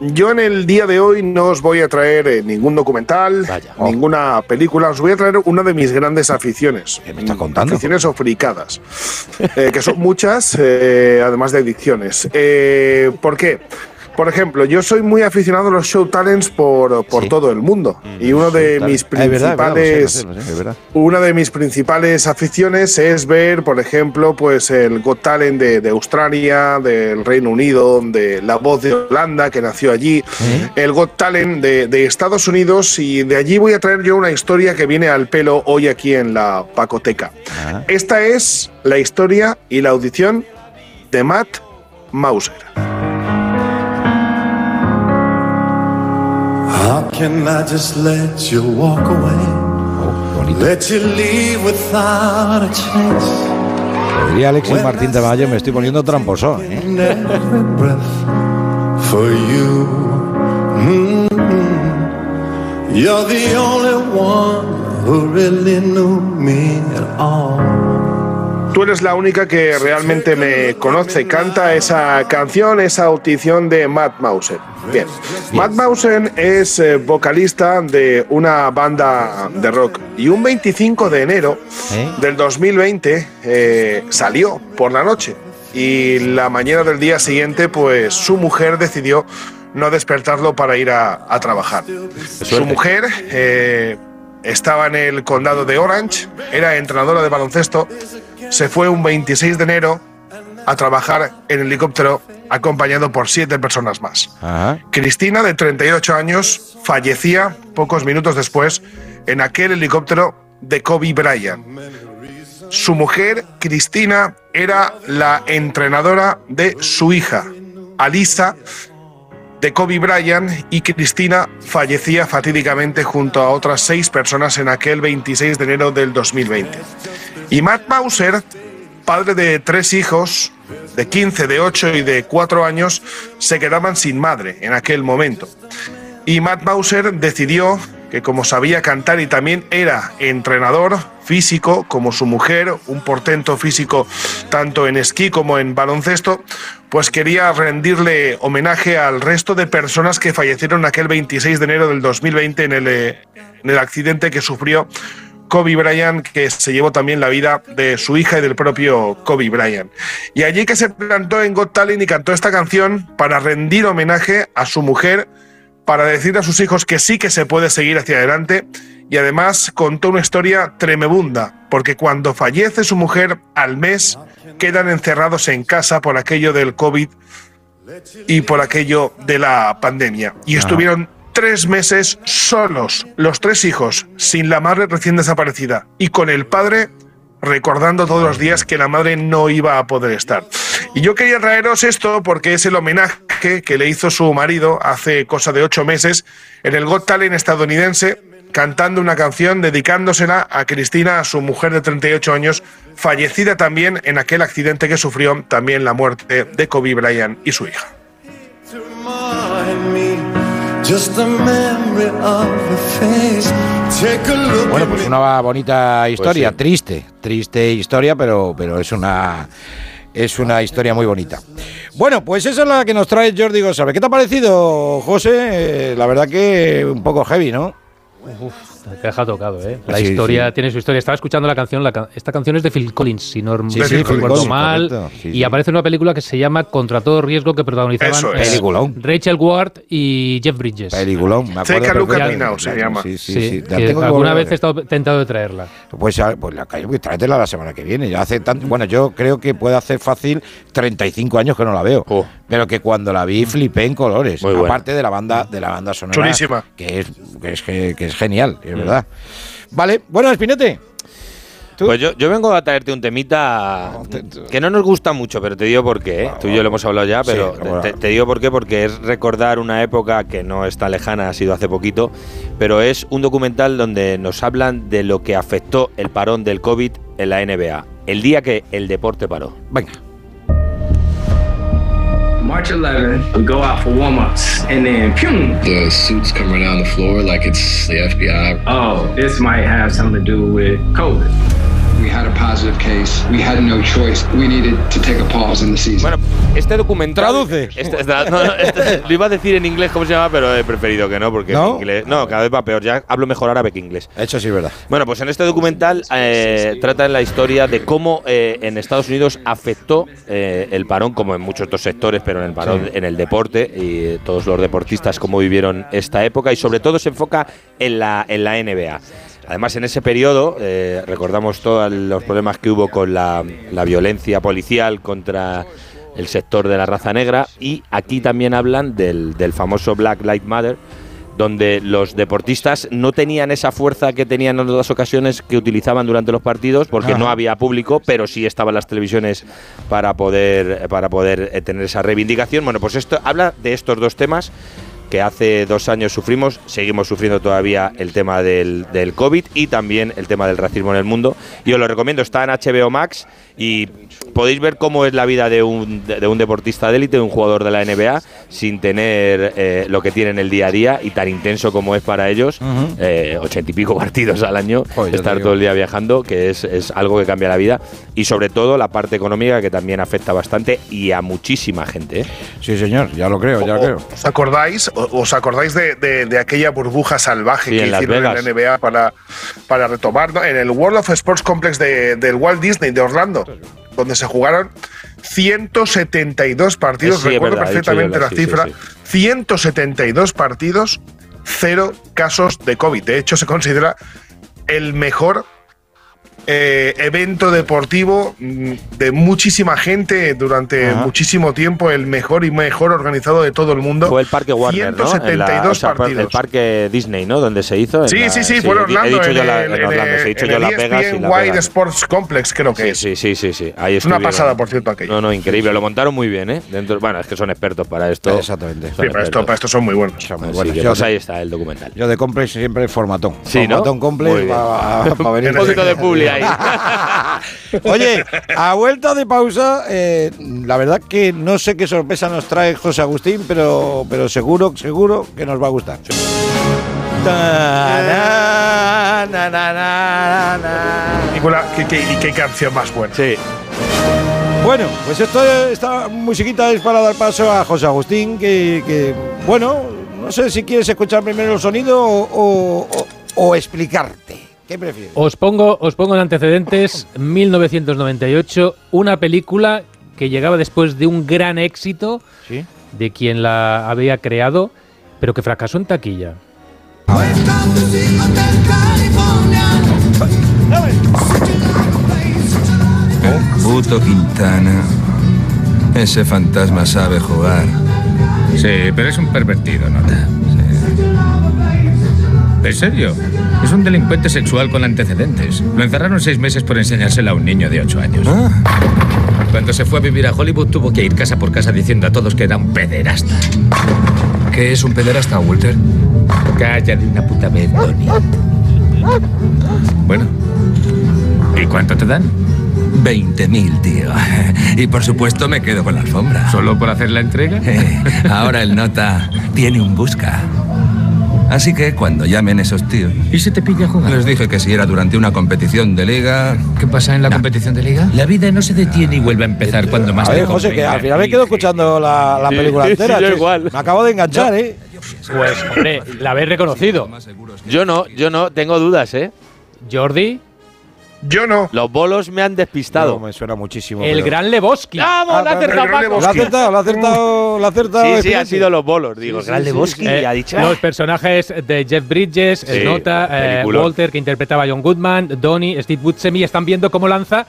Yo en el día de hoy no os voy a traer eh, ningún documental, ninguna película, os voy a traer una de mis grandes aficiones. ¿Qué me estás contando? Aficiones o fricadas, eh, que son muchas, eh, además de adicciones. Eh, ¿Por qué? Por ejemplo, yo soy muy aficionado a los show talents por, por todo el mundo. y uno de mis Ah, es verdad, es verdad, lo sé, principales es verdad. una de mis principales aficiones es ver, por ejemplo, pues el Got Talent de, de Australia, del Reino Unido, de La Voz de Holanda, que nació allí, el Got Talent de, de Estados Unidos, y de allí voy a traer yo una historia que viene al pelo hoy aquí en la Pacoteca. Esta es la historia y la audición de Matt Mauser. How can I just let you walk away? let you leave without a chance. Diría Alexis Martín me estoy poniendo tramposón. ¿eh? For you. Mm-hmm. You're the only one who really knew me at all. Tú eres la única que realmente me conoce. Canta esa canción, esa audición de Matt Mauser. Bien. Matt Mauser es eh, vocalista de una banda de rock. Y un 25 de enero del 2020 eh, salió por la noche. Y la mañana del día siguiente, pues su mujer decidió no despertarlo para ir a, a trabajar. Su mujer eh, estaba en el condado de Orange, era entrenadora de baloncesto, se fue un 26 de enero a trabajar en helicóptero acompañado por siete personas más. Cristina, de 38 años, fallecía pocos minutos después en aquel helicóptero de Kobe Bryant. Su mujer, Cristina, era la entrenadora de su hija, Alisa, de Kobe Bryant y Cristina fallecía fatídicamente junto a otras seis personas en aquel 26 de enero del 2020. Y Matt Mauser, padre de tres hijos, de 15, de 8 y de 4 años, se quedaban sin madre en aquel momento. Y Matt Mauser decidió que como sabía cantar y también era entrenador físico, como su mujer, un portento físico tanto en esquí como en baloncesto, pues quería rendirle homenaje al resto de personas que fallecieron aquel 26 de enero del 2020 en el, eh, en el accidente que sufrió Kobe Bryant, que se llevó también la vida de su hija y del propio Kobe Bryant. Y allí que se plantó en Got Talent y cantó esta canción para rendir homenaje a su mujer, para decir a sus hijos que sí que se puede seguir hacia adelante y además contó una historia tremebunda, porque cuando fallece su mujer al mes quedan encerrados en casa por aquello del COVID y por aquello de la pandemia. Y estuvieron tres meses solos, los tres hijos, sin la madre recién desaparecida y con el padre recordando todos los días que la madre no iba a poder estar. Y yo quería traeros esto porque es el homenaje que le hizo su marido hace cosa de ocho meses en el Got Talent estadounidense, cantando una canción dedicándosela a Cristina, su mujer de 38 años, fallecida también en aquel accidente que sufrió también la muerte de Kobe Bryant y su hija. Bueno, at pues una bonita historia, sí. triste, triste historia, pero, pero es una es una historia muy bonita. Bueno, pues esa es la que nos trae Jordi González. ¿Qué te ha parecido, José? Eh, la verdad que un poco heavy, ¿no? Uf, te deja tocado, ¿eh? La Sí, historia sí. tiene su historia. Estaba escuchando la canción. la esta canción es de Phil Collins, si no Sí, recuerdo mal. correcto, y sí. aparece en una película que se llama Contra todo riesgo que protagonizaban es. eh. Rachel Ward y Jeff Bridges. Peliculón, me acuerdo. Take a look at perfectamente. me now, se llama. Sí, sí, Sí, sí. La que tengo que alguna vez he estado tentado de traerla. Pues, ah, pues la pues tráetela la semana que viene. Ya hace tanto, bueno, yo creo que puede hacer fácil 35 años que no la veo. Oh. Pero que cuando la vi flipé en colores. Muy. Aparte de la banda, de la banda sonora. Chulísima. Que es, que es, que- que es genial, es verdad. Vale, bueno, Espinete. ¿Tú? Pues yo, yo vengo a traerte un temita que no nos gusta mucho, pero te digo por qué. ¿eh? Tú y yo lo hemos hablado ya, pero te, te digo por qué, porque es recordar una época que no es tan lejana, ha sido hace poquito, pero es un documental donde nos hablan de lo que afectó el parón del COVID en la NBA. el día que el deporte paró. Venga. March 11, we go out for warm-ups, and then, pew! The suits come right down the floor like it's the FBI. Oh, this might have something to do with COVID. We had a positive case. We had no choice. We needed to take a pause in the season. Bueno, este documental. Traduce. Este- este- no, no, este- lo iba a decir en inglés cómo se llama, pero he preferido que no, porque ¿No? en inglés. No, cada vez va peor. Ya hablo mejor árabe que inglés. Eso sí es verdad. Bueno, pues en este documental eh, tratan la historia de cómo eh, en Estados Unidos afectó eh, el parón, como en muchos otros sectores, pero en el parón, Sí. en el deporte y eh, todos los deportistas cómo vivieron esta época y sobre todo se enfoca en la, en la NBA. Además, en ese periodo, eh, recordamos todos los problemas que hubo con la, la violencia policial contra el sector de la raza negra y aquí también hablan del, del famoso Black Lives Matter, donde los deportistas no tenían esa fuerza que tenían en otras ocasiones que utilizaban durante los partidos porque Ajá. no había público, pero sí estaban las televisiones para poder para poder eh, tener esa reivindicación. Bueno, pues esto habla de estos dos temas que hace dos años sufrimos, seguimos sufriendo todavía el tema del, del COVID y también el tema del racismo en el mundo. Y os lo recomiendo, está en HBO Max y podéis ver cómo es la vida de un, de, un deportista de élite, de un jugador de la NBA, sin tener eh, lo que tienen el día a día y tan intenso como es para ellos, eh, ochenta y pico partidos al año, Joder, estar todo el día viajando, que es, es algo que cambia la vida. Y sobre todo la parte económica que también afecta bastante y a muchísima gente. ¿eh? Sí, señor, ya lo creo, ya lo creo. ¿Os acordáis, o- os acordáis de, de- de aquella burbuja salvaje Sí, que en Las hicieron Vegas. en la NBA para, para retomar ¿no? en el World of Sports Complex de- del Walt Disney de Orlando, donde se jugaron 172 partidos, Sí, es recuerdo verdad, perfectamente la- la sí, sí, cifra, sí. 172 partidos, cero casos de COVID. De hecho, se considera el mejor eh, evento deportivo mm, de muchísima gente durante Ajá. muchísimo tiempo, el mejor y mejor organizado de todo el mundo. Fue el Parque Warner, ¿no? En la- 172 o sea, partidos. El Parque Disney, ¿no? Donde se hizo. en Sí, la- sí, sí, fue Orlando. He dicho yo en la, en en Orlando, dicho yo Las Vegas y Wide. Sports Complex, creo que Sí, es. sí, sí, sí, sí. Ahí Es una pasada, por cierto, aquello. No, no, increíble. Lo montaron muy bien, ¿eh? Dentro, bueno, es que son expertos para esto. Exactamente. Sí, para esto, para esto son muy buenos. muy Así buenos. que, Yo pues ahí está el documental. Yo de complex siempre formatón. Sí, ¿no? formatón complex para venir. Un poquito de ahí. Oye, a vuelta de pausa, eh, la verdad que no sé qué sorpresa nos trae José Agustín, pero, pero seguro, seguro que nos va a gustar. Ta- na- na- na- na- na. Nicola, ¿qué, qué, y qué canción más buena. Sí. Bueno, pues esto, esta musiquita es para dar paso a José Agustín, que, que, bueno, no sé si quieres escuchar primero el sonido o, o- o- o explicarte. ¿Qué prefieres? Os pongo, os pongo en antecedentes 1998, una película que llegaba después de un gran éxito de quien la había creado, pero que fracasó en taquilla. Puto Quintana. Ese fantasma sabe jugar. Sí, pero es un pervertido, ¿nota? ¿En serio? Es un delincuente sexual con antecedentes. Lo encerraron seis meses por enseñársela a un niño de ocho años. Cuando se fue a vivir a Hollywood tuvo que ir casa por casa diciendo a todos que era un pederasta. ¿Qué es un pederasta, Walter? Calla de una puta vez, Donnie. Bueno, ¿y cuánto te dan? 20.000, tío. Y por supuesto me quedo con la alfombra. ¿Solo por hacer la entrega? Eh, ahora el nota tiene un busca. Así que cuando llamen esos tíos. ¿Y se te pilla jugando? Les dije que si era durante una competición de liga. ¿Qué pasa en la competición de liga? La vida no se detiene y vuelve a empezar cuando más A te José, que al final me quedo escuchando la, la Sí, película sí, entera. sí, yo igual. Me acabo de enganchar, ¿eh? Pues, hombre, la habéis reconocido. Yo no, yo no, tengo dudas, ¿eh? Jordi. Yo no. Los bolos me han despistado. No, me suena muchísimo. El pero- gran Lebowski. ¡Vamos! Ah, ¡La ha pero- acertado Paco! Lo ha acertado, lo ha acertado, lo ha acertado. Sí, sí, han sido los bolos. Digo, Sí, Gran sí, sí, Lebowski sí. ha dicho. Los personajes de Jeff Bridges, Sí, Nota, eh. Walter, que interpretaba a John Goodman, Donnie, Steve Buscemi, están viendo cómo lanza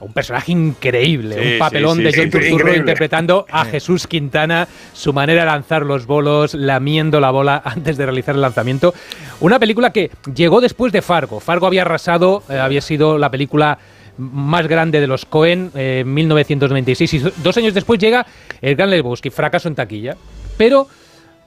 un personaje increíble, Sí, un papelón sí, sí, de sí, John Turturro interpretando a Jesús Quintana, su manera de lanzar los bolos, lamiendo la bola antes de realizar el lanzamiento. Una película que llegó después de Fargo. Fargo había arrasado, eh, había sido la película más grande de los Cohen eh, en 1996 y dos años después llega El Gran Lebowski, fracaso en taquilla. Pero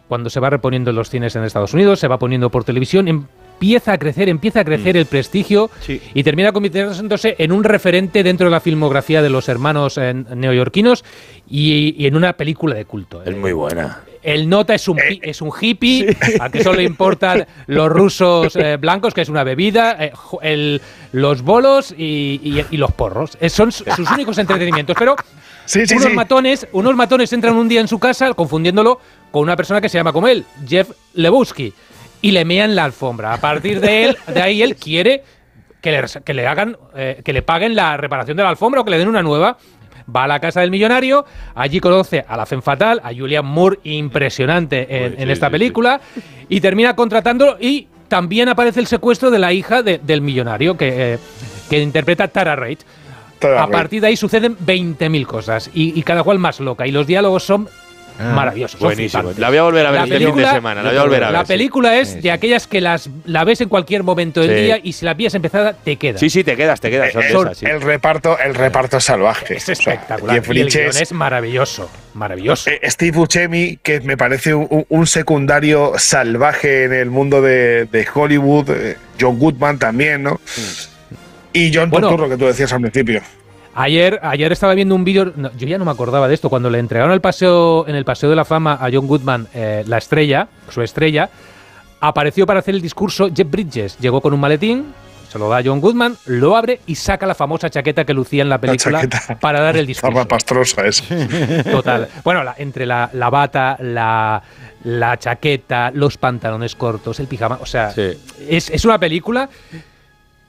cuando se va reponiendo en los cines en Estados Unidos, se va poniendo por televisión, empieza a crecer, empieza a crecer el prestigio y termina convirtiéndose en un referente dentro de la filmografía de los hermanos eh, neoyorquinos y, y en una película de culto. Es muy buena. El nota es un, pi- es un hippie, al que solo le importan los rusos eh, blancos, que es una bebida, eh, el- los bolos y, y- y los porros. Eh, son su- sus únicos entretenimientos. Pero sí, unos, sí. Matones, unos matones entran un día en su casa confundiéndolo con una persona que se llama como él, Jeff Lebowski, y le mean la alfombra. A partir de, él, de ahí él quiere que le, res- que le hagan, eh, que le paguen la reparación de la alfombra o que le den una nueva. Va a la casa del millonario, allí conoce a la Femme Fatal, a Julian Moore, impresionante en, en esta película, y termina contratándolo y también aparece el secuestro de la hija de- del millonario que, eh, que interpreta Tara Reid. A partir de ahí suceden 20.000 cosas y, y cada cual más loca y los diálogos son maravillosos. son Buenísimo. La voy a volver a ver La este fin de película- semana. La voy a volver a ver. La sí. película es de aquellas que las la ves en cualquier momento del Sí. día y si la pillas empezada te queda. Sí, sí, te quedas, te quedas. son de El, esas, sí. el reparto, el reparto es salvaje. Es espectacular. Y el guion es maravilloso, maravilloso. eh, Steve Buscemi, que me parece un, un secundario salvaje en el mundo de, de Hollywood. eh, John Goodman también, ¿no? Y John Bueno. Turturro, que tú decías al principio. Ayer, ayer estaba viendo un vídeo, no, yo ya no me acordaba de esto, cuando le entregaron el paseo, en el Paseo de la Fama a John Goodman eh, la estrella, su estrella, apareció para hacer el discurso Jeff Bridges. Llegó con un maletín, se lo da a John Goodman, lo abre y saca la famosa chaqueta que lucía en la película para dar el discurso. Estaba pastrosa esa. Total. Bueno, la- entre la, la bata, la, la chaqueta, los pantalones cortos, el pijama. O sea, es, es una película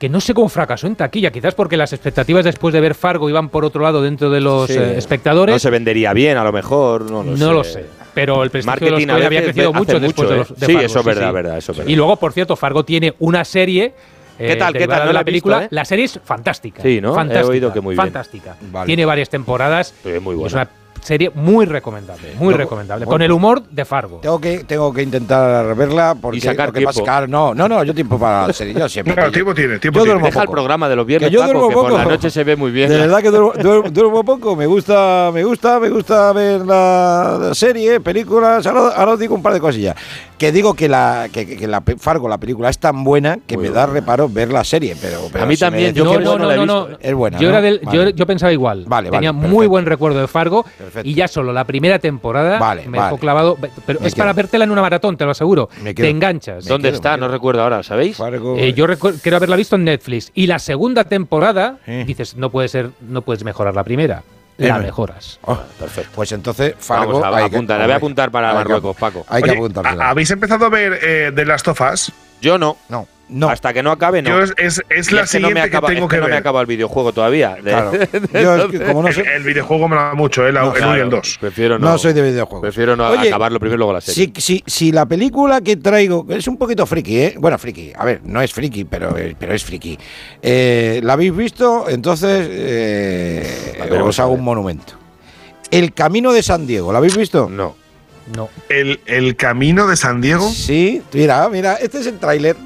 que no sé cómo fracasó en taquilla. Quizás porque las expectativas después de ver Fargo iban por otro lado dentro de los Sí. eh, espectadores. No se vendería bien, a lo mejor. No lo sé. No lo sé. Pero el prestigio de los Marketing a Coen había crecido mucho después de ¿eh? los de Sí, Fargo, eso es verdad, verdad, eso es verdad. Y luego, por cierto, Fargo tiene una serie. eh, ¿Qué tal, qué tal? No de la he visto, película. ¿eh? La serie es fantástica. Sí, ¿no? He Fantástica, oído que muy bien. Fantástica. Vale. Tiene varias temporadas. Sí, muy buena. Es una serie muy recomendable, muy recomendable. bueno. Con el humor de Fargo. Tengo que, tengo que intentar verla porque Y sacar lo que tiempo. no, no, no, yo tiempo para la serie, yo siempre. No, tiempo tiene, tiempo Yo tiene. duermo Deja el programa de los viernes, Que yo Paco, duermo que por la noche se ve muy bien. De verdad que duermo, duermo- duermo poco, me gusta, me gusta, me gusta ver la, serie, películas. Ahora, ahora os digo un par de cosillas. Que digo que la que, que la Fargo, la película, es tan buena que me da reparo ver la serie. Pero, pero A mí también, yo no, no la he no, visto. Es buena. yo, ¿no? era del- Vale. yo, yo pensaba igual. Vale, Tenía vale, muy buen recuerdo de Fargo Perfecto. Y ya solo la primera temporada Vale, me vale. dejó clavado. Pero Me es para quedo. vértela en una maratón, te lo aseguro. Me quedo. Te enganchas. ¿Dónde quedo, está? No recuerdo ahora, ¿sabéis? Fargo. Eh, yo quiero haberla visto en Netflix. Y la segunda temporada, Eh. dices, no puede ser, no puedes mejorar la primera. La Eh, mejoras. Oh, perfecto. Pues entonces, Fargo. Vamos a hay que- apuntar, la voy a apuntar para que- Marruecos, Paco. Hay que Oye. ¿ha- ¿Habéis empezado a ver eh, The Last of Us? Yo no. No, no. Hasta que no acabe, no. Yo es, es, la es que no me siguiente que, acaba, tengo es que que no me ver. acaba el videojuego todavía. De- Claro. Yo es que como no el, sé. el videojuego me da mucho, eh, la- el 1 y el 2. Prefiero no. No soy de videojuegos. Prefiero no Oye, acabarlo primero y luego la serie. Si, si, si la película que traigo es un poquito friki, ¿eh? Bueno, friki. A ver, no es friki, pero, pero es friki. Eh, ¿La habéis visto? Entonces eh, ver, os vamos a hago ver. un monumento. El Camino de San Diego, ¿la habéis visto? No. No. El, el camino de San Diego. Sí, mira, mira, este es el tráiler.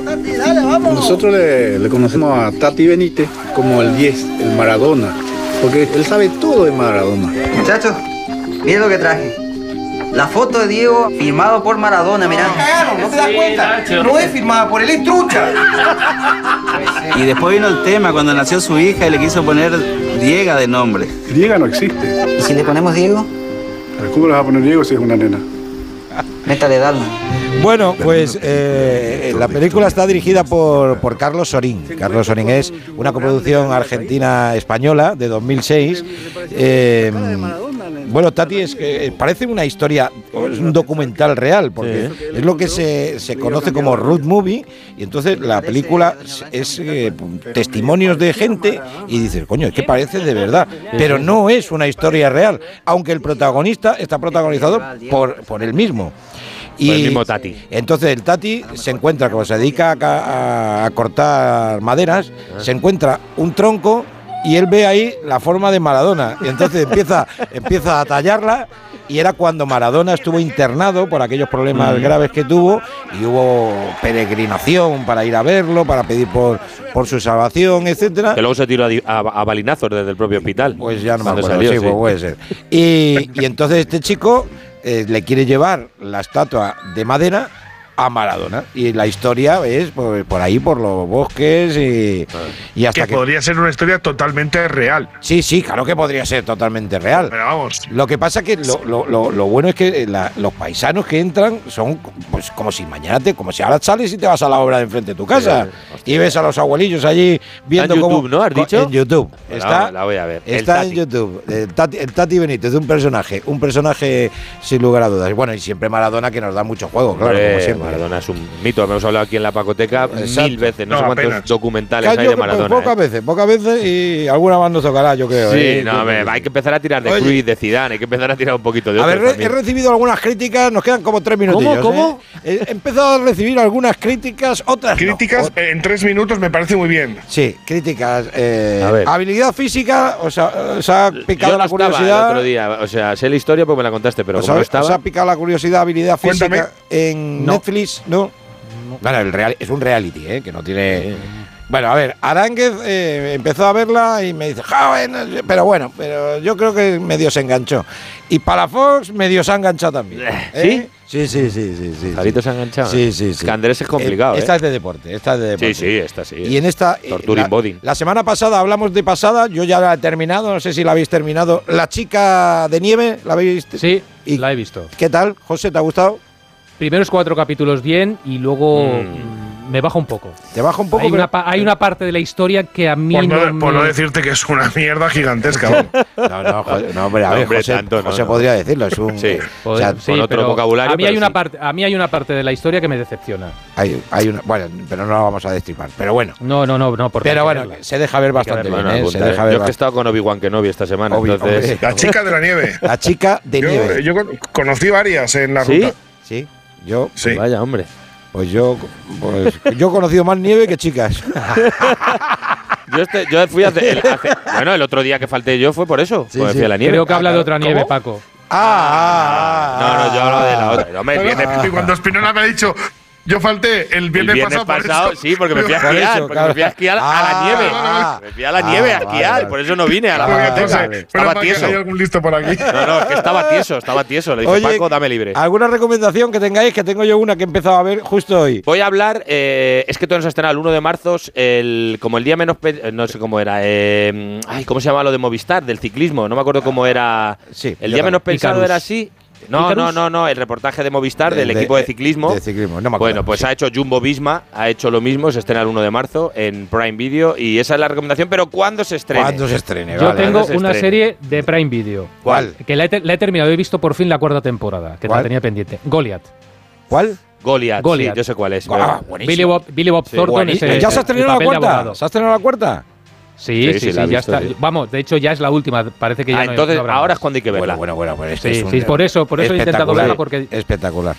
Nosotros le, le conocemos a Tati Benítez como el 10, el Maradona, porque él sabe todo de Maradona. Muchachos, miren lo que traje. La foto de Diego firmado por Maradona, mirá. ¿no te das cuenta? No es firmada por él, es trucha. Y después vino el tema cuando nació su hija y le quiso poner Diega de nombre. Diego no existe. ¿Y si le ponemos Diego? ¿Cómo le vas a poner Diego si es una nena? Métale Dalma. Bueno, pues eh, la película está dirigida por, por Carlos Sorín. Carlos Sorín es una coproducción argentina-española de 2006. Eh, bueno, Tati, es que eh, parece una historia, es un documental real, porque es lo que se, se conoce como road movie, y entonces la película es, eh, testimonios de gente y dices, coño, es que parece de verdad, pero no es una historia real, aunque el protagonista está protagonizado por, por él mismo. Por el mismo Tati. Entonces el Tati se encuentra, como se dedica a, a cortar maderas, se encuentra un tronco y él ve ahí la forma de Maradona. Y entonces empieza, empieza a tallarla. Y era cuando Maradona estuvo internado por aquellos problemas Mm. graves que tuvo y hubo peregrinación para ir a verlo, para pedir por, por su salvación, etcétera. Que luego se tiró a, a- a balinazos desde el propio hospital. Pues ya no me acuerdo, salió, sí, pues puede ser. Y, y entonces este chico eh, le quiere llevar la estatua de madera a Maradona. Y la historia es pues, por, ahí, por los bosques y, hasta que, podría ser una historia totalmente real. Sí, sí, claro que podría ser totalmente real. Pero vamos. Lo que pasa que lo, lo, lo, bueno es que eh, los paisanos que entran son pues como si mañana te, como si ahora sales y te vas a la obra de enfrente de tu casa eh, y ves a los abuelillos allí viendo está en YouTube, cómo, ¿no? ¿Has dicho? En YouTube. Pues está, la voy a ver. Está en YouTube. El tati, el tati, Benítez, un personaje, un personaje sin lugar a dudas. Bueno, y siempre Maradona que nos da mucho juego, claro, como siempre. Maradona es un mito. Hemos hablado aquí en la Pacoteca mil veces. No, sé cuántos documentales hay de Maradona. Pocas ¿eh? veces, pocas veces y alguna más nos tocará, yo creo. Sí, eh, no, me, hay que empezar a tirar de Oye. Cruz, de Zidane, hay que empezar a tirar un poquito de A ver, he recibido algunas críticas, nos quedan como tres minutillos. ¿Cómo? ¿eh? ¿Cómo? He empezado a recibir algunas críticas, otras Críticas no. Eh, en tres minutos me parece muy bien. Sí, críticas. A ver. Habilidad física, o sea, os ha picado la curiosidad. Otro día, o sea, sé la historia porque me la contaste, pero como estaba... Os ha picado la curiosidad, habilidad física Cuéntame. en no. Netflix ¿no? no. El real, es un reality, ¿eh? Que no tiene... Bueno, a ver, Aránguez eh, empezó a verla y me dice, joven, pero bueno, pero yo creo que medio se enganchó. Y para Fox medio se ha enganchado también. Eh, ¿eh? ¿Sí? Sí, sí, sí, sí. sí, se ha enganchado. Sí, sí, sí. Es es complicado. Esta es de deporte, esta es de deporte. Sí, sí, esta sí. Y en esta... Torturing la, body. La semana pasada hablamos de pasada, yo ya la he terminado, no sé si la habéis terminado. La chica de nieve, ¿la habéis Sí, la he visto. ¿Qué tal, José? ¿Te ha gustado? primeros cuatro capítulos bien y luego mm. me bajo un poco. Te baja un poco. Hay, una, parte de la historia que a mí. Por no, me... por no decirte que es una mierda gigantesca. no, no, no, hombre, a ver, hombre, José, tanto, podría decirlo. Es un. Sí, eh, con otro vocabulario. A mí, hay una parte, a mí hay una parte de la historia que me decepciona. Hay, hay una, bueno, pero no la vamos a destripar. Pero bueno. No, no, no. no por pero bueno, se deja ver bastante bien. yo he estado con Obi-Wan Kenobi esta semana. Obi, entonces... La chica de la nieve. La chica de nieve. Yo conocí varias en la ruta. Sí. Yo, vaya hombre. Pues yo, pues, yo he conocido más nieve que chicas. yo, este, yo, fui hace, Bueno, el otro día que falté yo fue por eso. Sí, la nieve. Creo que habla de otra nieve. Paco. Ah, ah, ah, ah, No, no, yo hablo de la ah. otra. No me cuando Espinola me ha dicho, yo falté el viernes, el viernes pasado. pasado por. Sí, porque me fui a esquiar. Por porque claro. me fui a esquiar ah, a la nieve. Ah, me fui a la ah, nieve a esquiar. Vale. Por eso no vine a la biblioteca. estaba tieso. Hay algún listo por aquí. No, no, es que estaba tieso, estaba tieso. Le dije, Oye, Paco, dame libre. ¿Alguna recomendación que tengáis? Que tengo yo una que he empezado a ver justo hoy. Voy a hablar. Eh, es que todos nos estrenar el 1 de marzo. El, como el día menos. Eh, no sé cómo era. Eh, ay, ¿cómo se llama lo de Movistar? Del ciclismo. No me acuerdo cómo era. Sí. El día menos pensado era así. No, no, no, no, el reportaje de Movistar del equipo de ciclismo. De ciclismo, no me acuerdo. Bueno, pues ha hecho Jumbo Visma, ha hecho lo mismo, se estrena el 1 de marzo en Prime Video y esa es la recomendación, pero ¿cuándo se estrena? ¿Cuándo se estrene? Yo tengo una serie de Prime Video. ¿Cuál? Que la he, la he, terminado, he visto por fin la cuarta temporada, que ¿Cuál? la tenía pendiente. Goliath. ¿Cuál? Goliath, Goliath. Sí, yo sé cuál es. Ah, Billy Bob, Billy Bob Thornton ¿Ya se ha estrenado la cuarta? ¿Se ha estrenado la cuarta? Sí, sí, sí, ya está. Vamos, de hecho ya es la última, parece que ya ah, no entonces, no ahora es cuando hay que verla. Bueno, bueno, bueno, este es sí, por eso, por eso he intentado verla porque espectacular.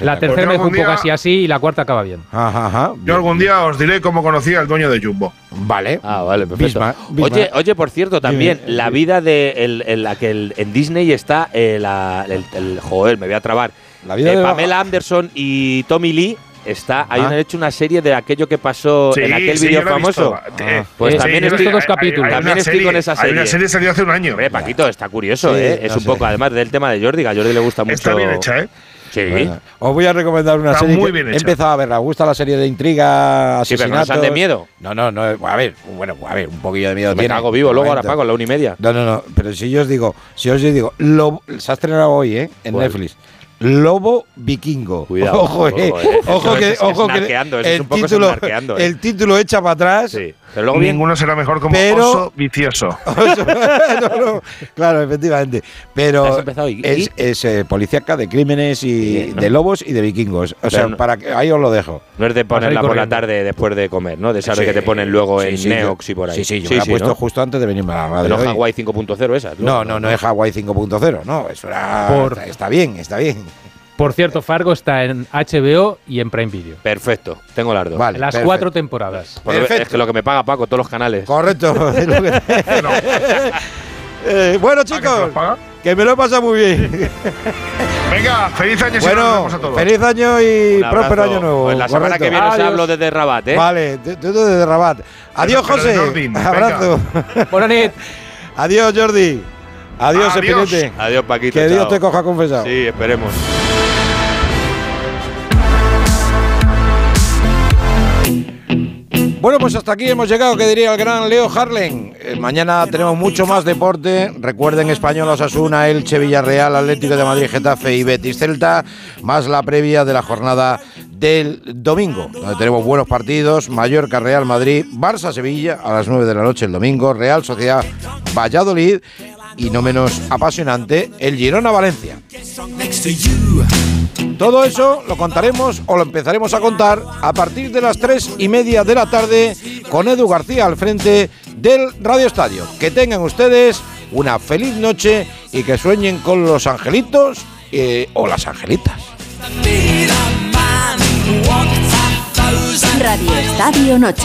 La tercera me pues fue un poco así así y la cuarta acaba bien. Ajá, ajá, bien. Yo algún día os diré cómo conocí al dueño de Jumbo. Vale. Ah, vale, perfecto. Oye, oye, por cierto, también eh, la vida de la que en Disney está eh, la, el, el, joder, me voy a trabar. La vida eh, de Pamela Anderson y Tommy Lee Está, hay ah. hecho una serie de aquello que pasó en aquel sí, vídeo famoso. Ah. Ah. Eh, pues eh, también sí, estoy, dos capítulos. También estoy con esa serie. Hay una serie salió hace un año. Paquito, está curioso. ¿eh? Es un poco, además del tema de Jordi, a Jordi le gusta mucho. Está bien hecha, ¿eh? Sí. Os voy a recomendar una serie. Muy bien que he empezado a verla. Os gusta la serie de intriga. Sí, pero no de miedo. No, no, no. A ver, bueno, a ver, un poquillo de miedo Me tiene. hago vivo luego ahora pago la una y media. No, no, no. Pero si yo os digo, si yo os digo, lo, se ha estrenado hoy, ¿eh? En Netflix. Lobo Vikingo. Cuidado, ojo, eh, ojo, eh, ojo, que, es, ojo que el, título, eh. el título echa para atrás. Sí. Pero luego ninguno bien, será mejor como pero, oso vicioso. Oso, no, no, claro, efectivamente. Pero es, es eh, policíaca de crímenes y ¿no? de lobos y de vikingos. O sea, para que, ahí os lo dejo. No es de ponerla por la tarde después de comer, ¿no? De esa sí, que te ponen luego sí, en Neox y por ahí. Sí, sí, yo la he puesto justo antes de venirme a la madre. No Hawái 5.0 esa. No, no, no es Hawái 5.0, no. Eso era, por... está bien, está bien. Por cierto, Fargo está en HBO y en Prime Video. Perfecto, tengo las dos. Vale, las cuatro temporadas. Es que lo que me paga Paco, todos los canales. Correcto. Lo que... eh, bueno, chicos, que, me lo he pasado muy bien. Venga, feliz año. Bueno, feliz año y próspero año nuevo. Pues la semana que viene os hablo desde Rabat, ¿eh? Vale, desde Rabat. Adiós, José. Nordin, Abrazo. Bonanit. Adiós, Jordi. Adiós, Adiós. Espinete. Adiós, Paquito. Que Dios te coja confesado. Sí, esperemos. Bueno, pues hasta aquí hemos llegado, que diría el gran Leo Harlen. Eh, mañana tenemos mucho más deporte. Recuerden Español Osasuna, Elche, Villarreal, Atlético de Madrid, Getafe y Betis Celta, más la previa de la jornada del domingo, donde tenemos buenos partidos, Mallorca, Real Madrid, Barça, Sevilla, a las 9 de la noche el domingo, Real Sociedad, Valladolid y no menos apasionante, el Girona Valencia. Todo eso lo contaremos o lo empezaremos a contar a partir de las tres y media de la tarde con Edu García al frente del Radio Estadio. Que tengan ustedes una feliz noche y que sueñen con los angelitos eh, o las angelitas. Radio Estadio Noche.